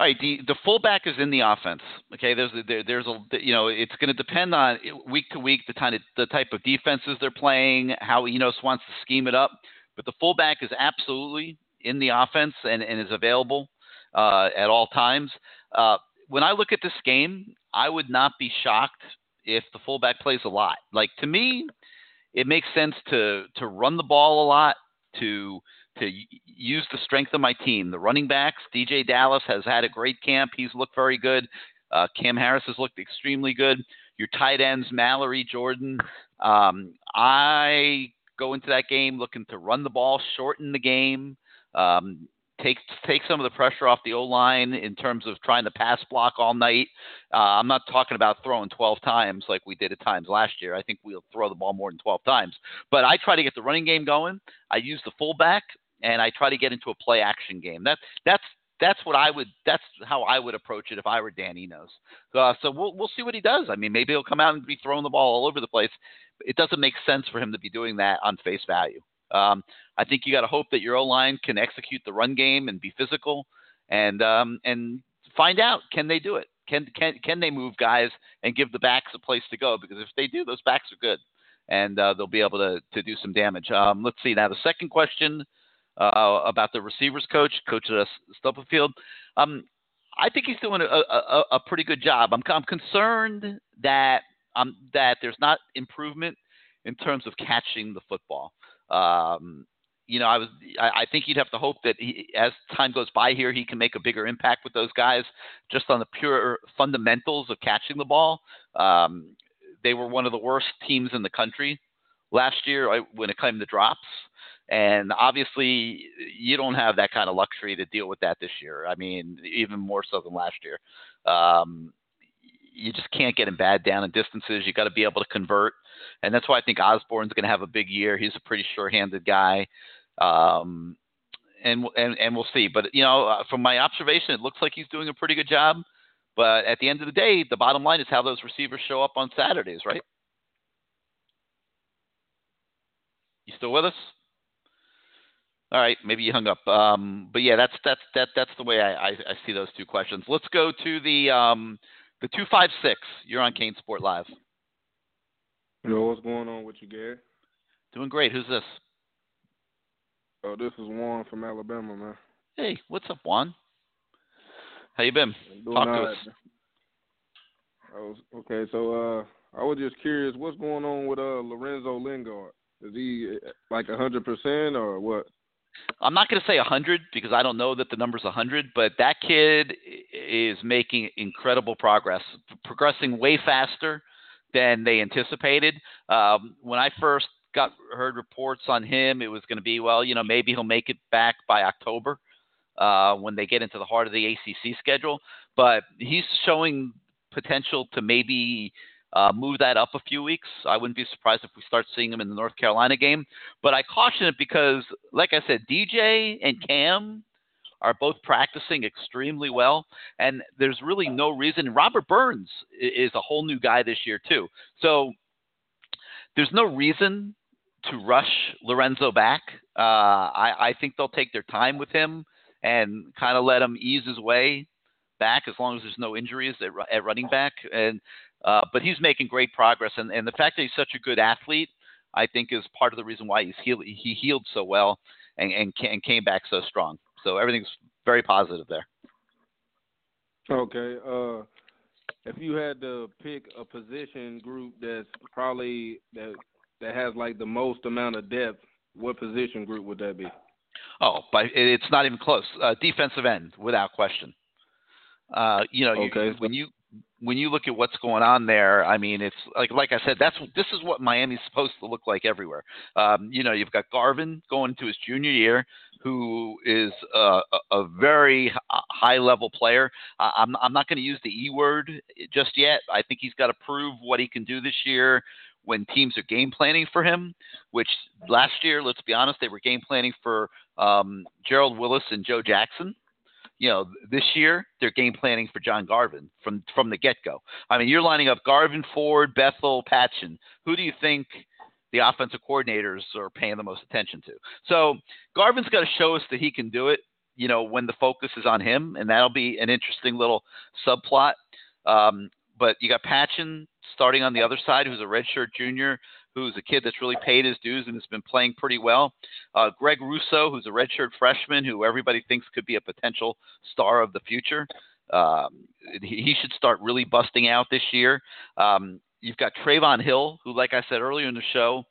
All right, the the fullback is in the offense. Okay, there's a, there, there's a you know it's going to depend on week to week the kind of the type of defenses they're playing, how Enos wants to scheme it up. But the fullback is absolutely in the offense and, and is available uh, at all times. Uh, when I look at this game, I would not be shocked if the fullback plays a lot. Like to me, it makes sense to to run the ball a lot to to use the strength of my team. The running backs, DJ Dallas has had a great camp. He's looked very good. Uh, Cam Harris has looked extremely good. Your tight ends, Mallory, Jordan. Um, I go into that game looking to run the ball, shorten the game, um, take take some of the pressure off the O line in terms of trying to pass block all night. Uh, I'm not talking about throwing 12 times like we did at times last year. I think we'll throw the ball more than 12 times. But I try to get the running game going. I use the fullback and I try to get into a play action game. That that's that's what I would. That's how I would approach it if I were Dan Enos. Uh, so we'll we'll see what he does. I mean, maybe he'll come out and be throwing the ball all over the place. It doesn't make sense for him to be doing that on face value. Um, I think you got to hope that your O line can execute the run game and be physical, and um, and find out can they do it? Can can can they move guys and give the backs a place to go? Because if they do, those backs are good, and uh, they'll be able to to do some damage. Um, let's see now. The second question uh, about the receivers coach, Coach uh, Stubblefield. Um, I think he's doing a, a, a pretty good job. I'm, I'm concerned that um, that there's not improvement in terms of catching the football. Um, you know, I was I, I think you'd have to hope that he, as time goes by here, he can make a bigger impact with those guys just on the pure fundamentals of catching the ball. Um, they were one of the worst teams in the country last year when it came to drops. And obviously, you don't have that kind of luxury to deal with that this year. I mean, even more so than last year. Um, you just can't get him bad down in distances. You got to be able to convert, and that's why I think Osborn's going to have a big year. He's a pretty sure-handed guy, um, and and and we'll see. But you know, uh, from my observation, it looks like he's doing a pretty good job. But at the end of the day, the bottom line is how those receivers show up on Saturdays, right? You still with us? All right, maybe you hung up. Um, but yeah, that's that's that that's the way I, I, I see those two questions. Let's go to the um, the two five six. You're on CaneSport Live. Yo, what's going on with you, Gary? Doing great. Who's this? Oh, this is Juan from Alabama, man. Hey, what's up, Juan? How you been? Doing Talk to us. I was, okay, so uh, I was just curious, what's going on with uh Lorenzo Lingard? Is he like a hundred percent or what? I'm not going to say 100 because I don't know that the number's 100, but that kid is making incredible progress, progressing way faster than they anticipated. Um, when I first got heard reports on him, it was going to be, well, you know, maybe he'll make it back by October uh, when they get into the heart of the ACC schedule. But he's showing potential to maybe uh, move that up a few weeks. I wouldn't be surprised if we start seeing him in the North Carolina game. But I caution it because, like I said, DJ and Cam are both practicing extremely well, and there's really no reason. Robert Burns is a whole new guy this year too, so there's no reason to rush Lorenzo back. Uh, I, I think they'll take their time with him and kind of let him ease his way back as long as there's no injuries at, at running back. And uh, but he's making great progress, and, and the fact that he's such a good athlete, I think, is part of the reason why he's healed, he healed so well and and, and came back so strong. So everything's very positive there. Okay, uh, if you had to pick a position group that's probably that that has like the most amount of depth, what position group would that be? Oh, but it's not even close. Uh, defensive end, without question. Uh, you know, you- when you when you look at what's going on there, I mean, it's like like I said, that's this is what Miami's supposed to look like everywhere. Um, you know, you've got Garvin going into his junior year, who is a, a very high level player. I'm I'm not going to use the E word just yet. I think he's got to prove what he can do this year when teams are game planning for him. Which last year, let's be honest, they were game planning for um, Gerald Willis and Joe Jackson you know, this year they're game planning for John Garvin from from the get go. I mean, you're lining up Garvin, Ford, Bethel, Patchan. Who do you think the offensive coordinators are paying the most attention to? So Garvin's got to show us that he can do it. You know, when the focus is on him, and that'll be an interesting little subplot. Um, but you got Patchan starting on the other side, who's a redshirt junior who's a kid that's really paid his dues and has been playing pretty well. Uh, Greg Rousseau, who's a redshirt freshman, who everybody thinks could be a potential star of the future. Um, he should start really busting out this year. Um, you've got Trevon Hill, who, like I said earlier in the show,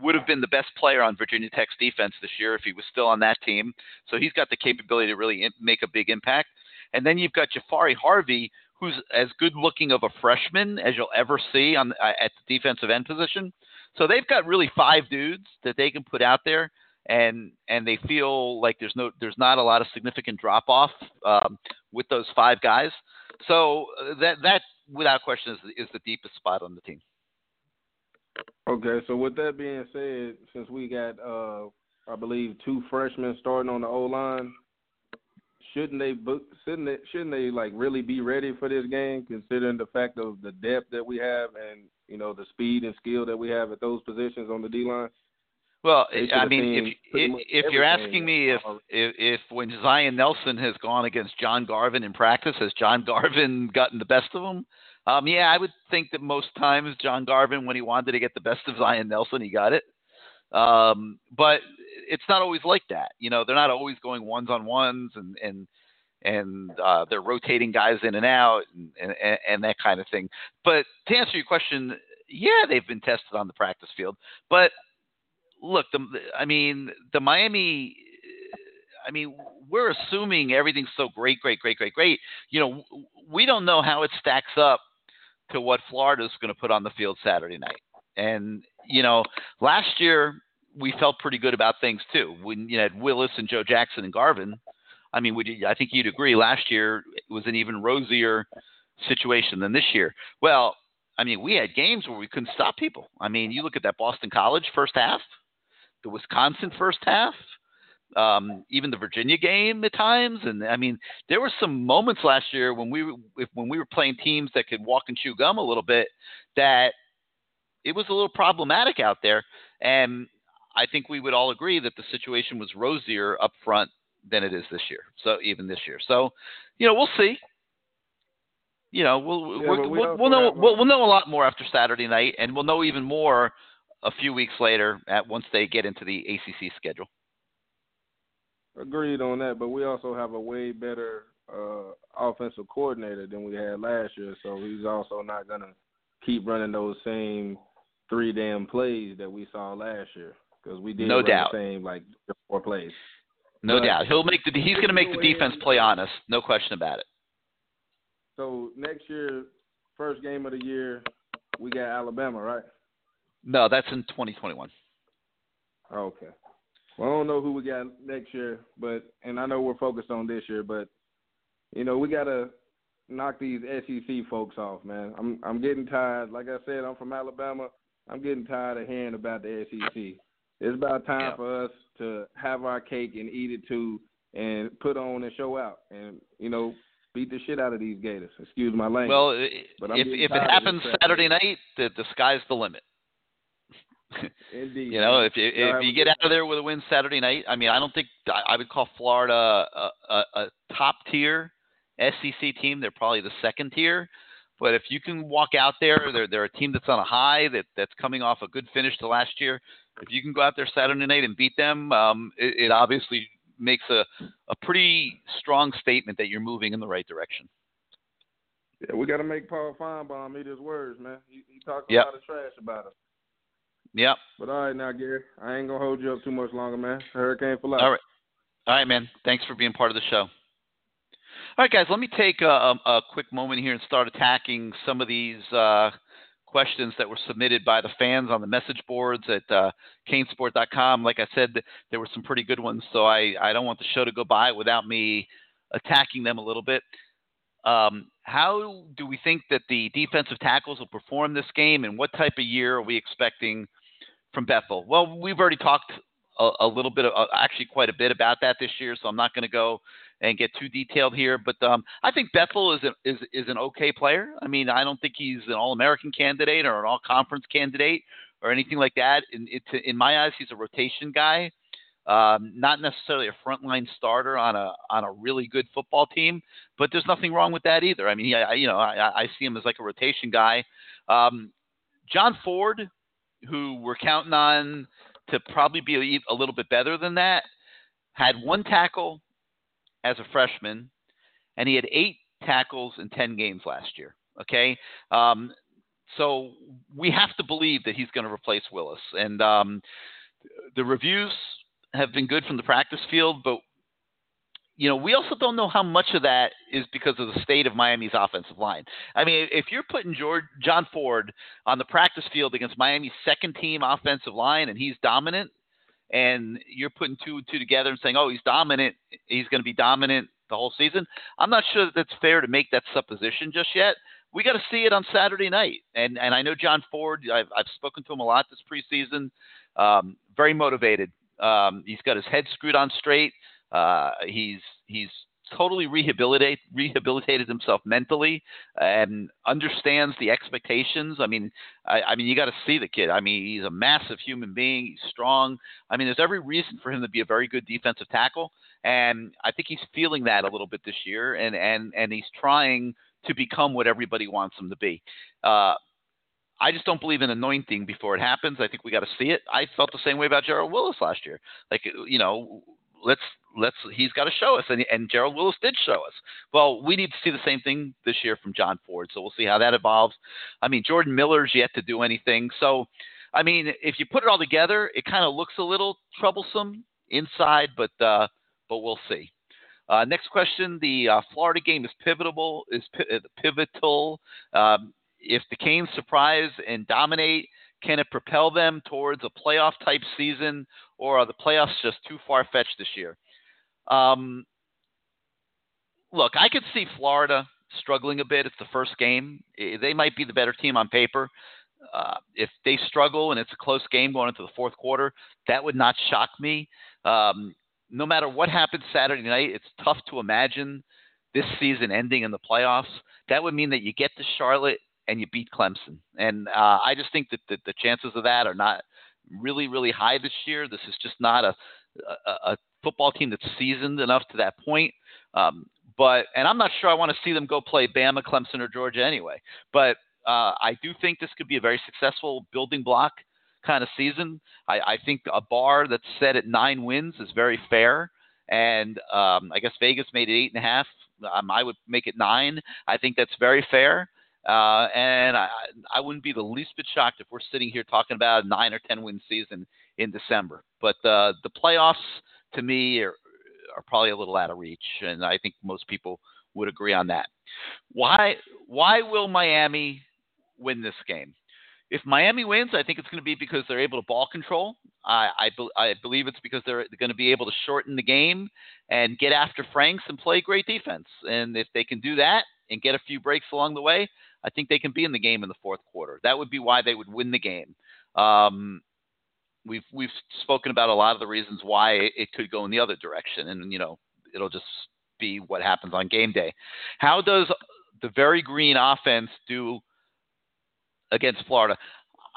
would have been the best player on Virginia Tech's defense this year if he was still on that team. So he's got the capability to really make a big impact. And then you've got Jahfari Harvey, who's as good looking of a freshman as you'll ever see on uh, at the defensive end position. So they've got really five dudes that they can put out there, and and they feel like there's no there's not a lot of significant drop off um, with those five guys. So uh, that that without question is is the deepest spot on the team. Okay, so with that being said, since we got uh, I believe two freshmen starting on the O line, shouldn't they book shouldn't they shouldn't they like really be ready for this game considering the fact of the depth that we have and you know the speed and skill that we have at those positions on the D line? Well, I mean, if if, if you're asking me if, if if when Zion Nelson has gone against John Garvin in practice, has John Garvin gotten the best of him? Um, yeah, I would think that most times John Garvin, when he wanted to get the best of Zion Nelson, he got it. Um, but it's not always like that. You know, they're not always going ones on ones and and and uh, they're rotating guys in and out and, and, and that kind of thing. But to answer your question, yeah, they've been tested on the practice field. But look, the I mean, the Miami. I mean, we're assuming everything's so great, great, great, great, great. You know, we don't know how it stacks up to what Florida's going to put on the field Saturday night. And you know, last year we felt pretty good about things too. When you had Willis and Joe Jackson and Garvin, I mean, would you, I think you'd agree last year was an even rosier situation than this year. Well, I mean, we had games where we couldn't stop people. I mean, you look at that Boston College first half, the Wisconsin first half, um, even the Virginia game at times, and I mean, there were some moments last year when we were when we were playing teams that could walk and chew gum a little bit that it was a little problematic out there. And I think we would all agree that the situation was rosier up front than it is this year. So even this year. So, you know, we'll see. You know, we'll yeah, we'll, we we'll, we'll know we'll, we'll know a lot more after Saturday night, and we'll know even more a few weeks later at once they get into the ACC schedule. Agreed on that, but we also have a way better uh, offensive coordinator than we had last year, so he's also not gonna keep running those same three damn plays that we saw last year because we did no doubt. the same like four plays. No but doubt, he'll make the he's going to make the defense play honest, no question about it. So next year, first game of the year, we got Alabama, right? No, that's in 2021. Okay. Well, I don't know who we got next year, but and I know we're focused on this year, but you know we gotta knock these SEC folks off, man. I'm I'm getting tired. Like I said, I'm from Alabama. I'm getting tired of hearing about the SEC. It's about time yeah. for us to have our cake and eat it too, and put on and show out, and you know, beat the shit out of these Gators. Excuse my language. Well, but I'm if if it happens. Saturday night, the the sky's the limit. Indeed. You know, if you, if you get out of there with a win Saturday night, I mean, I don't think I I would call Florida a, a, a top tier SEC team. They're probably the second tier. But if you can walk out there, they're they're a team that's on a high that that's coming off a good finish to last year. If you can go out there Saturday night and beat them, um, it, it obviously makes a a pretty strong statement that you're moving in the right direction. Yeah, we got to make Paul Finebaum eat his words, man. He, he talks a Yep. lot of trash about us. Yep. But all right, now, Gary, I ain't gonna hold you up too much longer, man. Hurricane for life. All right. All right, man. Thanks for being part of the show. All right, guys, let me take a, a, a quick moment here and start attacking some of these uh, questions that were submitted by the fans on the message boards at uh, canesport.com. Like I said, there were some pretty good ones, so I, I don't want the show to go by without me attacking them a little bit. Um, how do we think that the defensive tackles will perform this game, and what type of year are we expecting from Bethel? Well, we've already talked a, a little bit, of, uh, actually quite a bit about that this year, so I'm not going to go and get too detailed here. But um, I think Bethel is, a, is is an okay player. I mean, I don't think he's an All-American candidate or an All-Conference candidate or anything like that. In, in my eyes, he's a rotation guy, um, not necessarily a frontline starter on a on a really good football team. But there's nothing wrong with that either. I mean, I, you know, I, I see him as like a rotation guy. Um, John Ford, who we're counting on to probably be a little bit better than that, had one tackle as a freshman, and he had eight tackles in 10 games last year. Okay. Um, so we have to believe that he's going to replace Willis. And um, the reviews have been good from the practice field, but you know, we also don't know how much of that is because of the state of Miami's offensive line. I mean, if you're putting George, John Ford on the practice field against Miami's second team offensive line and he's dominant, and you're putting two and two together and saying, oh, he's dominant, he's going to be dominant the whole season, I'm not sure that that's fair to make that supposition just yet. We got to see it on Saturday night. And and I know John Ford, I've, I've spoken to him a lot this preseason, um, very motivated. Um, he's got his head screwed on straight. Uh, he's he's totally rehabilitate rehabilitated himself mentally and understands the expectations. I mean, I, I mean, you got to see the kid. I mean, he's a massive human being. He's strong. I mean, there's every reason for him to be a very good defensive tackle, and I think he's feeling that a little bit this year, and and and he's trying to become what everybody wants him to be. Uh, I just don't believe in anointing before it happens. I think we got to see it. I felt the same way about Gerald Willis last year. Like, you know, let's let's he's got to show us, and, and Gerald Willis did show us. Well, we need to see the same thing this year from John Ford, so we'll see how that evolves. I mean, Jordan Miller's yet to do anything, so I mean, if you put it all together, it kind of looks a little troublesome inside, but uh, but we'll see. Uh, next question: The uh, Florida game is pivotal. Is uh, pivotal. Um, if the Canes surprise and dominate, can it propel them towards a playoff type season, or are the playoffs just too far fetched this year? Um, look, I could see Florida struggling a bit. It's the first game. They might be the better team on paper. Uh, if they struggle and it's a close game going into the fourth quarter, that would not shock me. Um, no matter what happens Saturday night, it's tough to imagine this season ending in the playoffs. That would mean that you get to Charlotte and you beat Clemson. And uh, I just think that the, the chances of that are not really, really high this year. This is just not a, a, a football team that's seasoned enough to that point. Um, but and I'm not sure I want to see them go play Bama, Clemson, or Georgia anyway. But uh, I do think this could be a very successful building block kind of season. I, I think a bar that's set at nine wins is very fair. And um, I guess Vegas made it eight and a half. Um, I would make it nine. I think that's very fair. Uh, and I, I wouldn't be the least bit shocked if we're sitting here talking about a nine or ten win season in December. But uh, the playoffs, to me, are, are probably a little out of reach, and I think most people would agree on that. Why? Why will Miami win this game? If Miami wins, I think it's going to be because they're able to ball control. I, I, I believe it's because they're going to be able to shorten the game and get after Franks and play great defense. And if they can do that and get a few breaks along the way, I think they can be in the game in the fourth quarter. That would be why they would win the game. Um, we've we've spoken about a lot of the reasons why it could go in the other direction, and you know it'll just be what happens on game day. How does the very green offense do against Florida?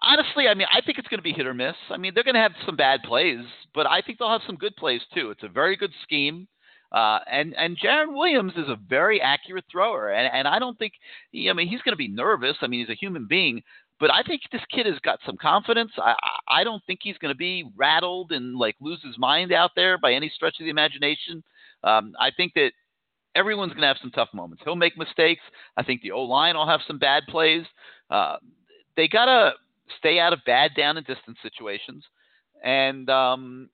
Honestly, I mean, I think it's going to be hit or miss. I mean, they're going to have some bad plays, but I think they'll have some good plays too. It's a very good scheme. Uh, and and Jarren Williams is a very accurate thrower, and and I don't think I mean he's going to be nervous. I mean he's a human being, but I think this kid has got some confidence. I I don't think he's going to be rattled and like lose his mind out there by any stretch of the imagination. Um, I think that everyone's going to have some tough moments. He'll make mistakes. I think the O line will have some bad plays. Uh, they got to stay out of bad down and distance situations, and um,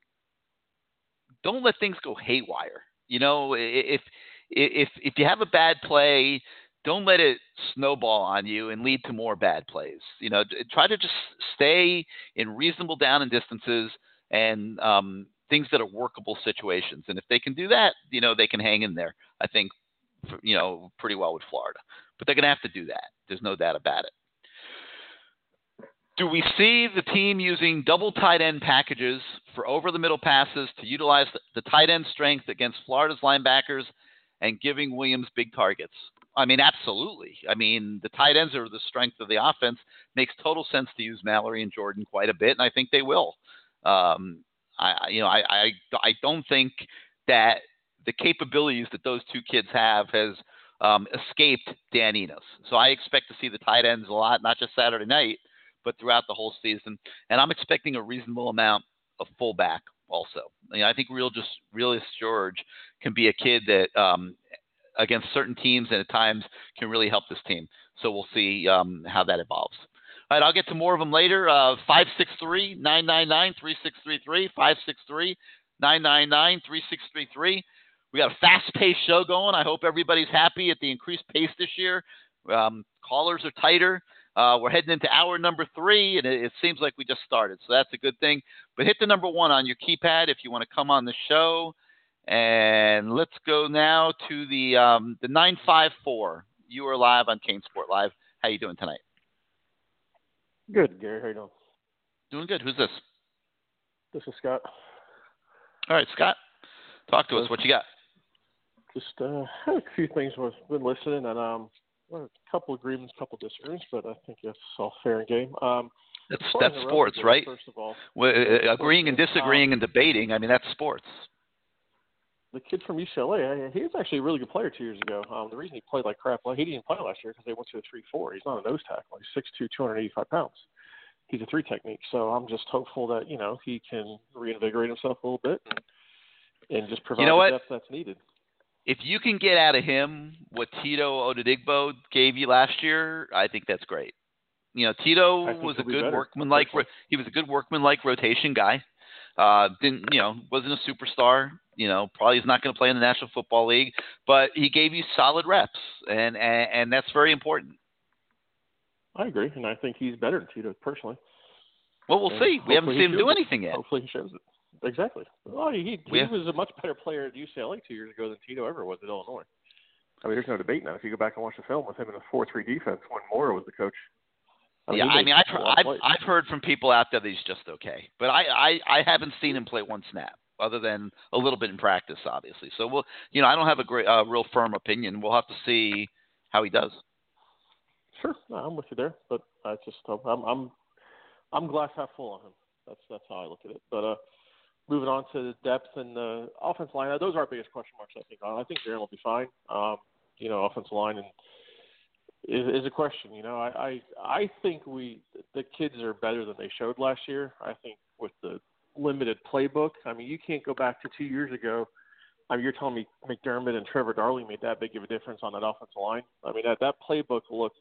don't let things go haywire. You know, if if if you have a bad play, don't let it snowball on you and lead to more bad plays. You know, try to just stay in reasonable down and distances and um, things that are workable situations. And if they can do that, you know, they can hang in there. I think, you know, pretty well with Florida. But they're going to have to do that. There's no doubt about it. Do we see the team using double tight end packages for over the middle passes to utilize the tight end strength against Florida's linebackers and giving Williams big targets? I mean, absolutely. I mean, the tight ends are the strength of the offense. Makes total sense to use Mallory and Jordan quite a bit, and I think they will. Um, I, you know, I, I, I don't think that the capabilities that those two kids have has um, escaped Dan Enos. So I expect to see the tight ends a lot, not just Saturday night, but throughout the whole season. And I'm expecting a reasonable amount of fullback also. I think Real just Realus George can be a kid that um, against certain teams and at times can really help this team. So we'll see um, how that evolves. All right, I'll get to more of them later. Uh, 563 999 3633. 563 999 3633. We got a fast paced show going. I hope everybody's happy at the increased pace this year. Um, callers are tighter. Uh, we're heading into hour number three, and it, it, seems like we just started, so that's a good thing. But hit the number one on your keypad if you want to come on the show. And let's go now to the um, the nine five four. You are live on CaneSport Live. How you doing tonight? Good, Gary. How you doing? Doing good. Who's this? This is Scott. All right, Scott. Talk to us. What you got? Just uh, had a few things I've been listening, and um, well, a couple agreements, a couple disagreements, but I think it's all fair and game. Um, that's that's sports, right? First of all, well, uh, agreeing and disagreeing um, and debating. I mean, that's sports the kid from UCLA, he was actually a really good player two years ago. Um, the reason he played like crap, well, he didn't play last year because they went to a three-four. He's not a nose tackle. He's six two, two hundred eighty-five pounds. He's a three technique. So I'm just hopeful that you know he can reinvigorate himself a little bit and, and just provide you know the depth that's needed. If you can get out of him what Tito Odenigbo gave you last year, I think that's great. You know, Tito was a good workman like he was a good workman like rotation guy. Uh, didn't you know wasn't a superstar, you know, probably is not going to play in the National Football League, but he gave you solid reps, and, and and that's very important. I agree, and I think he's better than Tito personally. Well, we'll and see. We haven't seen him do anything yet. Hopefully, he shows it. Exactly. Well, he he yeah. was a much better player at UCLA two years ago than Tito ever was at Illinois. I mean, there's no debate now. If you go back and watch the film with him in a four-three defense when Mora was the coach. I mean, yeah, I mean, I've heard, I've, I've heard from people out there that he's just okay, but I, I I haven't seen him play one snap other than a little bit in practice, obviously. So we'll, you know, I don't have a great, uh, real firm opinion. We'll have to see how he does. Sure, no, I'm with you there, but I just I'm I'm I'm glass half full on him. That's that's how I look at it. But uh, moving on to the depth and the offense line, those are our biggest question marks. I think. I think Jarren will be fine. Um, you know, offensive line and is, is a question. You know, I, I I think we the kids are better than they showed last year. I think with the limited playbook. I mean, you can't go back to two years ago. I mean, you're telling me McDermott and Trevor Darling made that big of a difference on that offensive line. I mean, that that playbook looked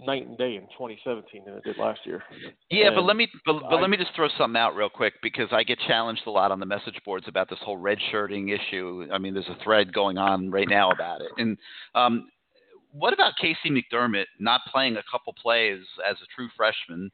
night and day in 2017 than it did last year. Yeah, and but let me but, but I, let me just throw something out real quick because I get challenged a lot on the message boards about this whole red shirting issue. I mean, there's a thread going on right now about it. And um, what about KC McDermott not playing a couple plays as a true freshman?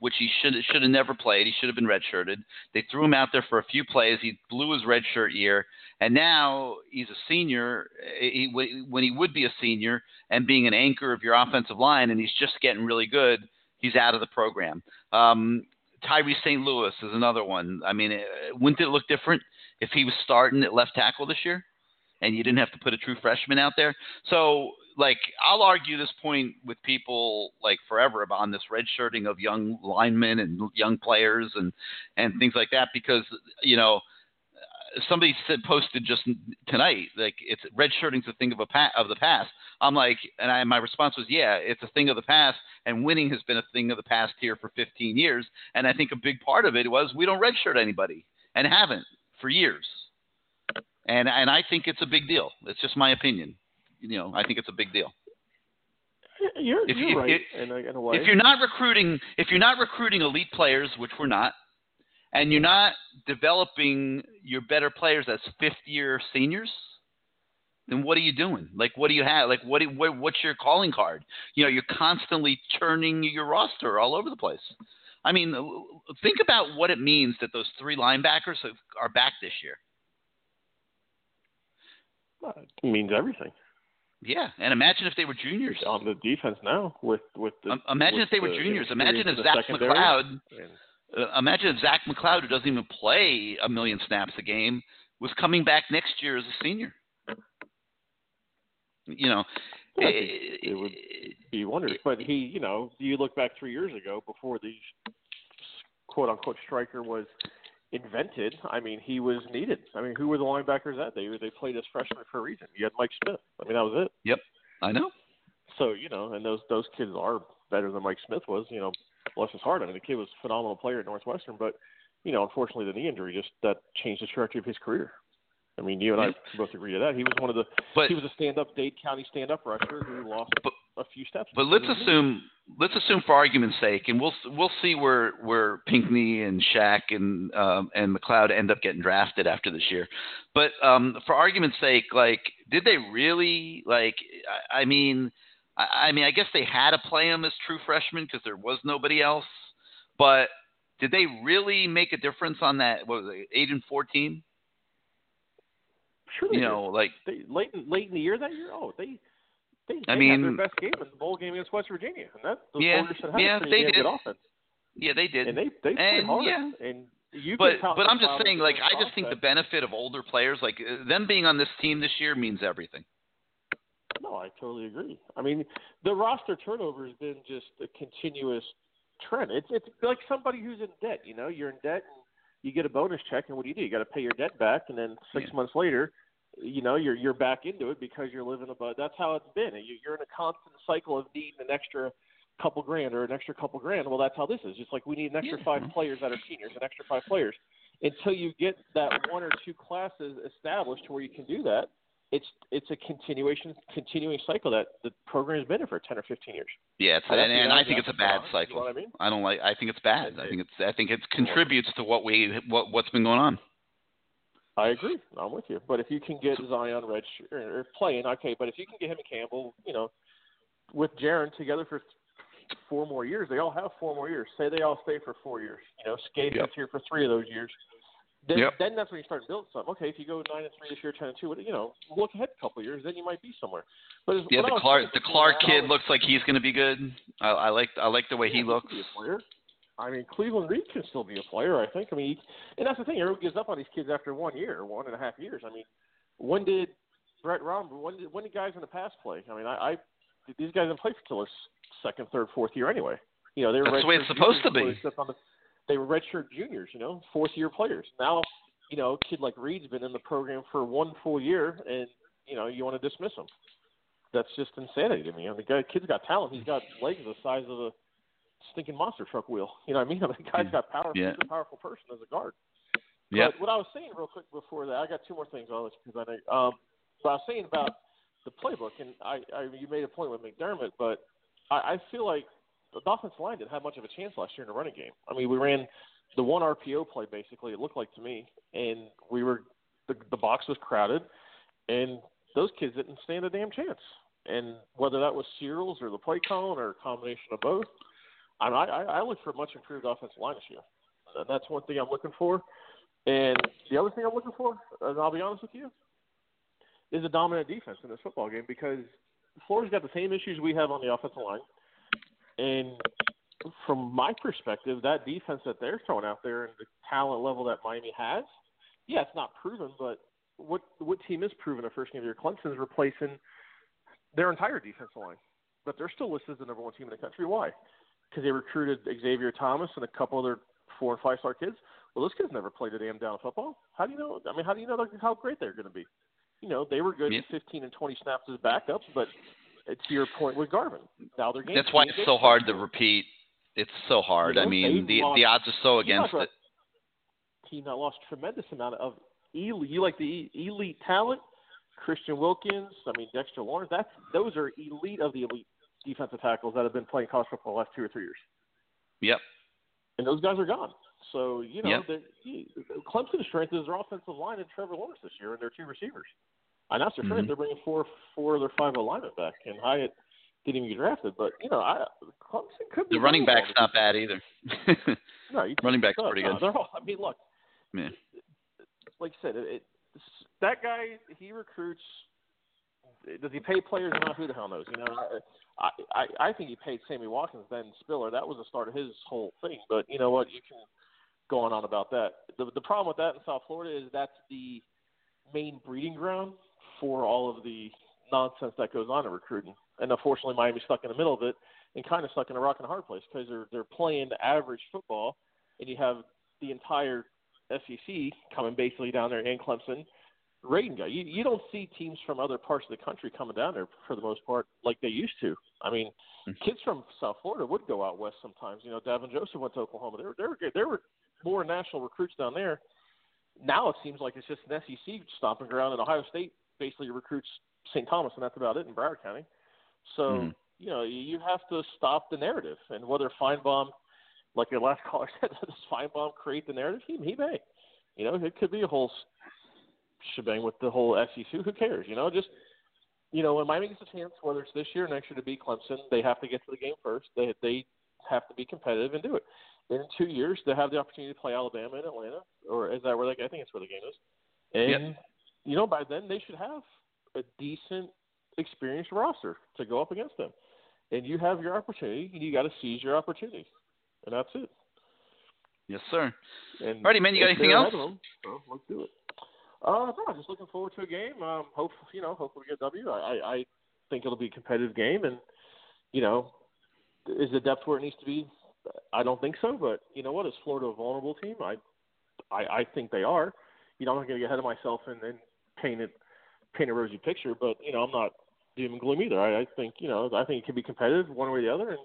which he should should have never played. He should have been redshirted. They threw him out there for a few plays. He blew his redshirt year, and now he's a senior. He, when he would be a senior and being an anchor of your offensive line, and he's just getting really good, he's out of the program. Um, Tyree St. Louis is another one. I mean, uh, wouldn't it look different if he was starting at left tackle this year, and you didn't have to put a true freshman out there? So like I'll argue this point with people like forever about on this redshirting of young linemen and young players and and things like that because you know somebody said posted just tonight like it's redshirting's a thing of a pa- of the past. I'm like, and I, my response was, yeah, it's a thing of the past, and winning has been a thing of the past here for 15 years. And I think a big part of it was we don't redshirt anybody and haven't for years. And and I think it's a big deal. It's just my opinion you know, I think it's a big deal. You're, if, you're if, right if, in, a, in a. If you're not recruiting, if you're not recruiting elite players, which we're not, and you're not developing your better players as fifth-year seniors, then what are you doing? Like, what do you have? Like, what, do, what what's your calling card? You know, you're constantly turning your roster all over the place. I mean, think about what it means that those three linebackers are back this year. It means everything. Yeah, and imagine if they were juniors on the defense now. With with the, imagine with if they were the juniors. Imagine if Zach McLeod. and- imagine if Zach McLeod, who doesn't even play a million snaps a game, was coming back next year as a senior. You know, eh, it would be wonders. But he, you know, you look back three years ago before the quote unquote striker was invented. I mean, he was needed. I mean, who were the linebackers that they they played as freshmen for a reason? You had Mike Smith. I mean, that was it. Yep, I know. So you know, and those those kids are better than Mike Smith was. You know, bless his heart. I mean, the kid was a phenomenal player at Northwestern, but you know, unfortunately, the knee injury just that changed the trajectory of his career. I mean, you and I both agree to that. He was one of the. But- he was a stand-up Dade County stand-up rusher who lost a few steps. But let's assume, let's assume for argument's sake, and we'll we'll see where where Pinckney and Shaq and um, and McLeod end up getting drafted after this year. But um, for argument's sake, like, did they really like? I, I mean, I, I mean, I guess they had to play him as true freshmen because there was nobody else. But did they really make a difference on that? What was it, eight and fourteen? Sure they You did. know, like they, late in, late in the year that year. Oh, they they, I mean- had their best game was the bowl game against West Virginia, and that those Yeah, Warriors should have yeah, they did. good offense. yeah, they did. And they they played And, hard. yeah. And you but but I'm just saying, like, I just think the benefit of older players, like them being on this team this year, means everything. No, I totally agree. I mean, the roster turnover has been just a continuous trend. It's it's like somebody who's in debt. You know, you're in debt and you get a bonus check, and what do you do? You got to pay your debt back, and then six months later, you know, you're you're back into it because you're living above. That's how it's been. You- You're in a constant cycle of needing an extra couple grand or an extra couple grand. Well, that's how this is. Just like we need an extra five players that are seniors, an extra five players. Until you get that one or two classes established where you can do that, it's it's a continuation, continuing cycle that the program's been in for ten or fifteen years. Yeah, it's, and, and I think it's a bad cycle. You know what I mean? I don't like. I think it's bad. I think it's. I think it contributes to what we what what's been going on. I agree. I'm with you. But if you can get Zion Red or, or playing, okay. But if you can get him and Campbell, you know, with Jarren together for four more years, they all have four more years. Say they all stay for four years. You know, Skate Yep. here for three of those years. Then, Yep. then that's when you start building something. Okay, if you go nine and three this year, ten and two, you know, look ahead a couple of years, then you might be somewhere. But Yeah, the Clark the Clark kid was- looks like he's going to be good. I, I like I like the way he Yeah, looks. Be a player. I mean, Cleveland Reed can still be a player. I think. I mean, he, and that's the thing. Everyone gives up on these kids after one year one and a half years. I mean, when did Brett Rom? When did when did guys in the past play? I mean, I, I these guys didn't play for till their second, third, fourth year anyway. You know, they were That's the way it's supposed to be. Before they stepped on the- They were redshirt juniors. You know, fourth year players. Now, you know, a kid like Reed's been in the program for one full year, and you know, you want to dismiss him. That's just insanity to me. I mean, the guy, kid's got talent. He's got legs the size of a stinking monster truck wheel. You know what I mean? I mean, the guy's got power. Yeah. He's a powerful person as a guard. Yeah. But what I was saying real quick before that, I got two more things on this because I know. Um, but I was saying about the playbook, and I, I you made a point with McDermott, but I, I feel like the offensive line didn't have much of a chance last year in the running game. I mean, we ran the one RPO play basically. It looked like to me, and we were the, the box was crowded, and those kids didn't stand a damn chance. And whether that was Searels or the play calling or a combination of both, I, I, I look for a much improved offensive line this year. And that's one thing I'm looking for. And the other thing I'm looking for, and I'll be honest with you, is a dominant defense in this football game because Florida's got the same issues we have on the offensive line. And from my perspective, that defense that they're throwing out there and the talent level that Miami has, yeah, it's not proven, but what what team is proven the first game of year? Clemson's replacing their entire defensive line, but they're still listed as the number one team in the country. Why? Because they recruited Xavier Thomas and a couple other four and five star kids. Well, those kids never played a damn down of football. How do you know? I mean, how do you know how great they're going to be? You know, they were good at 15 and 20 snaps as backups, but to your point with Garvin, now they're. That's why it's so hard to repeat. It's so hard. You know, I mean, the lost- the odds are so against it. team that lost tremendous amount of elite. You like the elite talent, Christian Wilkins. I mean Dexter Lawrence. That's those are elite of the elite defensive tackles that have been playing college football the last two or three years, Yep. and those guys are gone. So you know, Yep. Clemson's strength is their offensive line and Trevor Lawrence this year, and their two receivers. Announced their trade. Mhm. They're bringing four four of their five linemen back, and Hyatt didn't even get drafted. But you know, I Clemson could be The running back's not bad either. No, you running back's no, pretty no, good. They're all, I mean, look, Yeah. like you said, it, it, that guy he recruits. Does he pay players not? Who the hell knows? You know, I I I think he paid Sammy Watkins then Spiller. That was the start of his whole thing. But you know what? You can go on on about that. The the problem with that in South Florida is that's the main breeding ground for all of the nonsense that goes on in recruiting. And unfortunately, Miami's stuck in the middle of it and kind of stuck in a rock and a hard place because they're they're playing average football, and you have the entire SEC coming basically down there and Clemson rating guy. You you don't see teams from other parts of the country coming down there for the most part like they used to. I mean, mm-hmm. kids from South Florida would go out west sometimes. You know, Davin Joseph went to Oklahoma. There were there were good. There were more national recruits down there. Now it seems like it's just an SEC stomping ground, and Ohio State basically recruits St. Thomas, and that's about it in Broward County. So Mhm. you know you you have to stop the narrative, and whether Finebaum, like your last caller said, does Finebaum create the narrative? He he may. You know, it could be a whole shebang with the whole SEC. Who cares? You know, just you know, when Miami gets a chance, whether it's this year or next year, to beat Clemson, they have to get to the game first. They they have to be competitive and do it. In two years, they have the opportunity to play Alabama and Atlanta, or is that where they? I think it's where the game is. And Yep. You know, by then they should have a decent, experienced roster to go up against them. And you have your opportunity, and you got to seize your opportunity, and that's it. Yes, sir. And Alrighty, man. You got anything else? them, so let's do it. Uh, no, just looking forward to a game. Um, hope you know, hopefully we get a W. I, I, I think it'll be a competitive game, and you know, is the depth where it needs to be? I don't think so, but you know what? Is Florida a vulnerable team? I, I, I think they are. You know, I'm not going to get ahead of myself and, and paint paint a rosy picture, but you know, I'm not doom and gloom either. I, I think you know, I think it can be competitive one way or the other, and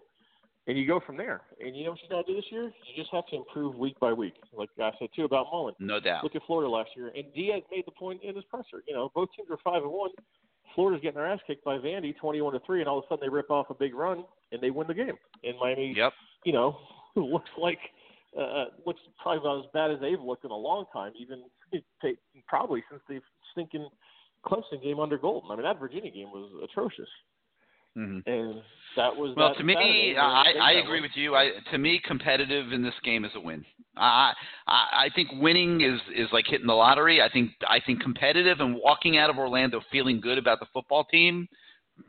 and you go from there. And you know what you got to do this year? You just have to improve week by week. Like I said too about Mullen. No doubt. Look at Florida last year, and Diaz made the point in his presser. You know, both teams are five and one. Florida's getting their ass kicked by Vandy, twenty-one to three, and all of a sudden they rip off a big run and they win the game. And Miami, Yep. you know, looks like uh, looks probably about as bad as they've looked in a long time, even probably since the stinking Clemson game under Golden. I mean, that Virginia game was atrocious, Mhm. and that was Well, that to me, Saturday where I, I agree one. with you. I, to me, competitive in this game is a win. I, I, I think winning is, is like hitting the lottery. I think, I think competitive and walking out of Orlando feeling good about the football team,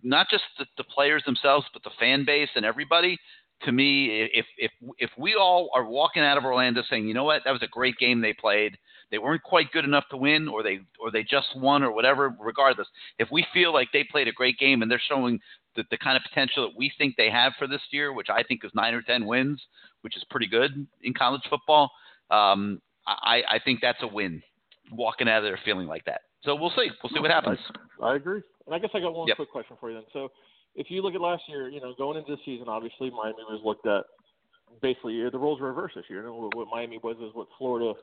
not just the, the players themselves, but the fan base and everybody. To me, if if if we all are walking out of Orlando saying, you know what, that was a great game they played. They weren't quite good enough to win, or they or they just won, or whatever. Regardless, if we feel like they played a great game and they're showing the, the kind of potential that we think they have for this year, which I think is nine or ten wins, which is pretty good in college football. Um, I, I think that's a win. Walking out of there feeling like that. So we'll see. We'll see what happens. I agree. And I guess I got one Yep. quick question for you then. So, if you look at last year, you know, going into the season, obviously Miami was looked at basically the roles were reversed this year. You know, what Miami was is what Florida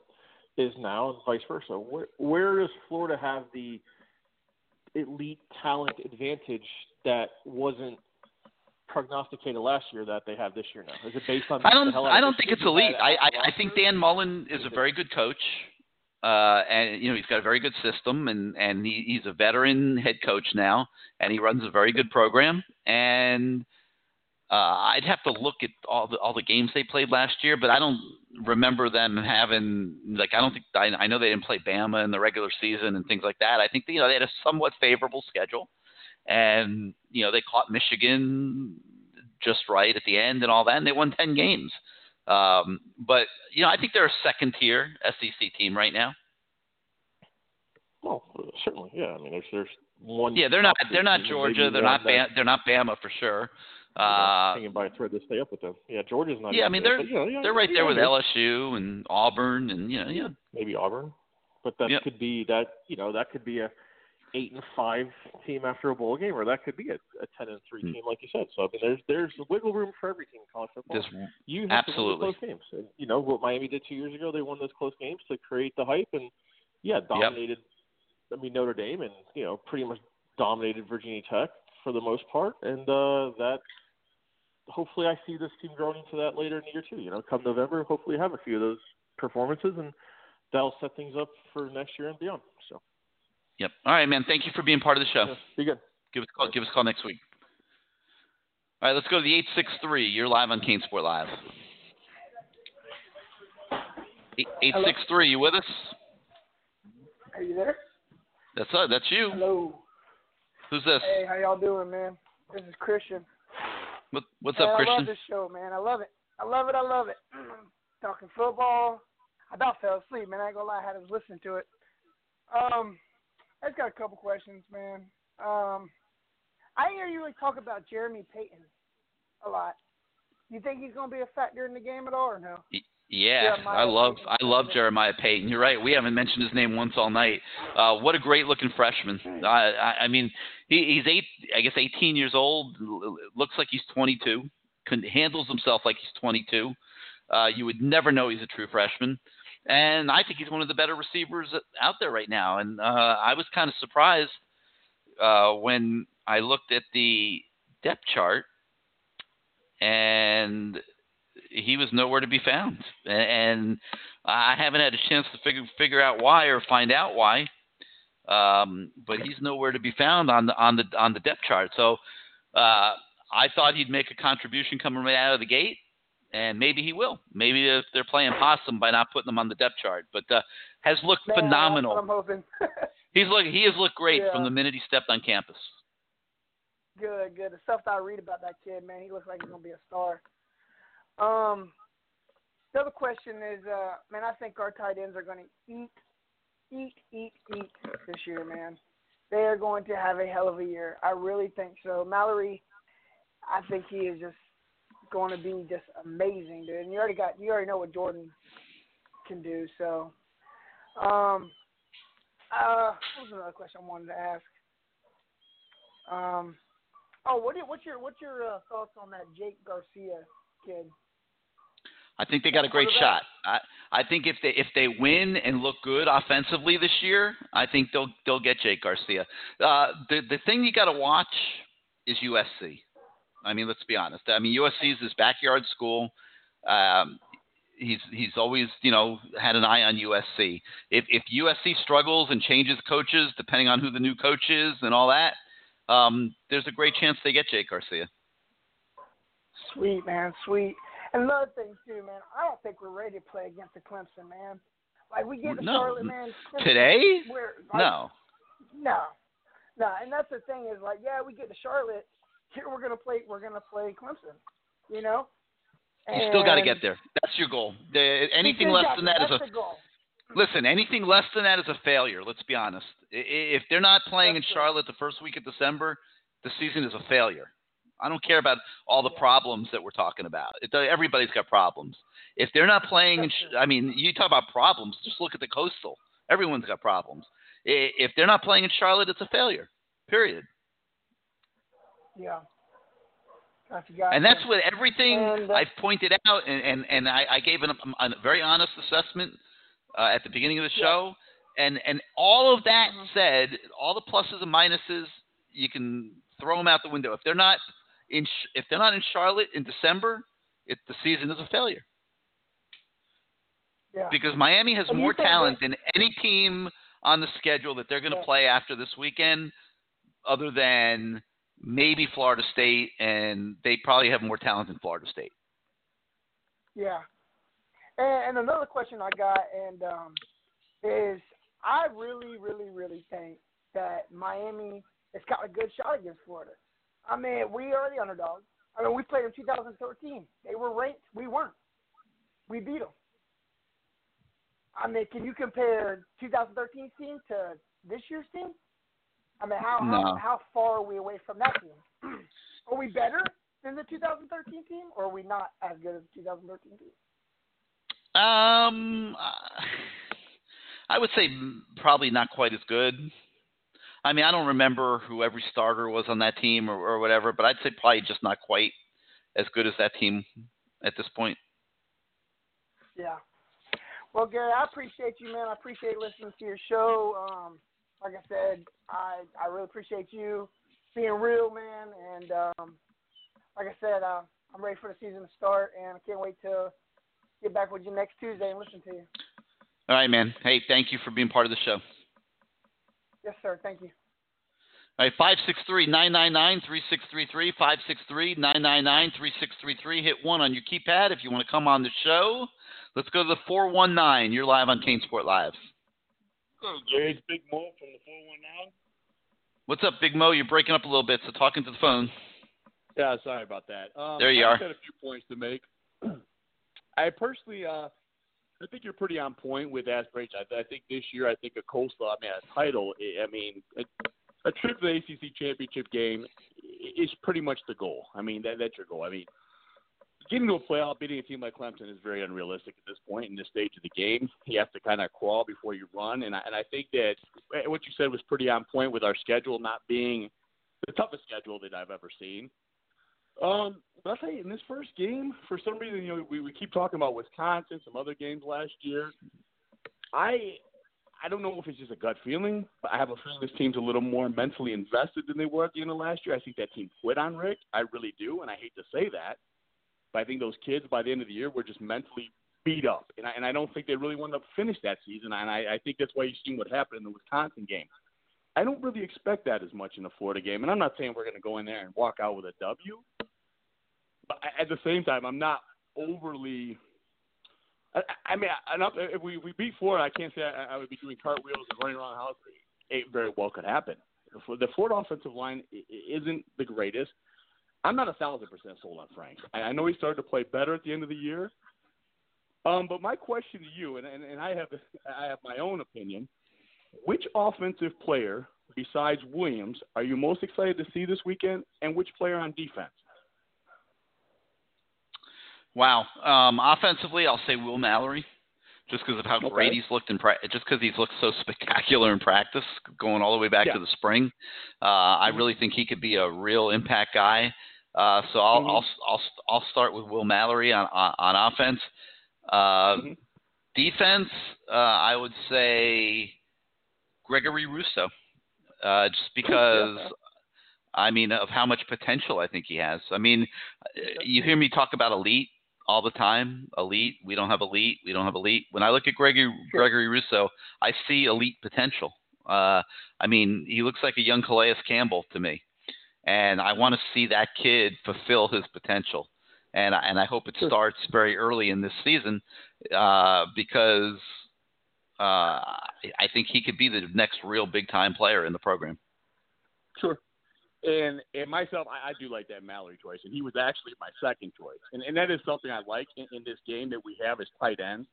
is now, and vice versa. Where, where does Florida have the elite talent advantage that wasn't prognosticated last year that they have this year now? Is it based on I don't. I don't think it's kids you had elite. I, I, I think Dan Mullen is a very good coach, uh, and you know he's got a very good system, and and he, he's a veteran head coach now, and he runs a very good program. And uh, I'd have to look at all the all the games they played last year, but I don't remember them having like I don't think I, I know they didn't play Bama in the regular season and things like that. I think you know they had a somewhat favorable schedule, and you know they caught Michigan just right at the end and all that, and they won ten games. Um, but you know I think they're a second tier SEC team right now. Well, certainly, yeah. I mean, there's there's one. Yeah, they're not they're not Georgia, they're not Bama, they're not Bama for sure. Uh, hanging by a thread to stay up with them. Yeah, Georgia's not. yeah, I mean there, they're but, you know, yeah, they're right yeah, there with LSU and Auburn and you know yeah maybe Auburn, but that Yep. could be that you know that could be a eight and five team after a bowl game, or that could be a, a ten and three Hmm. team, like you said. So I mean, there's there's wiggle room for every team in college football. There's- you have to absolutely. win the close games. And, you know what Miami did two years ago? They won those close games to create the hype, and yeah, dominated. I mean Notre Dame, and you know pretty much dominated Virginia Tech for the most part, and uh, that. Hopefully, I see this team growing into that later in the year too. You know, come November, hopefully, have a few of those performances, and that'll set things up for next year and beyond. So. Yep. All right, man. Thank you for being part of the show. Be good. Give us a call. Give us a call next week. All right, let's go to the eight six three. You're live on CaneSport Live. Eight six three. You with us? Are you there? That's uh, that's you. Hello. Who's this? Hey, how y'all doing, man? This is Christian. What, what's man, up, I love this show, man. I love it. I love it. I love it. Talking football. I about fell asleep, man. I ain't gonna lie. I had to listen to it. Um, I just got a couple questions, man. Um, I hear you like talk about Jeremy Payton a lot. You think he's gonna be a factor in the game at all, or no? Yeah, Jeremiah I love Payton. I love Jeremiah Payton. You're right. We haven't mentioned his name once all night. Uh, what a great looking freshman. I, I, I mean, he, he's eight, I guess 18 years old. Looks like he's 22. Can, handles himself like he's 22. Uh, you would never know he's a true freshman. And I think he's one of the better receivers out there right now. And uh, I was kind of surprised uh, when I looked at the depth chart and he was nowhere to be found. And I haven't had a chance to figure figure out why or find out why. Um, but he's nowhere to be found on the on the on the depth chart. So uh, I thought he'd make a contribution coming right out of the gate, and maybe he will. Maybe if they're playing possum by not putting him on the depth chart, but uh, has looked Man, phenomenal. I'm hoping. He's look he has looked great Yeah. from the minute he stepped on campus. Good, good. The stuff that I read about that kid, man, he looks like he's gonna be a star. Um, the other question is, uh, man, I think our tight ends are gonna eat, eat, eat, eat this year, man. They are going to have a hell of a year. I really think so. Mallory, I think he is just going to be just amazing, dude. And you already got, you already know what Jordan can do. So, um, uh, what was another question I wanted to ask? Um, oh, what do you, what's your what's your uh, thoughts on that Jake Garcia kid? I think they got a great shot. I I think if they if they win and look good offensively this year, I think they'll they'll get Jake Garcia. Uh, the the thing you got to watch is USC. I mean, let's be honest. I mean, USC is his backyard school. Um, he's he's always you know had an eye on USC. If if USC struggles and changes coaches depending on who the new coach is and all that, um, there's a great chance they get Jake Garcia. Sweet man, sweet. And another thing too, man, I don't think we're ready to play against the Clemson, man. Like we get to No. Charlotte, man. Today? We're, like, No. No, no, and that's the thing is like, yeah, we get to Charlotte. Here we're gonna play. We're gonna play Clemson. You know. You still got to get there. That's your goal. The, anything less than that is a goal. listen. Anything less than that is a failure. Let's be honest. If they're not playing in That's right. Charlotte the first week of December, the season is a failure. I don't care about all the problems that we're talking about. It, everybody's got problems. If they're not playing, in, I mean, you talk about problems. Just look at the coastal. Everyone's got problems. If they're not playing in Charlotte, it's a failure. Period. Yeah. And that's what everything And, uh, I've pointed out, and, and, and I, I gave an, a very honest assessment uh, at the beginning of the show. And, and all of that Mm-hmm. said, all the pluses and minuses, you can throw them out the window. If they're not in, if they're not in Charlotte in December, it, the season is a failure Yeah. because Miami has And more talent that- than any team on the schedule that they're going to Yeah. play after this weekend, other than maybe Florida State, and they probably have more talent than Florida State. Yeah. And, and another question I got and um, is I really, really, really think that Miami has got a good shot against Florida. I mean, we are the underdog. I mean, we played in 2013. They were ranked. We weren't. We beat them. I mean, can you compare 2013 team to this year's team? I mean, how No. how, how far are we away from that team? are we better than the 2013 team, or are we not as good as the 2013 team? Um, I would say probably not quite as good. I mean, I don't remember who every starter was on that team or, or whatever, but I'd say probably just not quite as good as that team at this point. Yeah. Well, Gary, I appreciate you, man. I appreciate listening to your show. Um, like I said, I I really appreciate you being real, man. And um, like I said, uh, I'm ready for the season to start, and I can't wait to get back with you next Tuesday and listen to you. All right, man. Hey, thank you for being part of the show. Yes, sir. Thank you. All right, 563 999 3633. 563 999 3633. Hit one on your keypad if you want to come on the show. Let's go to the 419. You're live on CaneSport Live. Hello, Gary. It's Big Mo from the 419. What's up, Big Mo? You're breaking up a little bit, so talking to the phone. Yeah, sorry about that. Um, There you I are. just had a few points to make. I personally, uh, I think you're pretty on point with aspirations. I, I think this year, I think a coastal, I mean, a title. I I mean, a, a trip to the ACC championship game is pretty much the goal. I mean, that, that's your goal. I mean, getting to a playoff, beating a team like Clemson is very unrealistic at this point in this stage of the game. You have to kind of crawl before you run, and I, and I think that eh, what you said was pretty on point with our schedule not being the toughest schedule that I've ever seen. Um, but I'll tell you, in this first game, for some reason, you know, we, we keep talking about Wisconsin, some other games last year. I I don't know if it's just a gut feeling, but I have a feeling this team's a little more mentally invested than they were at the end of last year. I think that team quit on Richt. I really do, and I hate to say that, but I think those kids by the end of the year were just mentally beat up, and I, and I don't think they really wanted to finish that season. And I, I think that's why you've seen what happened in the Wisconsin game. I don't really expect that as much in the Florida game, and I'm not saying we're going to go in there and walk out with a W. But at the same time, I'm not overly. I, I mean, enough, if we, we beat Florida, I can't say I, I would be doing cartwheels and running around the house. It very well could happen. The Florida offensive line isn't the greatest. I'm not a thousand percent sold on Frank. I know he started to play better at the end of the year. Um, but my question to you, and, and, and I have I have my own opinion. Which offensive player besides Williams are you most excited to see this weekend, and which player on defense? Wow. Um, offensively, I'll say Will Mallory, just because of how Okay. great he's looked in practice, just because he's looked so spectacular in practice, going all the way back Yeah. to the spring. Uh, I really think he could be a real impact guy. Uh, so I'll, Mhm. I'll I'll I'll start with Will Mallory on on, on offense. Uh, Defense, uh, I would say Gregory Rousseau, uh, just because. I mean, of how much potential I think he has. I mean, you hear me talk about elite all the time. Elite. We don't have elite. We don't have elite. When I look at Gregory Gregory Rousseau, I see elite potential. Uh, I mean, he looks like a young Calais Campbell to me, and I want to see that kid fulfill his potential. And I- and I hope it starts very early in this season uh, because uh, I think he could be the next real big time player in the program. Sure. And and myself, I, I do like that Mallory choice, and he was actually my second choice. And and that is something I like in, in this game that we have as tight ends,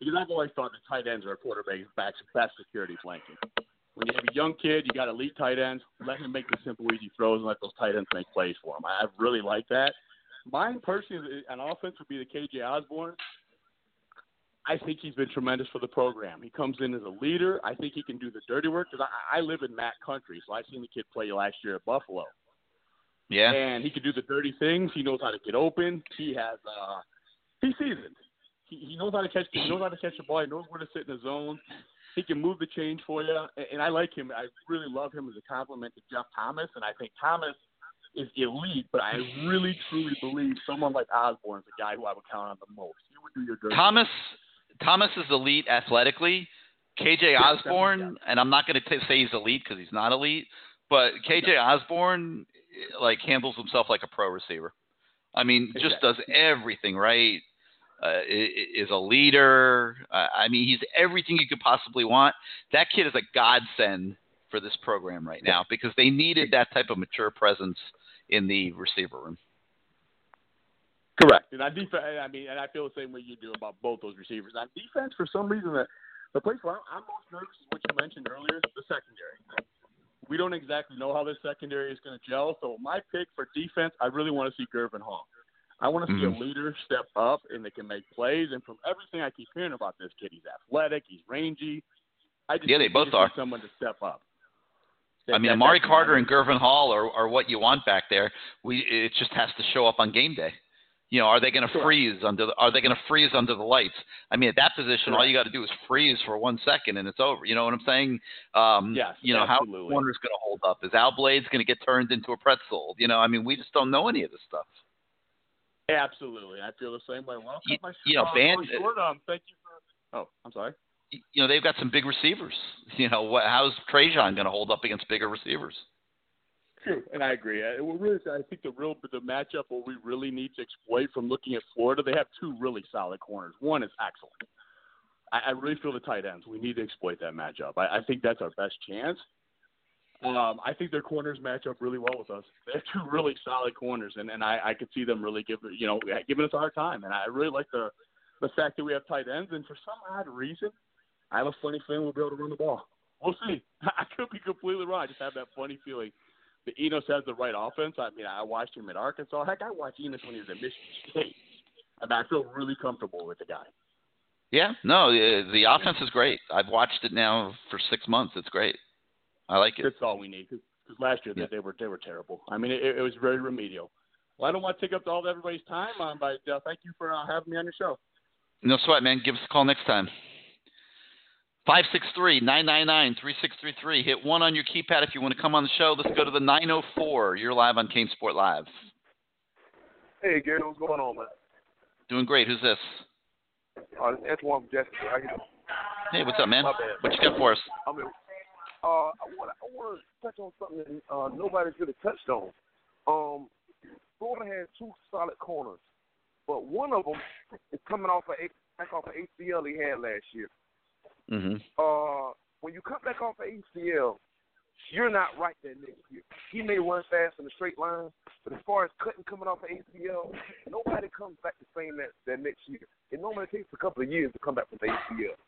because I've always thought that tight ends are a quarterback's back's best security blanket. When you have a young kid, you got elite tight ends. Let him make the simple, easy throws, and let those tight ends make plays for him. I, I really like that. Mine personally, an offense, would be the KJ Osborn. I think he's been tremendous for the program. He comes in as a leader. I think he can do the dirty work because I, I live in Matt country, so I seen the kid play last year at Buffalo. Yeah. And he can do the dirty things. He knows how to get open. He has uh he's seasoned. He, he knows how to catch he knows how to catch the ball. He knows where to sit in the zone. He can move the change for you. And, and I like him. I really love him as a compliment to Jeff Thomas. And I think Thomas is elite, but I really truly believe someone like Osborn is the guy who I would count on the most. He would do your dirty. Thomas Thomas is elite athletically. KJ Osborn, and I'm not going to say he's elite because he's not elite, but KJ Osborn like handles himself like a pro receiver. I mean, just does everything right. Uh, is a leader. Uh, I mean, he's everything you could possibly want. That kid is a godsend for this program right now because they needed that type of mature presence in the receiver room. Correct. And on defense, I mean, and I feel the same way you do about both those receivers. On defense, for some reason, the, the place where I'm, I'm most nervous is what you mentioned earlier, the secondary. We don't exactly know how this secondary is going to gel. So my pick for defense, I really want to see Gurvan Hall. I want to see Mhm. a leader step up and that can make plays. And from everything I keep hearing about this kid, he's athletic, he's rangy. I just Yeah, they both are. Someone to step up. I mean, That- Amari Carter and Gurvan Hall are, are what you want back there. We it just has to show up on game day. You know, are they going to freeze under? The, are they going to freeze under the lights? I mean, at that position, all you got to do is freeze for one second and it's over. You know what I'm saying? Um, Yes, You know absolutely. how corner's going to hold up? Is Al Blades going to get turned into a pretzel? You know, I mean, we just don't know any of this stuff. Absolutely. I feel the same way. Well, I'll my you know, Van- short. Um, thank you for. Oh, I'm sorry. you know they've got some big receivers. You know, what, how's Trajan going to hold up against bigger receivers? True, and I agree. I, really, I think the real the matchup what we really need to exploit from looking at Florida, they have two really solid corners. One is excellent. I, I really feel the tight ends. We need to exploit that matchup. I, I think that's our best chance. Um, I think their corners match up really well with us. They have two really solid corners, and, and I, I could see them really give you know giving us a hard time. And I really like the the fact that we have tight ends. And for some odd reason, I have a funny feeling we'll be able to run the ball. We'll see. I could be completely wrong. I just have that funny feeling that Enos has the right offense. I mean, I watched him at Arkansas. Heck, I watched Enos when he was at Michigan State, and I feel really comfortable with the guy. Yeah, no, the, the offense is great. I've watched it now for six months. It's great. I like it. That's all we need because last year yeah. they, they were they were terrible. I mean, it, it was very remedial. Well, I don't want to take up all everybody's time, um, but uh, thank you for uh, having me on your show. No sweat, man. Give us a call next time. 563 999 3633. Hit one on your keypad if you want to come on the show. Let's go to the 904. You're live on CaneSport Live. Hey, Gary, what's going on, man? Doing great. Who's this? Uh, that's one Jessica. How you doing? Hey, what's up, man? What you got for us? I mean, uh, I want I to touch on something that uh, nobody's really touched on. Um, Florida has two solid corners, but one of them is coming off a back off of ACL he had last year. Mm-hmm. Uh, when you come back off of ACL, you're not right there next year. He may run fast in a straight line, but as far as cutting coming off of ACL, nobody comes back the same that, that next year. It normally takes a couple of years to come back from the ACL.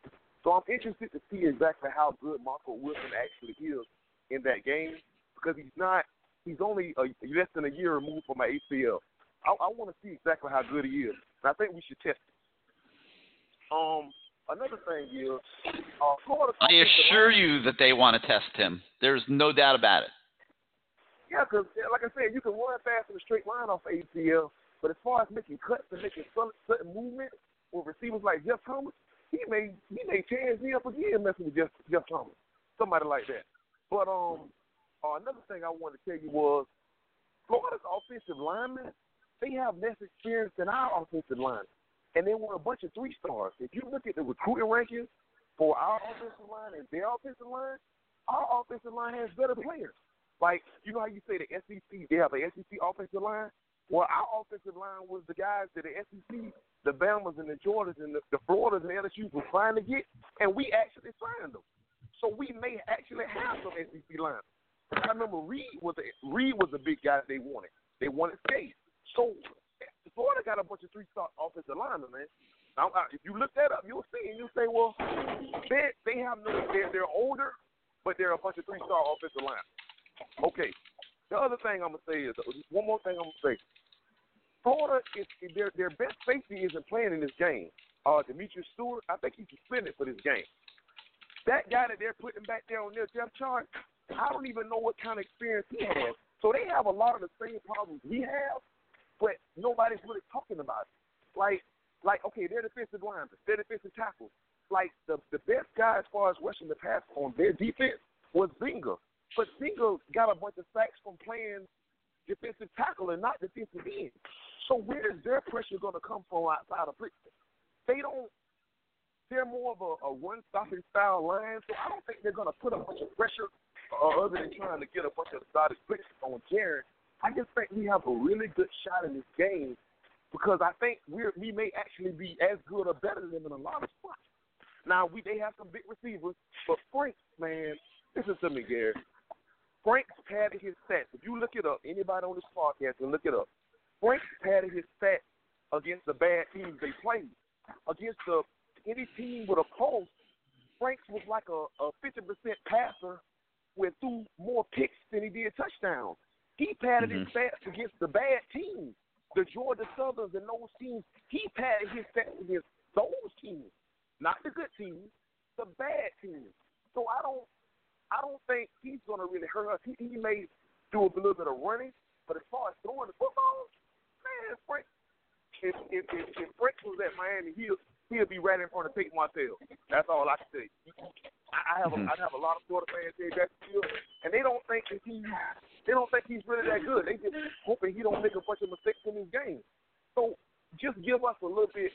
So I'm interested to see exactly how good Marco Wilson actually is in that game because he's not. He's only a, less than a year removed from my ACL. I, I want to see exactly how good he is. And I think we should test it. Um, another thing is, uh, Florida. I assure you that they want to test him. There's no doubt about it. Yeah, because like I said, you can run fast in a straight line off ACL, but as far as making cuts and making certain movement with receivers like Jeff Thomas, he may he may chance me up again messing with Jeff Jeff Thomas, somebody like that. But um, uh, another thing I wanted to tell you was Florida's offensive linemen they have less experience than our offensive line, and they were a bunch of three stars. If you look at the recruiting rankings for our offensive line and their offensive line, our offensive line has better players. Like you know how you say the SEC, they have an SEC offensive line. Well, our offensive line was the guys that the SEC, the Bamas and the Jordans and the, the Floridas and LSUs were trying to get, and we actually signed them. So we may actually have some SEC line. I remember Reed was a Reed was a big guy they wanted. They wanted Skate. So Florida got a bunch of three star offensive linemen, man. Now, if you look that up, you'll see and you'll say, well, they they have no they're they're older, but they're a bunch of three star offensive line. Okay, the other thing I'm gonna say is one more thing I'm gonna say. Florida is their their best safety isn't playing in this game. Uh, Demetrius Stewart, I think he's suspended for this game. That guy that they're putting back there on their depth chart, I don't even know what kind of experience he has. So they have a lot of the same problems we have, but nobody's really talking about it. Like, like okay, they're defensive linemen, they're defensive tackles. Like the the best guy as far as rushing the pass on their defense was Zinger. But Zinger got a bunch of sacks from playing defensive tackle and not defensive end. So where is their pressure going to come from outside of Princeton? They don't. They're more of a, a one-stopping style line, so I don't think they're going to put a bunch of pressure uh, other than trying to get a bunch of started bricks on Jarren. I just think we have a really good shot in this game because I think we we may actually be as good or better than them in a lot of spots. Now we they have some big receivers, but Frank, man, listen to me, Gary. Franks padded his stats. If you look it up, anybody on this podcast can look it up. Franks padded his stats against the bad teams they played. Against the any team with a pulse, Franks was like a, a 50% passer with threw more picks than he did touchdowns. He padded mm-hmm. his stats against the bad teams, the Georgia Southerns and those teams. He padded his stats against those teams, not the good teams, the bad teams. So I don't I don't think he's going to really hurt us. He, he may do a little bit of running, but as far as throwing the football, man, Frank, if if if, if Frank was at Miami, he'll he'll be right in front of Tate Martell. That's all I can say. I, I have a, mm-hmm. I have a lot of Florida fans here that feel, and they don't think that he they don't think he's really that good. They just hoping he don't make a bunch of mistakes in his game. So just give us a little bit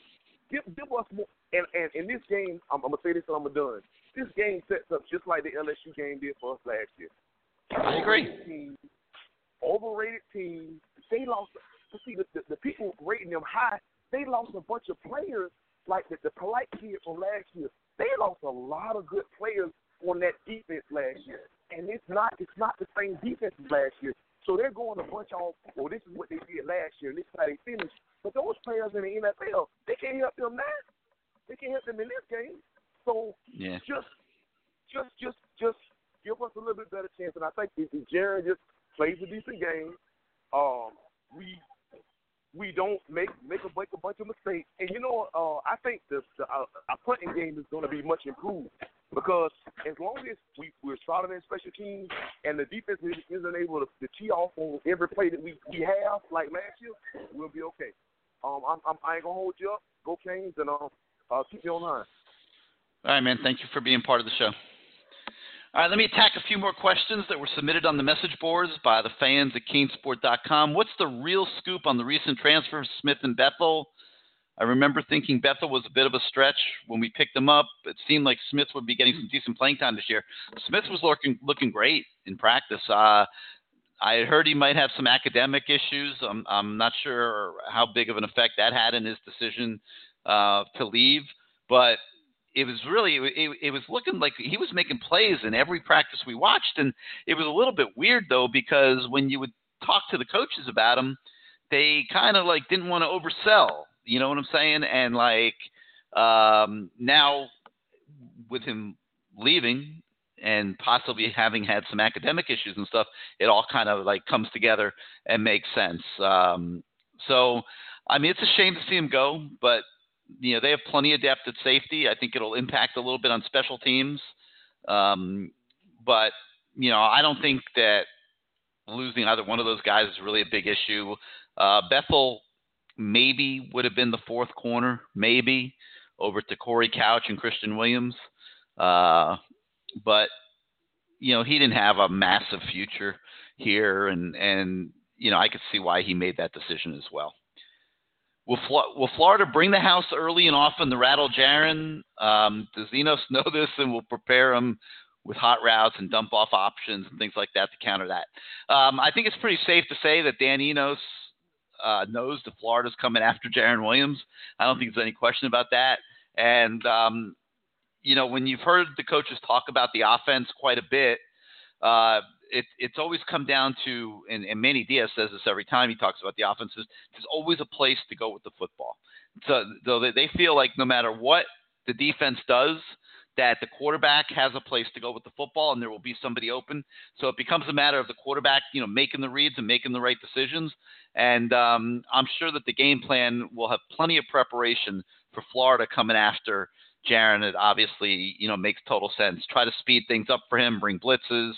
give give us more. And and in this game, I'm, I'm gonna say this and I'm done. This game sets up just like the LSU game did for us last year. I agree. Team, overrated team. They lost. See the, the the people rating them high. They lost a bunch of players like the, the polite kid from last year. They lost a lot of good players on that defense last year, and it's not it's not the same defense as last year. So they're going a bunch off. Well, this is what they did last year. and This is how they finished. But those players in the NFL, they can't help them now. They can't help them in this game. So Yeah. just, just, just, just give us a little bit better chance. And I think if Jared just plays a decent game, um, we we don't make make a, make a bunch of mistakes. And you know, uh, I think the, the uh, our punting game is going to be much improved because as long as we we're solid in special teams and the defense is, isn't able to, to tee off on every play that we we have like last year, we'll be okay. Um, I'm, I'm I ain't gonna hold you up. Go Canes and um, uh, keep you on line. All right, man. Thank you for being part of the show. All right, let me attack a few more questions that were submitted on the message boards by the fans at CaneSport.com. What's the real scoop on the recent transfer of Smith and Bethel? I remember thinking Bethel was a bit of a stretch when we picked him up. It seemed like Smith would be getting some decent playing time this year. Smith was looking looking great in practice. Uh, I had heard he might have some academic issues. I'm, I'm not sure how big of an effect that had in his decision uh, to leave, but it was really it, it was looking like he was making plays in every practice we watched, and it was a little bit weird though because when you would talk to the coaches about him, they kind of like didn't want to oversell. You know what I'm saying? And like um, now with him leaving and possibly having had some academic issues and stuff, it all kind of like comes together and makes sense. Um, so, I mean, it's a shame to see him go, but you know they have plenty of depth at safety. I think it'll impact a little bit on special teams, um, but you know I don't think that losing either one of those guys is really a big issue. Uh, Bethel maybe would have been the fourth corner, maybe over Te'Cory Couch and Christian Williams, uh, but you know he didn't have a massive future here, and and you know I could see why he made that decision as well. Will, will Florida bring the house early and often the rattle Jarren? Um, does Enos know this and will prepare him with hot routes and dump off options and things like that to counter that? Um, I think it's pretty safe to say that Dan Enos uh, knows that Florida's coming after Jarren Williams. I don't think there's any question about that. And, um, you know, when you've heard the coaches talk about the offense quite a bit, uh, it, it's always come down to, and, and Manny Diaz says this every time he talks about the offenses. There's always a place to go with the football. So, so they, they feel like no matter what the defense does, that the quarterback has a place to go with the football, and there will be somebody open. So it becomes a matter of the quarterback, you know, making the reads and making the right decisions. And um, I'm sure that the game plan will have plenty of preparation for Florida coming after Jarren. It obviously, you know, makes total sense. Try to speed things up for him, bring blitzes,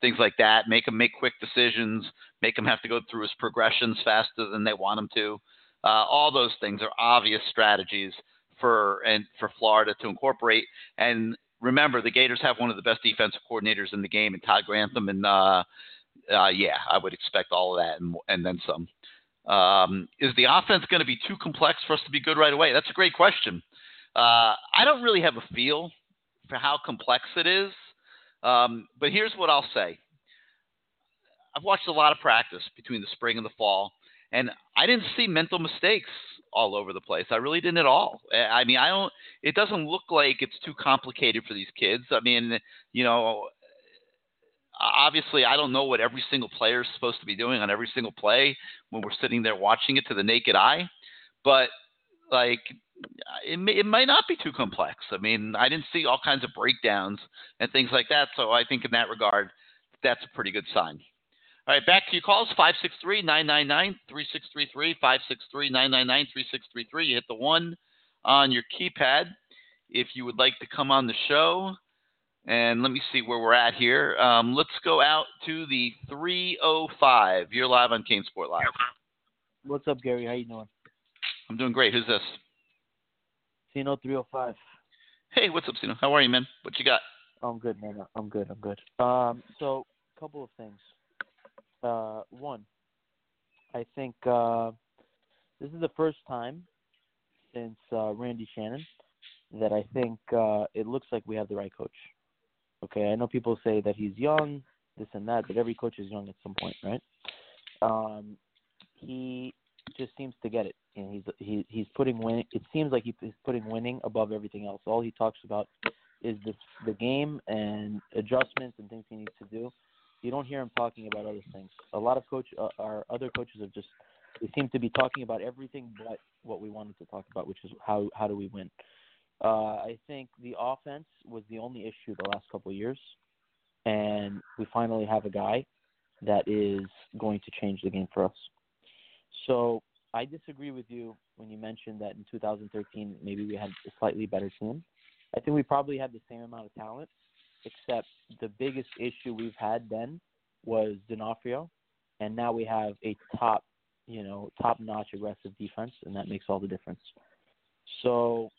things like that. Make them make quick decisions. Make them have to go through his progressions faster than they want him to. Uh, all those things are obvious strategies for and for Florida to incorporate. And remember, the Gators have one of the best defensive coordinators in the game, and Todd Grantham. And uh, uh, yeah, I would expect all of that and, and then some. Um, is the offense going to be too complex for us to be good right away? That's a great question. Uh, I don't really have a feel for how complex it is. Um, but here's what I'll say I've watched a lot of practice between the spring and the fall, and I didn't see mental mistakes all over the place. I really didn't at all. I mean, I don't. It doesn't look like it's too complicated for these kids. I mean, you know, obviously, I don't know what every single player is supposed to be doing on every single play when we're sitting there watching it to the naked eye, but like it, may, it might not be too complex. I mean, I didn't see all kinds of breakdowns and things like that. So I think in that regard, that's a pretty good sign. All right, back to your calls 563 999 3633. 563 999 3633. You hit the one on your keypad if you would like to come on the show. And let me see where we're at here. Um, let's go out to the 305. You're live on CaneSport Live. What's up, Gary? How you doing? I'm doing great. Who's this? Cino 305. Hey, what's up, Sino? How are you, man? What you got? I'm good, man. I'm good. I'm good. Um, so, a couple of things. Uh, one, I think uh, this is the first time since uh, Randy Shannon that I think uh, it looks like we have the right coach. Okay, I know people say that he's young, this and that, but every coach is young at some point, right? Um, he just seems to get it, and he's he, he's putting win. It seems like he, he's putting winning above everything else. All he talks about is the the game and adjustments and things he needs to do. You don't hear him talking about other things. A lot of coach uh, our other coaches have just they seem to be talking about everything but what we wanted to talk about, which is how how do we win. Uh, I think the offense was the only issue the last couple of years, and we finally have a guy that is going to change the game for us. So I disagree with you when you mentioned that in 2013 maybe we had a slightly better team. I think we probably had the same amount of talent, except the biggest issue we've had then was D'Onofrio, and now we have a top, you know, top-notch aggressive defense, and that makes all the difference. So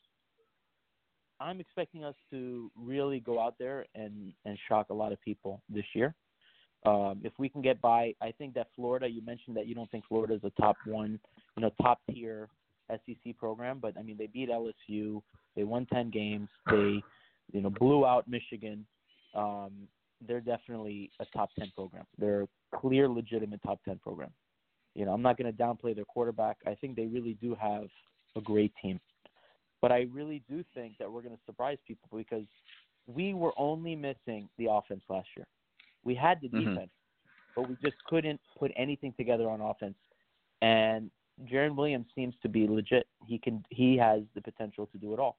I'm expecting us to really go out there and and shock a lot of people this year. Um, if we can get by, I think that Florida. You mentioned that you don't think Florida is a top one, you know, top tier SEC program, but I mean they beat LSU. They won ten games. They, you know, blew out Michigan. Um, they're definitely a top ten program. They're a clear, legitimate top ten program. You know, I'm not going to downplay their quarterback. I think they really do have a great team. But I really do think that we're going to surprise people because we were only missing the offense last year. We had the Mhm. defense, but we just couldn't put anything together on offense. And Jarren Williams seems to be legit. He can he has the potential to do it all.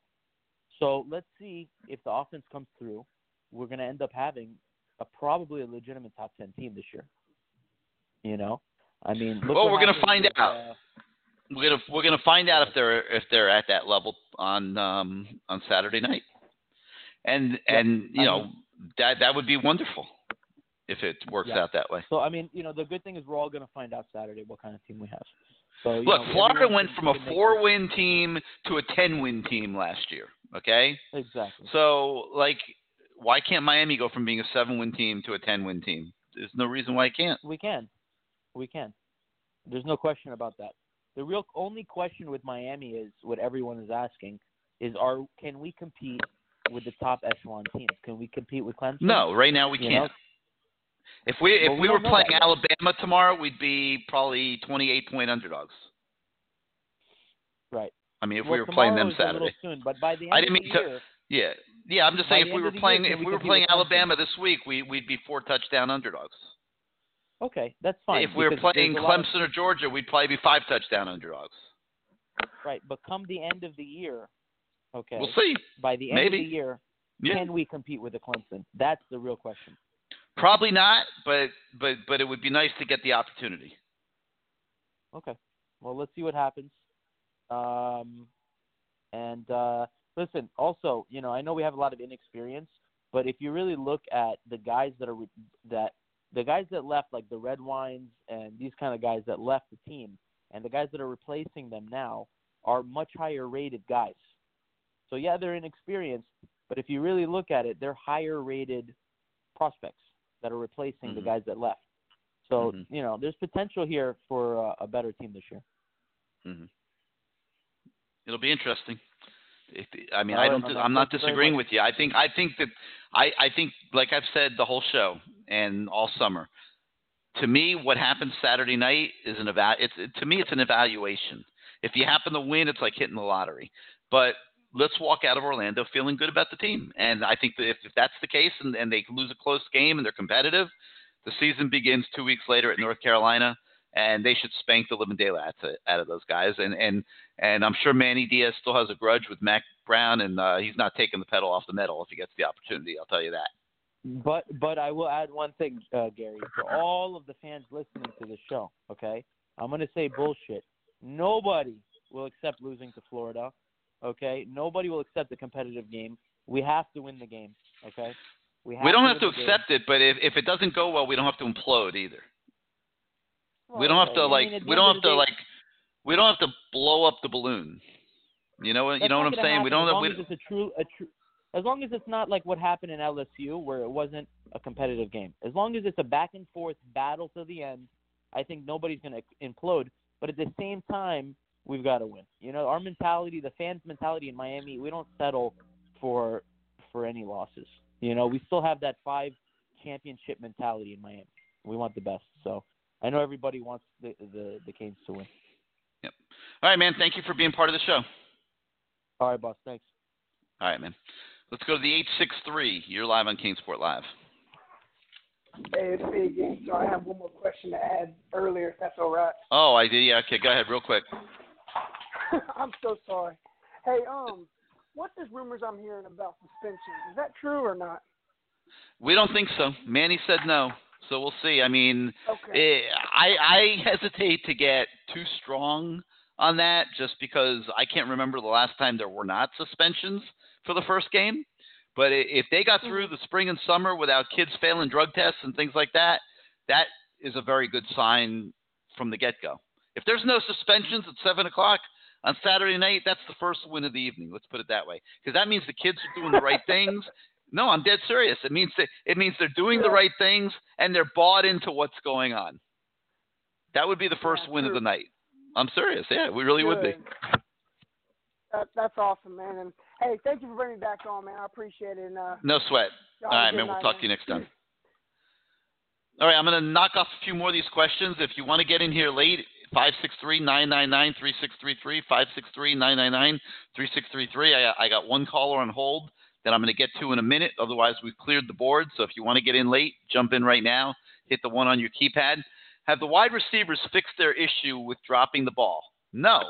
So let's see if the offense comes through. We're going to end up having a probably a legitimate top ten team this year. You know, I mean, look well, we're gonna find with, out. uh, we're gonna we're gonna find out if they're if they're at that level on um on Saturday night, and and you know that that would be wonderful if it works Yeah. out that way. So I mean, you know, the good thing is we're all going to find out Saturday what kind of team we have. So Look, know, Florida went from a four win team to a ten win team last year. Okay, Exactly. so like, why can't Miami go from being a seven win team to a ten win team? There's no reason why it can't. We can, we can. There's no question about that. The real only question with Miami is what everyone is asking is: Are can we compete with the top echelon teams? Can we compete with Clemson? No, right now we You can't. know? If we if Well, we we were playing that. Alabama tomorrow, we'd be probably 28 point underdogs. Right. I mean, if well, we were playing them tomorrow is a little Saturday. soon, but by the end I didn't of mean the to. year, Yeah, yeah. I'm just saying, if we were of the year, playing, if we we were playing Clemson? Alabama this week, we we'd be four touchdown underdogs. okay, that's fine. if we were playing lot of- Clemson or Georgia, we'd probably be five touchdown underdogs. right? But come the end of the year, okay, We'll see. By the end Maybe. of the year, Yeah. can we compete with the Clemson? That's the real question. Probably not, but but but it would be nice to get the opportunity. Okay. Well, let's see what happens. Um, and uh, listen, also, you know, I know we have a lot of inexperience, but if you really look at the guys that are that the guys that left, like the Red Wines and these kind of guys that left the team, and the guys that are replacing them now are much higher rated guys. So yeah, they're inexperienced, but if you really look at it, they're higher rated prospects that are replacing the Mhm. guys that left. So Mhm. you know, there's potential here for uh, a better team this year. hmm It'll be interesting. If, I mean, All I don't. my dis- man. I'm not Thank you very disagreeing with you. I think. I think that. I. I think, like I've said the whole show and all summer. To me, what happens Saturday night is an eva- It's to me, it's an evaluation. If you happen to win, it's like hitting the lottery. But let's walk out of Orlando feeling good about the team. And I think that if, if that's the case, and, and they lose a close game and they're competitive, the season begins two weeks later at North Carolina, and they should spank the living daylights out of- out of those guys. And and and I'm sure Manny Diaz still has a grudge with Mack Brown, and uh, he's not taking the pedal off the metal if he gets the opportunity. I'll tell you that. But but I will add one thing, uh, Gary, to all of the fans listening to the show. Okay, I'm going to say bullshit. Nobody will accept losing to Florida. Okay, nobody will accept a competitive game. We have to win the game. Okay, we have we don't to have to the game. accept it, but if if it doesn't go well, we don't have to implode either. we don't have to I like we don't have to day- like we don't have to blow up the balloon. You know what you know what I'm saying? We don't as have long we, as it's a true a true as long as it's not like what happened in LSU where it wasn't a competitive game. As long as it's a back and forth battle to the end, I think nobody's going to implode. But at the same time, we've got to win. You know, our mentality, the fans' mentality in Miami, we don't settle for for any losses. You know, we still have that five championship mentality in Miami. We want the best. So I know everybody wants the the, the Canes to win. Yep. All right, man. Thank you for being part of the show. All right, boss. Thanks. All right, man. Let's go to the 863. You're live on CaneSport Live. Hey, it's me again. So I have one more question to add earlier, if that's all right. Oh, I did. Yeah. Okay. Go ahead, real quick. I'm so sorry. Hey, um, what's this rumors I'm hearing about suspensions? Is that true or not? We don't think so. Manny said no, so we'll see. I mean, Okay. eh, I I hesitate to get too strong on that, just because I can't remember the last time there were not suspensions for the first game. But if they got through the spring and summer without kids failing drug tests and things like that, that is a very good sign from the get go. If there's no suspensions at seven o'clock on Saturday night, that's the first win of the evening. Let's put it that way, because that means the kids are doing the right things. No, I'm dead serious. It means that it means they're doing the right things and they're bought into what's going on. That would be the first win of the night. I'm serious. Yeah, we really would be. That, that's awesome, man. And hey, thank you for bringing me back on, man. I appreciate it. And uh, No sweat. All right, good man. We'll night, talk to you next time. All right, I'm going to knock off a few more of these questions. If you want to get in here late, 563-999-3633, 563-999-3633. I, I got one caller on hold that I'm going to get to in a minute. Otherwise, we've cleared the board. So if you want to get in late, jump in right now. Hit the one on your keypad. Have the wide receivers fixed their issue with dropping the ball? No.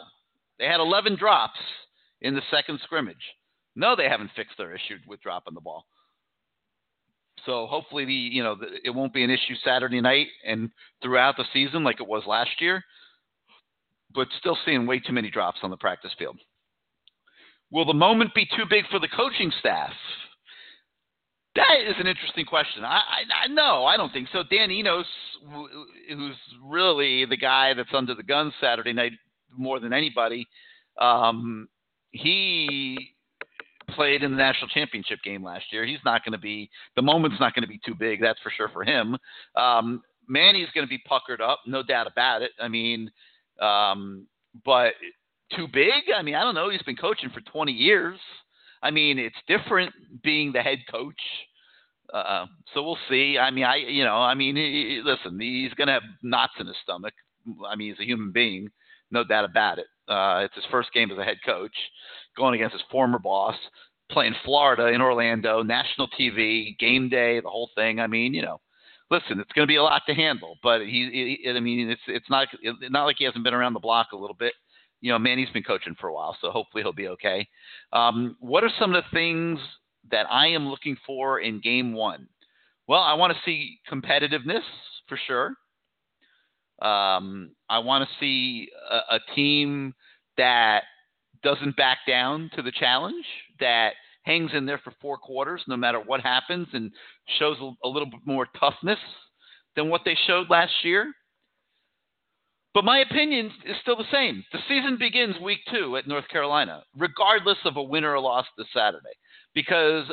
They had 11 drops in the second scrimmage. No, they haven't fixed their issue with dropping the ball. So hopefully the you know the, it won't be an issue Saturday night and throughout the season like it was last year. But still seeing way too many drops on the practice field. Will the moment be too big for the coaching staff? That is an interesting question. I, I, I no, I don't think so. Dan Enos, who's really the guy that's under the gun Saturday night more than anybody, um, he played in the national championship game last year. He's not going to be the moment's not going to be too big. That's for sure for him. Um, Manny's going to be puckered up, no doubt about it. I mean, um, but too big? I mean, I don't know. He's been coaching for 20 years. I mean, it's different being the head coach. Uh, so we'll see. I mean, I you know, I mean, he, listen, he's to have knots in his stomach. I mean, he's a human being, no doubt about it. Uh, it's his first game as a head coach, going against his former boss, playing Florida in Orlando, national TV, game day, the whole thing. I mean, you know, listen, it's going to be a lot to handle, but he, he I mean, it's it's not it's not like he hasn't been around the block a little bit. You know, Manny's been coaching for a while, so hopefully he'll be okay. Um, what are some of the things that I am looking for in game one? Well, I want to see competitiveness for sure. Um, I want to see a, a team that doesn't back down to the challenge, that hangs in there for four quarters no matter what happens, and shows a, a little bit more toughness than what they showed last year. But my opinion is still the same. The season begins week two at North Carolina, regardless of a win or a loss this Saturday, because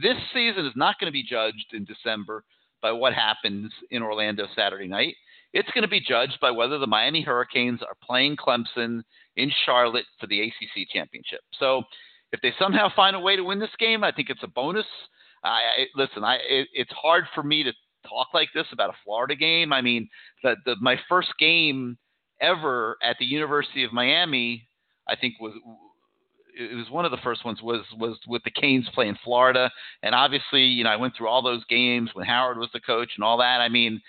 this season is not going to be judged in December by what happens in Orlando Saturday night. It's going to be judged by whether the Miami Hurricanes are playing Clemson in Charlotte for the ACC championship. So if they somehow find a way to win this game, I think it's a bonus. I, I listen. I it, it's hard for me to talk like this about a Florida game. I mean, the, the my first game ever at the University of Miami, I think was it was one of the first ones was was with the Canes playing Florida, and obviously, you know, I went through all those games when Howard was the coach and all that. I mean,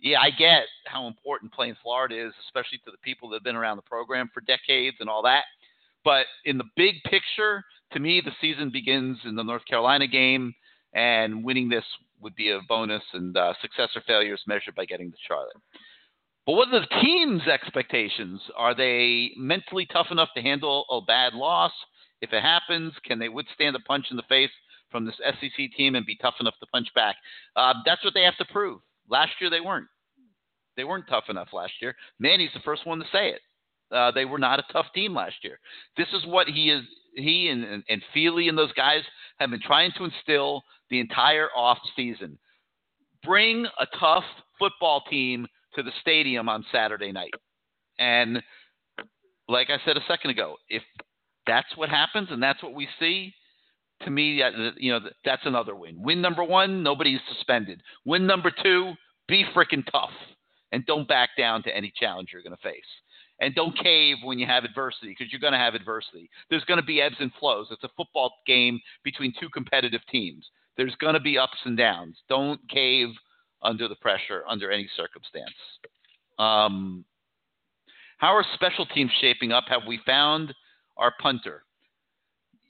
yeah, I get how important playing Florida is, especially to the people that have been around the program for decades and all that. But in the big picture, to me, the season begins in the North Carolina game, and winning this would be a bonus, and uh, success or failure is measured by getting to Charlotte. But what are the team's expectations? Are they mentally tough enough to handle a bad loss? If it happens, can they withstand a punch in the face from this SEC team and be tough enough to punch back? Uh, that's what they have to prove. Last year they weren't. They weren't tough enough last year. Manny's the first one to say it. Uh, they were not a tough team last year. This is what he is. He and, and, and Feeley and those guys have been trying to instill the entire off season. Bring a tough football team to the stadium on Saturday night, and like I said a second ago, if that's what happens and that's what we see, to me, you know, that's another win. Win number one, nobody's suspended. Win number two, be freaking tough and don't back down to any challenge you're going to face. And don't cave when you have adversity because you're going to have adversity. There's going to be ebbs and flows. It's a football game between two competitive teams. There's going to be ups and downs. Don't cave under the pressure under any circumstance. Um, how are special teams shaping up? Have we found our punter?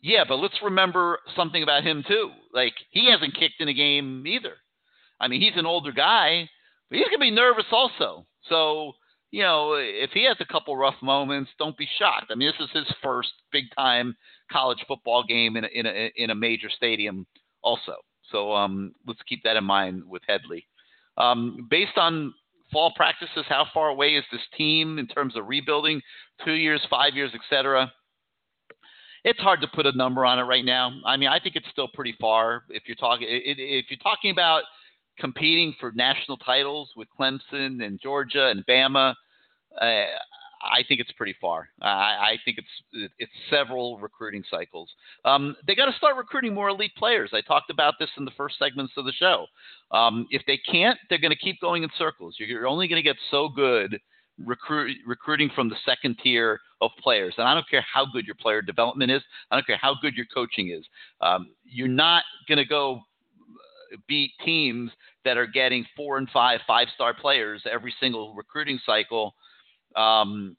Yeah, but let's remember something about him too. Like he hasn't kicked in a game either. I mean, he's an older guy, but he's gonna be nervous also. So you know, if he has a couple rough moments, don't be shocked. I mean, this is his first big time college football game in a, in a in a major stadium also. So um, let's keep that in mind with Hedley. Um, based on fall practices, how far away is this team in terms of rebuilding? Two years, five years, etc. It's hard to put a number on it right now. I mean, I think it's still pretty far. If you're talking, if you're talking about competing for national titles with Clemson and Georgia and Bama, uh, I think it's pretty far. I, think it's it's several recruiting cycles. Um, they got to start recruiting more elite players. I talked about this in the first segments of the show. Um, if they can't, they're going to keep going in circles. You're only going to get so good recruit, recruiting from the second tier of players. And I don't care how good your player development is. I don't care how good your coaching is. Um, you're not going to go uh, beat teams that are getting four and five five star players every single recruiting cycle um,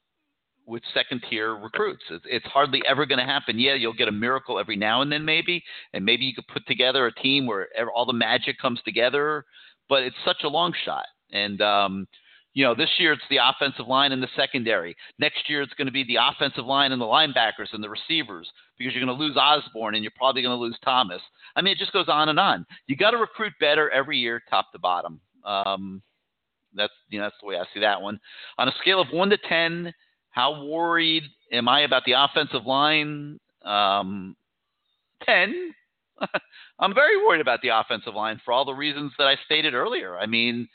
with second tier recruits. It's, it's hardly ever going to happen. Yeah, you'll get a miracle every now and then, maybe, and maybe you could put together a team where all the magic comes together, but it's such a long shot. And, um, you know, this year it's the offensive line and the secondary. Next year it's going to be the offensive line and the linebackers and the receivers because you're going to lose Osborn and you're probably going to lose Thomas. I mean, it just goes on and on. You got to recruit better every year, top to bottom. Um, that's you know that's the way I see that one. On a scale of one to ten, how worried am I about the offensive line? Um, ten. I'm very worried about the offensive line for all the reasons that I stated earlier. I mean,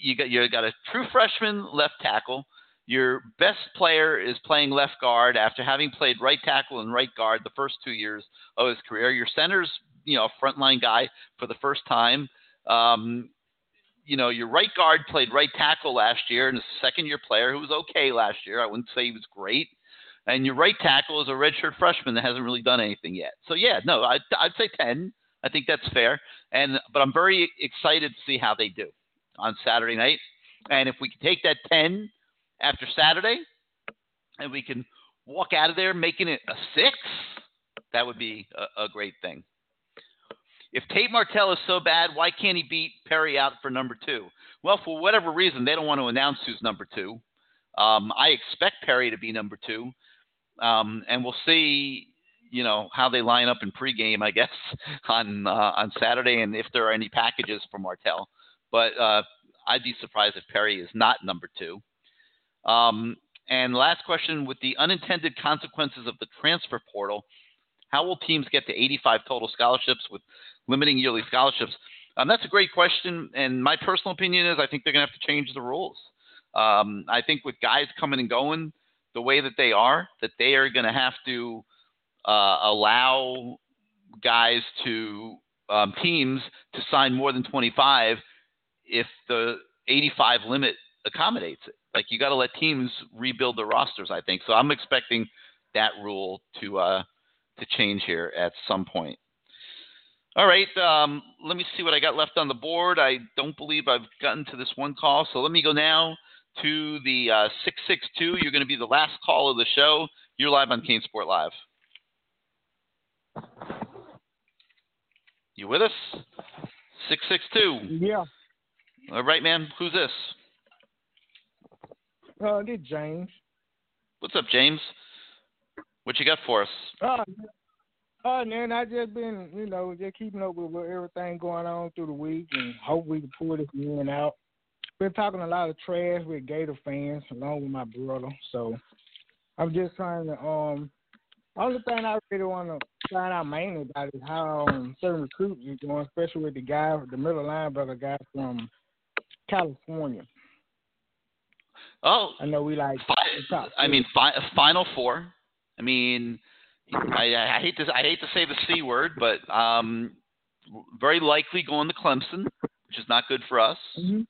you got you got a true freshman left tackle. Your best player is playing left guard after having played right tackle and right guard the first two years of his career. Your center's you know a frontline guy for the first time. Um, you know, your right guard played right tackle last year and a second year player who was okay last year. I wouldn't say he was great. And your right tackle is a redshirt freshman that hasn't really done anything yet. So yeah, no, I'd, I'd say ten. I think that's fair. And but I'm very excited to see how they do on Saturday night. And if we can take that ten after Saturday, and we can walk out of there making it a six, that would be a, a great thing. If Tate Martell is so bad, why can't he beat Perry out for number two? Well, for whatever reason, they don't want to announce who's number two. Um, I expect Perry to be number two, um, and we'll see. You know how they line up in pregame, I guess, on uh, on Saturday, and if there are any packages for Martell. But uh, I'd be surprised if Perry is not number two. Um, and last question: With the unintended consequences of the transfer portal, how will teams get to 85 total scholarships with limiting yearly scholarships? Um, that's a great question, and my personal opinion is I think they're going to have to change the rules. Um, I think with guys coming and going the way that they are, that they are going to have to uh, allow guys to um, teams to sign more than 25 if the 85 limit accommodates it. Like you got to let teams rebuild their rosters. I think so. I'm expecting that rule to uh, to change here at some point. All right, um, let me see what I got left on the board. I don't believe I've gotten to this one call, so let me go now to the uh, 662. You're going to be the last call of the show. You're live on CaneSport Live. You with us? 662. Yeah. All right, man. Who's this? Uh, this James. What's up, James? What you got for us? Uh, uh, man, I just been, you know, just keeping up with everything going on through the week, and hope we can pull this in out. Been talking a lot of trash with Gator fans, along with my brother. So I'm just trying to. Um, the only thing I really want to find out mainly about is how um, certain recruits are doing, especially with the guy, the middle linebacker guy from California. Oh, I know we like top. I mean, fi- Final Four. I mean, I, I hate to I hate to say the c word, but um, very likely going to Clemson, which is not good for us Mm-hmm.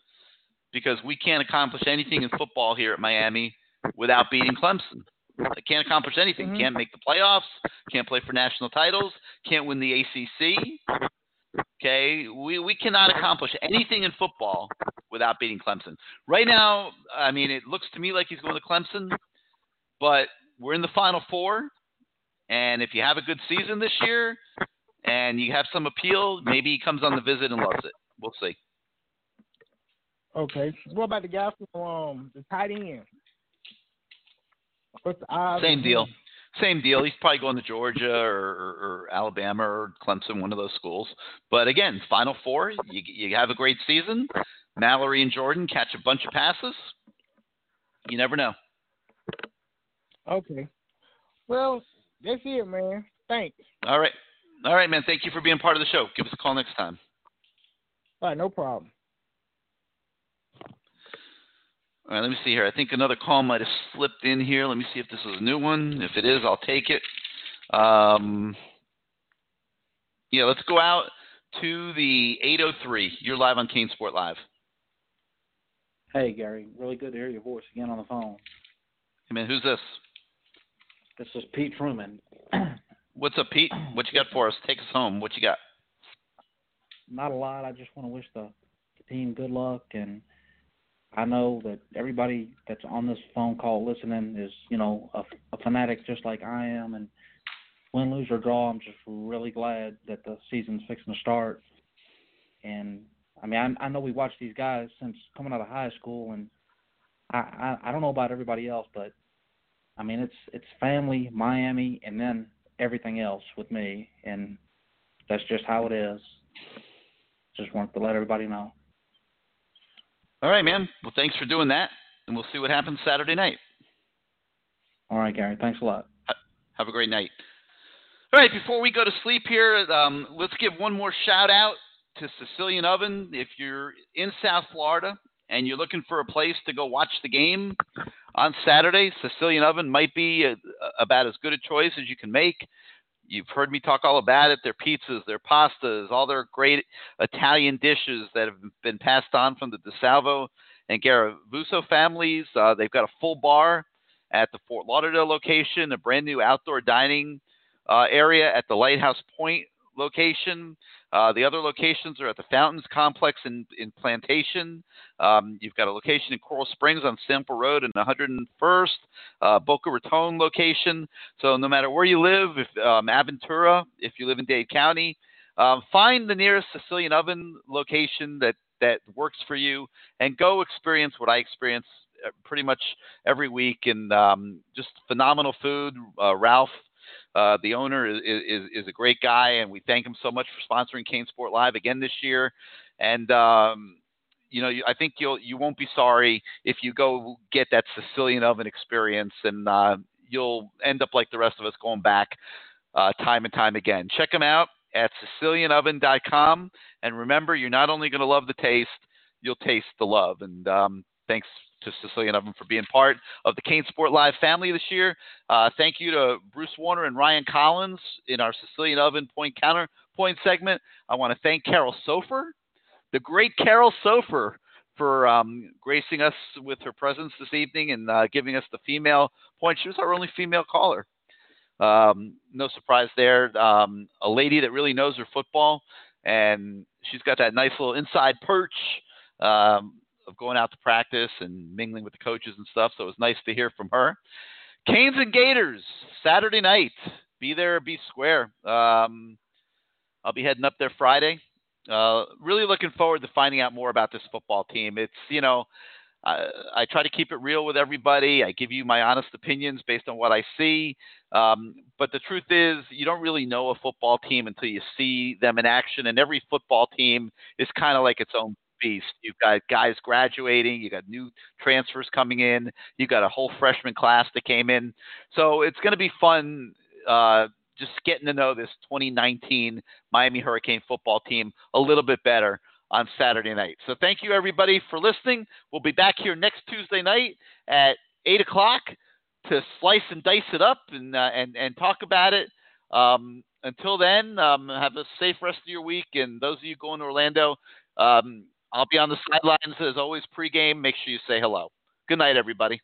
because we can't accomplish anything in football here at Miami without beating Clemson. I can't accomplish anything. Mhm. Can't make the playoffs. Can't play for national titles. Can't win the ACC. Okay, we we cannot accomplish anything in football without beating Clemson. Right now, I mean, it looks to me like he's going to Clemson, but we're in the Final Four, and if you have a good season this year and you have some appeal, maybe he comes on the visit and loves it. We'll see. Okay. What about the guy from um the tight end? What's the? Same deal. Same deal. He's probably going to Georgia or, or, or Alabama or Clemson, one of those schools. But again, Final Four, you, you have a great season. Mallory and Jordan catch a bunch of passes. You never know. Okay. Well, that's it, man. Thanks. All right. All right, man. Thank you for being part of the show. Give us a call next time. All right, no problem. All right, let me see here. I think another call might have slipped in here. Let me see if this is a new one. If it is, I'll take it. Um, yeah, let's go out to the 803. You're live on CaneSport Live. Hey, Gary. Really good to hear your voice again on the phone. Hey, man, who's this? This is Pete Truman. What's up, Pete? What you got for us? Take us home. What you got? Not a lot. I just want to wish the, team good luck, and I know that everybody that's on this phone call listening is, you know, a, a fanatic just like I am. And win, lose, or draw, I'm just really glad that the season's fixing to start. And I mean, I, I know we watched these guys since coming out of high school, and I, I I don't know about everybody else, but I mean, it's it's family, Miami, and then everything else with me, and that's just how it is. Just wanted to let everybody know. All right, man. Well, thanks for doing that, and we'll see what happens Saturday night. All right, Gary. Thanks a lot. Have a great night. All right, before we go to sleep here, um, let's give one more shout out to Sicilian Oven. If you're in South Florida and you're looking for a place to go watch the game on Saturday, Sicilian Oven might be a, about as good a choice as you can make. You've heard me talk all about it their pizzas, their pastas, all their great Italian dishes that have been passed on from the DeSalvo and Garavuso families. Uh, they've got a full bar at the Fort Lauderdale location, a brand new outdoor dining uh, area at the Lighthouse Point location. Uh, the other locations are at the Fountains Complex in, in Plantation. Um, you've got a location in Coral Springs on Sample Road and 101st, uh, Boca Raton location. So no matter where you live, if um, Aventura, if you live in Dade County, um, find the nearest Sicilian Oven location that that works for you, and go experience what I experience uh, pretty much every week. And um, just phenomenal food. Uh, Ralph uh, the owner is, is, is a great guy, and we thank him so much for sponsoring CaneSport Live again this year. And um, you know, I think you'll you won't be sorry if you go get that Sicilian oven experience, and uh, you'll end up like the rest of us, going back uh, time and time again. Check them out at SicilianOven.com, and remember, you're not only going to love the taste, you'll taste the love. And um, thanks to Sicilian Oven for being part of the CaneSport Live family this year. Uh, thank you to Bruce Warner and Ryan Collins in our Sicilian Oven point counterpoint segment. I want to thank Carol Soffer, the great Carol Soffer, for um, gracing us with her presence this evening and uh, giving us the female point. She was our only female caller. Um, no surprise there. Um, a lady that really knows her football, and she's got that nice little inside perch um, of going out to practice and mingling with the coaches and stuff. So it was nice to hear from her. Canes and Gators Saturday night. Be there, be square. Um, I'll be heading up there Friday. Uh, really looking forward to finding out more about this football team. It's you know, I, I try to keep it real with everybody. I give you my honest opinions based on what I see. Um, but the truth is, you don't really know a football team until you see them in action. And every football team is kind of like its own beast. You've got guys graduating, you got new transfers coming in, you got a whole freshman class that came in. So it's going to be fun. Uh, just getting to know this 2019 Miami Hurricane football team a little bit better on Saturday night. So thank you everybody for listening. We'll be back here next Tuesday night at eight o'clock to slice and dice it up and uh, and and talk about it. Um, until then, um, have a safe rest of your week. And those of you going to Orlando, um, I'll be on the sidelines as always pregame. Make sure you say hello. Good night, everybody.